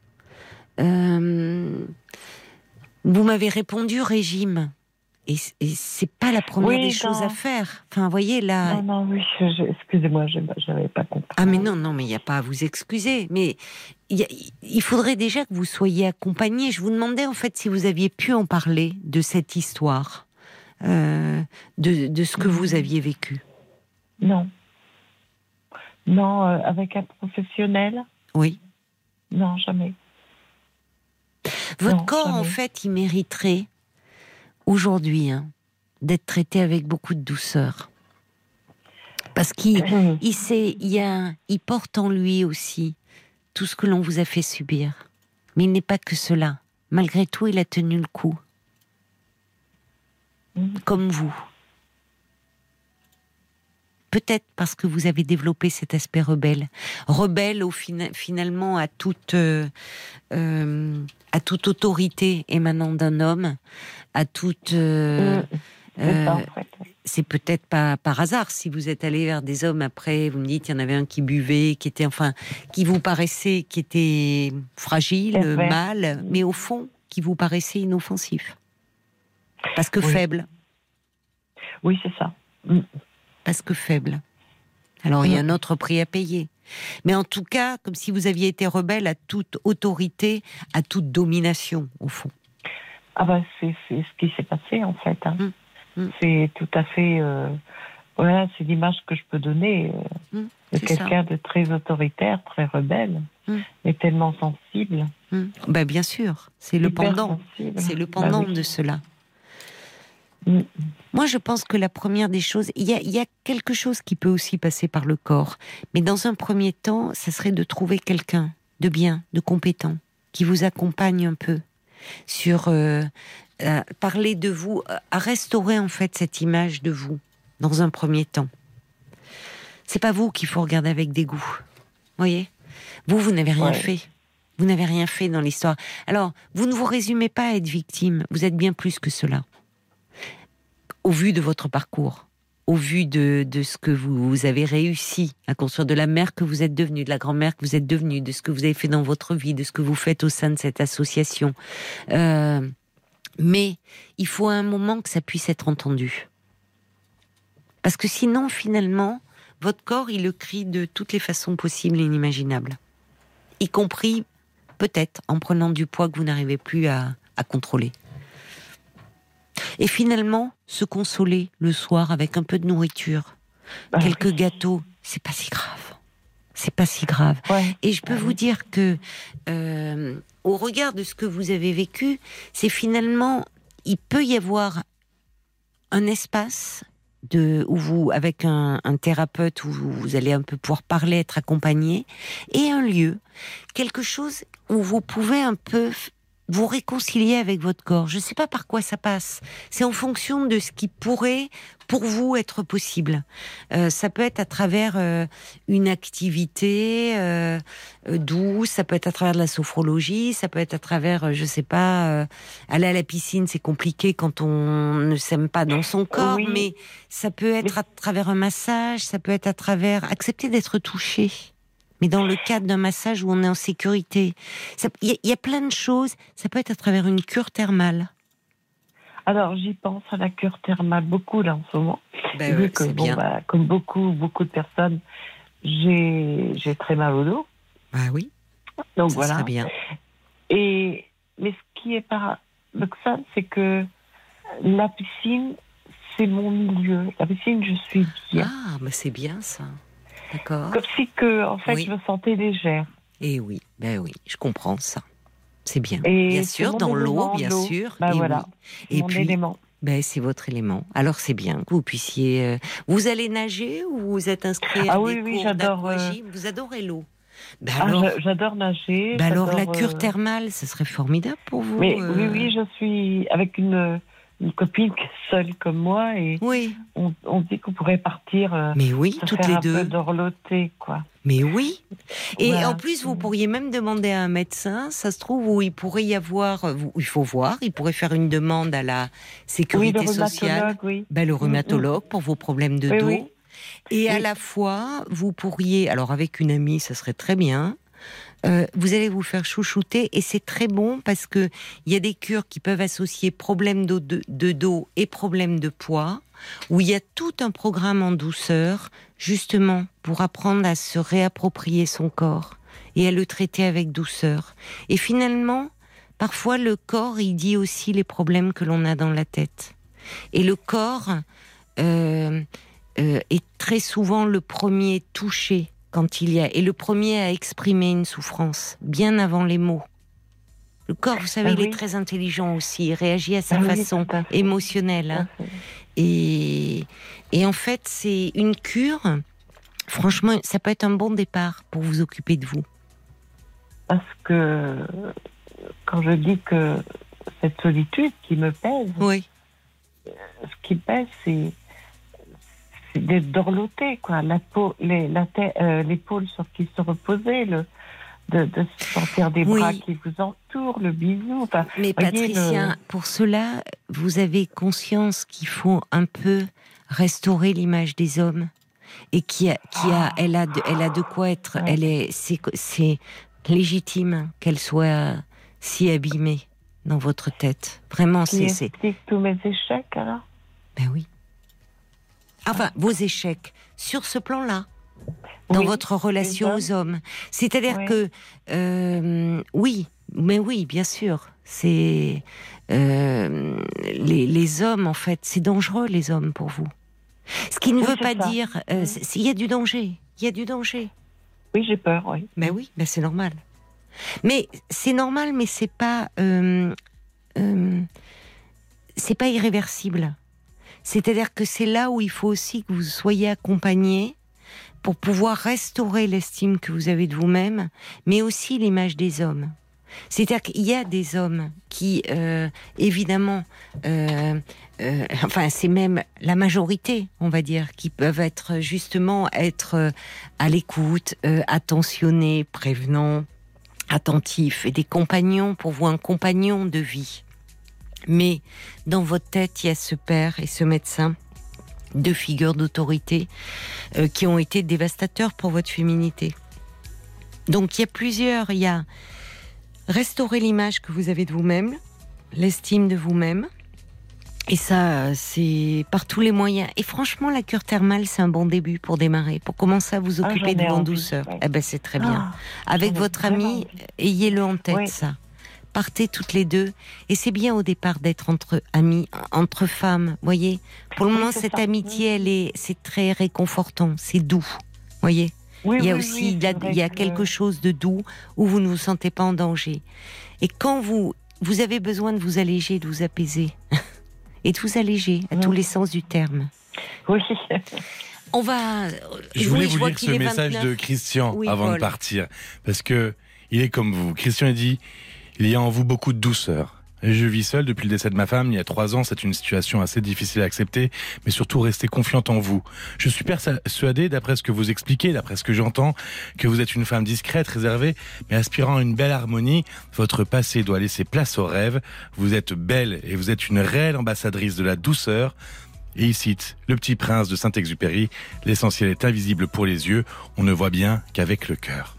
euh, vous m'avez répondu régime. Et, c'est pas la première des choses à faire. Enfin, voyez là. Non, non, oui, excusez-moi, je n'avais pas compris. Ah, mais non, non, mais il n'y a pas à vous excuser. Mais il faudrait déjà que vous soyez accompagné. Je vous demandais en fait si vous aviez pu en parler de cette histoire, euh, de, de, ce que vous aviez vécu. Non. Non, euh, avec un professionnel Oui. Non, jamais. Votre corps, en fait, il mériterait aujourd'hui hein, d'être traité avec beaucoup de douceur. Parce qu'il il sait, il, il porte en lui aussi tout ce que l'on vous a fait subir. Mais il n'est pas que cela. Malgré tout, il a tenu le coup. Comme vous. Peut-être parce que vous avez développé cet aspect rebelle. Rebelle au finalement à toute, euh, euh, à toute autorité émanant d'un homme, à toute. Euh, mm. C'est peut-être pas par hasard si vous êtes allé vers des hommes après, vous me dites il y en avait un qui buvait, qui était enfin, qui vous paraissait, qui était fragile, mal, mais au fond qui vous paraissait inoffensif, parce que faible. Oui, c'est ça. Mm. Parce que faible. Alors il y a mm. un autre prix à payer. Mais en tout cas, comme si vous aviez été rebelle à toute autorité, à toute domination, au fond. Ah ben, c'est ce qui s'est passé, en fait. Hein. Mm. Mm. C'est tout à fait... Euh, voilà, c'est l'image que je peux donner euh, Mm, de quelqu'un de très autoritaire, très rebelle, Mm. mais tellement sensible. Ben, bien sûr, c'est le pendant. C'est le Bah pendant oui. de cela. Moi, je pense que la première des choses, il y a, il y a quelque chose qui peut aussi passer par le corps. Mais dans un premier temps, ça serait de trouver quelqu'un de bien, de compétent, qui vous accompagne un peu sur euh, euh, parler de vous, euh, à restaurer en fait cette image de vous dans un premier temps. C'est pas vous qu'il faut regarder avec dégoût. Voyez? Vous, vous n'avez rien Ouais. fait. Vous n'avez rien fait dans l'histoire. Alors, vous ne vous résumez pas à être victime. Vous êtes bien plus que cela. Au vu de votre parcours, au vu de, ce que vous, avez réussi à construire, de la mère que vous êtes devenue, de la grand-mère que vous êtes devenue, de ce que vous avez fait dans votre vie, de ce que vous faites au sein de cette association. Euh, mais il faut un moment que ça puisse être entendu. Parce que sinon, finalement, votre corps, il le crie de toutes les façons possibles et inimaginables. Y compris, peut-être, en prenant du poids que vous n'arrivez plus à contrôler. Et finalement, se consoler le soir avec un peu de nourriture, Bah quelques oui. gâteaux, c'est pas si grave. C'est pas si grave. Ouais. Et je peux vous dire que, euh, au regard de ce que vous avez vécu, c'est finalement, il peut y avoir un espace de, où vous, avec un, un thérapeute, où vous, allez un peu pouvoir parler, être accompagné, et un lieu, quelque chose où vous pouvez un peu vous réconcilier avec votre corps. Je ne sais pas par quoi ça passe. C'est en fonction de ce qui pourrait, pour vous, être possible. Euh, ça peut être à travers euh, une activité euh, euh, douce, ça peut être à travers de la sophrologie, ça peut être à travers, euh, je sais pas, euh, aller à la piscine, c'est compliqué quand on ne s'aime pas dans son corps, Oui. mais ça peut être à travers un massage, ça peut être à travers accepter d'être touché. Mais dans le cadre d'un massage où on est en sécurité, il y, a- il y a plein de choses. Ça peut être à travers une cure thermale. Alors, j'y pense à la cure thermale beaucoup là en ce moment. Ben que, bon, bien. bah, comme beaucoup, beaucoup de personnes, j'ai très mal au dos. Ah oui, Donc ça voilà. bien. Et mais ce qui est paradoxal, c'est que la piscine, c'est mon milieu. La piscine, je suis bien. Ah, mais c'est bien ça. Comme si que, en fait, Oui. je me sentais légère. Et oui, ben oui, je comprends ça. C'est bien. Et bien sûr, dans l'eau, bien sûr. Bah et voilà. oui. Et mon puis, élément. ben, c'est votre élément. Alors c'est bien que vous puissiez. euh, Vous allez nager ou vous êtes inscrit à Ah des oui, oui, cours j'adore, euh, Vous adorez l'eau. Ben Ah, J'adore nager. ben alors la cure euh, thermale, ce serait formidable pour vous. Mais euh. oui, oui, je suis avec une, une copine seule comme moi et Oui, on, on dit qu'on pourrait partir euh, mais oui, se toutes faire les un peu deux. dorloter, quoi. Mais oui. Et Voilà. en plus, vous pourriez même demander à un médecin, ça se trouve, où il pourrait y avoir, euh, il faut voir, il pourrait faire une demande à la Oui, sécurité le sociale, rhumatologue, oui. ben, le Mm, rhumatologue pour vos problèmes de dos. Et à la fois, vous pourriez, alors avec une amie, ça serait très bien. Euh, vous allez vous faire chouchouter et c'est très bon parce que il y a des cures qui peuvent associer problèmes de, dos et problèmes de poids où il y a tout un programme en douceur justement pour apprendre à se réapproprier son corps et à le traiter avec douceur. Et finalement, parfois le corps, il dit aussi les problèmes que l'on a dans la tête. Et le corps euh, euh, est très souvent le premier touché quand il y a, et le premier à exprimer une souffrance, bien avant les mots. Le corps, vous savez, Ah il est très intelligent aussi, il réagit à sa Ah façon émotionnelle. hein. Et, et en fait, c'est une cure. Franchement, ça peut être un bon départ pour vous occuper de vous. Parce que quand je dis que cette solitude qui me pèse, Oui. ce qui pèse, c'est c'est d'être dorloté, quoi. La peau, les, la tête, euh, l'épaule sur qui se reposer, le, de, de sentir des Oui. bras qui vous entourent, le bisou. Enfin, Mais voyez, Patricia, pour cela, vous avez conscience qu'il faut un peu restaurer l'image des hommes et qui a, qui a, elle a, de, elle a de quoi être, Ouais. elle est, c'est, c'est légitime qu'elle soit si abîmée dans votre tête. Vraiment, qui c'est, c'est, explique tous mes échecs, alors? ben oui. Enfin, vos échecs sur ce plan-là. dans Oui, votre relation aux hommes. C'est-à-dire Oui. que euh, oui, mais oui, bien sûr, c'est euh, les, les hommes en fait, c'est dangereux les hommes pour vous. Ce qui ne Oui, veut pas ça. dire, euh, Mhm. c'est- il y a du danger. Il y a du danger. Oui, j'ai peur, oui. Ben oui, ben c'est normal. Mais c'est normal, mais c'est pas, euh, c'est pas irréversible. C'est-à-dire que c'est là où il faut aussi que vous soyez accompagné pour pouvoir restaurer l'estime que vous avez de vous-même, mais aussi l'image des hommes. C'est-à-dire qu'il y a des hommes qui, euh, évidemment, euh, euh, enfin c'est même la majorité, on va dire, qui peuvent être justement être euh, à l'écoute, euh, attentionnés, prévenants, attentifs, et des compagnons pour vous, un compagnon de vie. Mais dans votre tête, il y a ce père et ce médecin, deux figures d'autorité euh, qui ont été dévastateurs pour votre féminité. Donc il y a plusieurs, il y a restaurer l'image que vous avez de vous-même, l'estime de vous-même. Et ça, c'est par tous les moyens. Et franchement, la cure thermale, c'est un bon début pour démarrer, pour commencer à vous Ah, occuper de en douceur. ouais. Eh ben, c'est très bien. Ah, Avec votre ami, ayez-le en tête, Oui. ça. Partez toutes les deux. Et c'est bien au départ d'être entre amis, entre femmes. Voyez, pour le Oui, moment, cette ça. amitié, elle est, c'est très réconfortant, c'est doux. Voyez. Oui, Il y a oui, aussi, oui, il y a- quelque chose de doux où vous ne vous sentez pas en danger. Et quand vous, vous avez besoin de vous alléger, de vous apaiser, et de vous alléger à tous les sens du terme. Oui. On va. Je voulais Oui, vous lire ce message 29. de Christian Oui, avant de partir. Parce que il est comme vous. Christian a dit, il y a en vous beaucoup de douceur. Je vis seul depuis le décès de ma femme il y a trois ans. C'est une situation assez difficile à accepter, mais surtout restez confiante en vous. Je suis persuadé, d'après ce que vous expliquez, d'après ce que j'entends, que vous êtes une femme discrète, réservée, mais aspirant à une belle harmonie. Votre passé doit laisser place au rêve. Vous êtes belle et vous êtes une réelle ambassadrice de la douceur. Et il cite Le Petit Prince de Saint-Exupéry. L'essentiel est invisible pour les yeux. On ne voit bien qu'avec le cœur.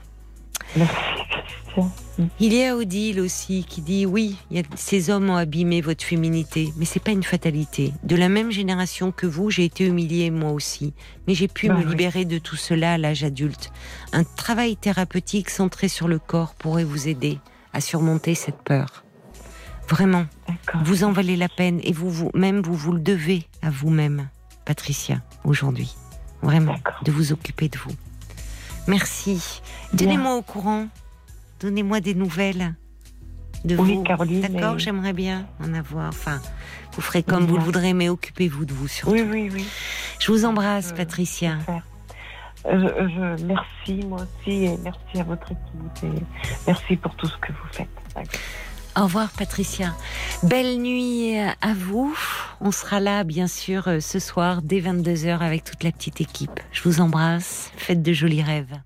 Merci, Christian. Il y a Odile aussi qui dit oui, il y a- ces hommes ont abîmé votre féminité, mais c'est pas une fatalité. De la même génération que vous, j'ai été humiliée moi aussi, mais j'ai pu Bah me oui. libérer de tout cela à l'âge adulte. Un travail thérapeutique centré sur le corps pourrait vous aider à surmonter cette peur. Vraiment, vous en valez la peine et vous, vous même vous vous le devez à vous-même, Patricia, aujourd'hui. Vraiment, de vous occuper de vous. Merci. Tenez-moi au courant. Donnez-moi des nouvelles de Oui, vous. Caroline, D'accord, et- j'aimerais bien en avoir. Enfin, vous ferez comme vous le voudrez, mais occupez-vous de vous surtout. Oui, oui, oui. Je vous embrasse, Euh, Patricia. Euh, je- merci, moi aussi, et merci à votre équipe, et merci pour tout ce que vous faites. Au revoir, Patricia. Belle nuit à vous. On sera là, bien sûr, ce soir, dès 22h avec toute la petite équipe. Je vous embrasse. Faites de jolis rêves.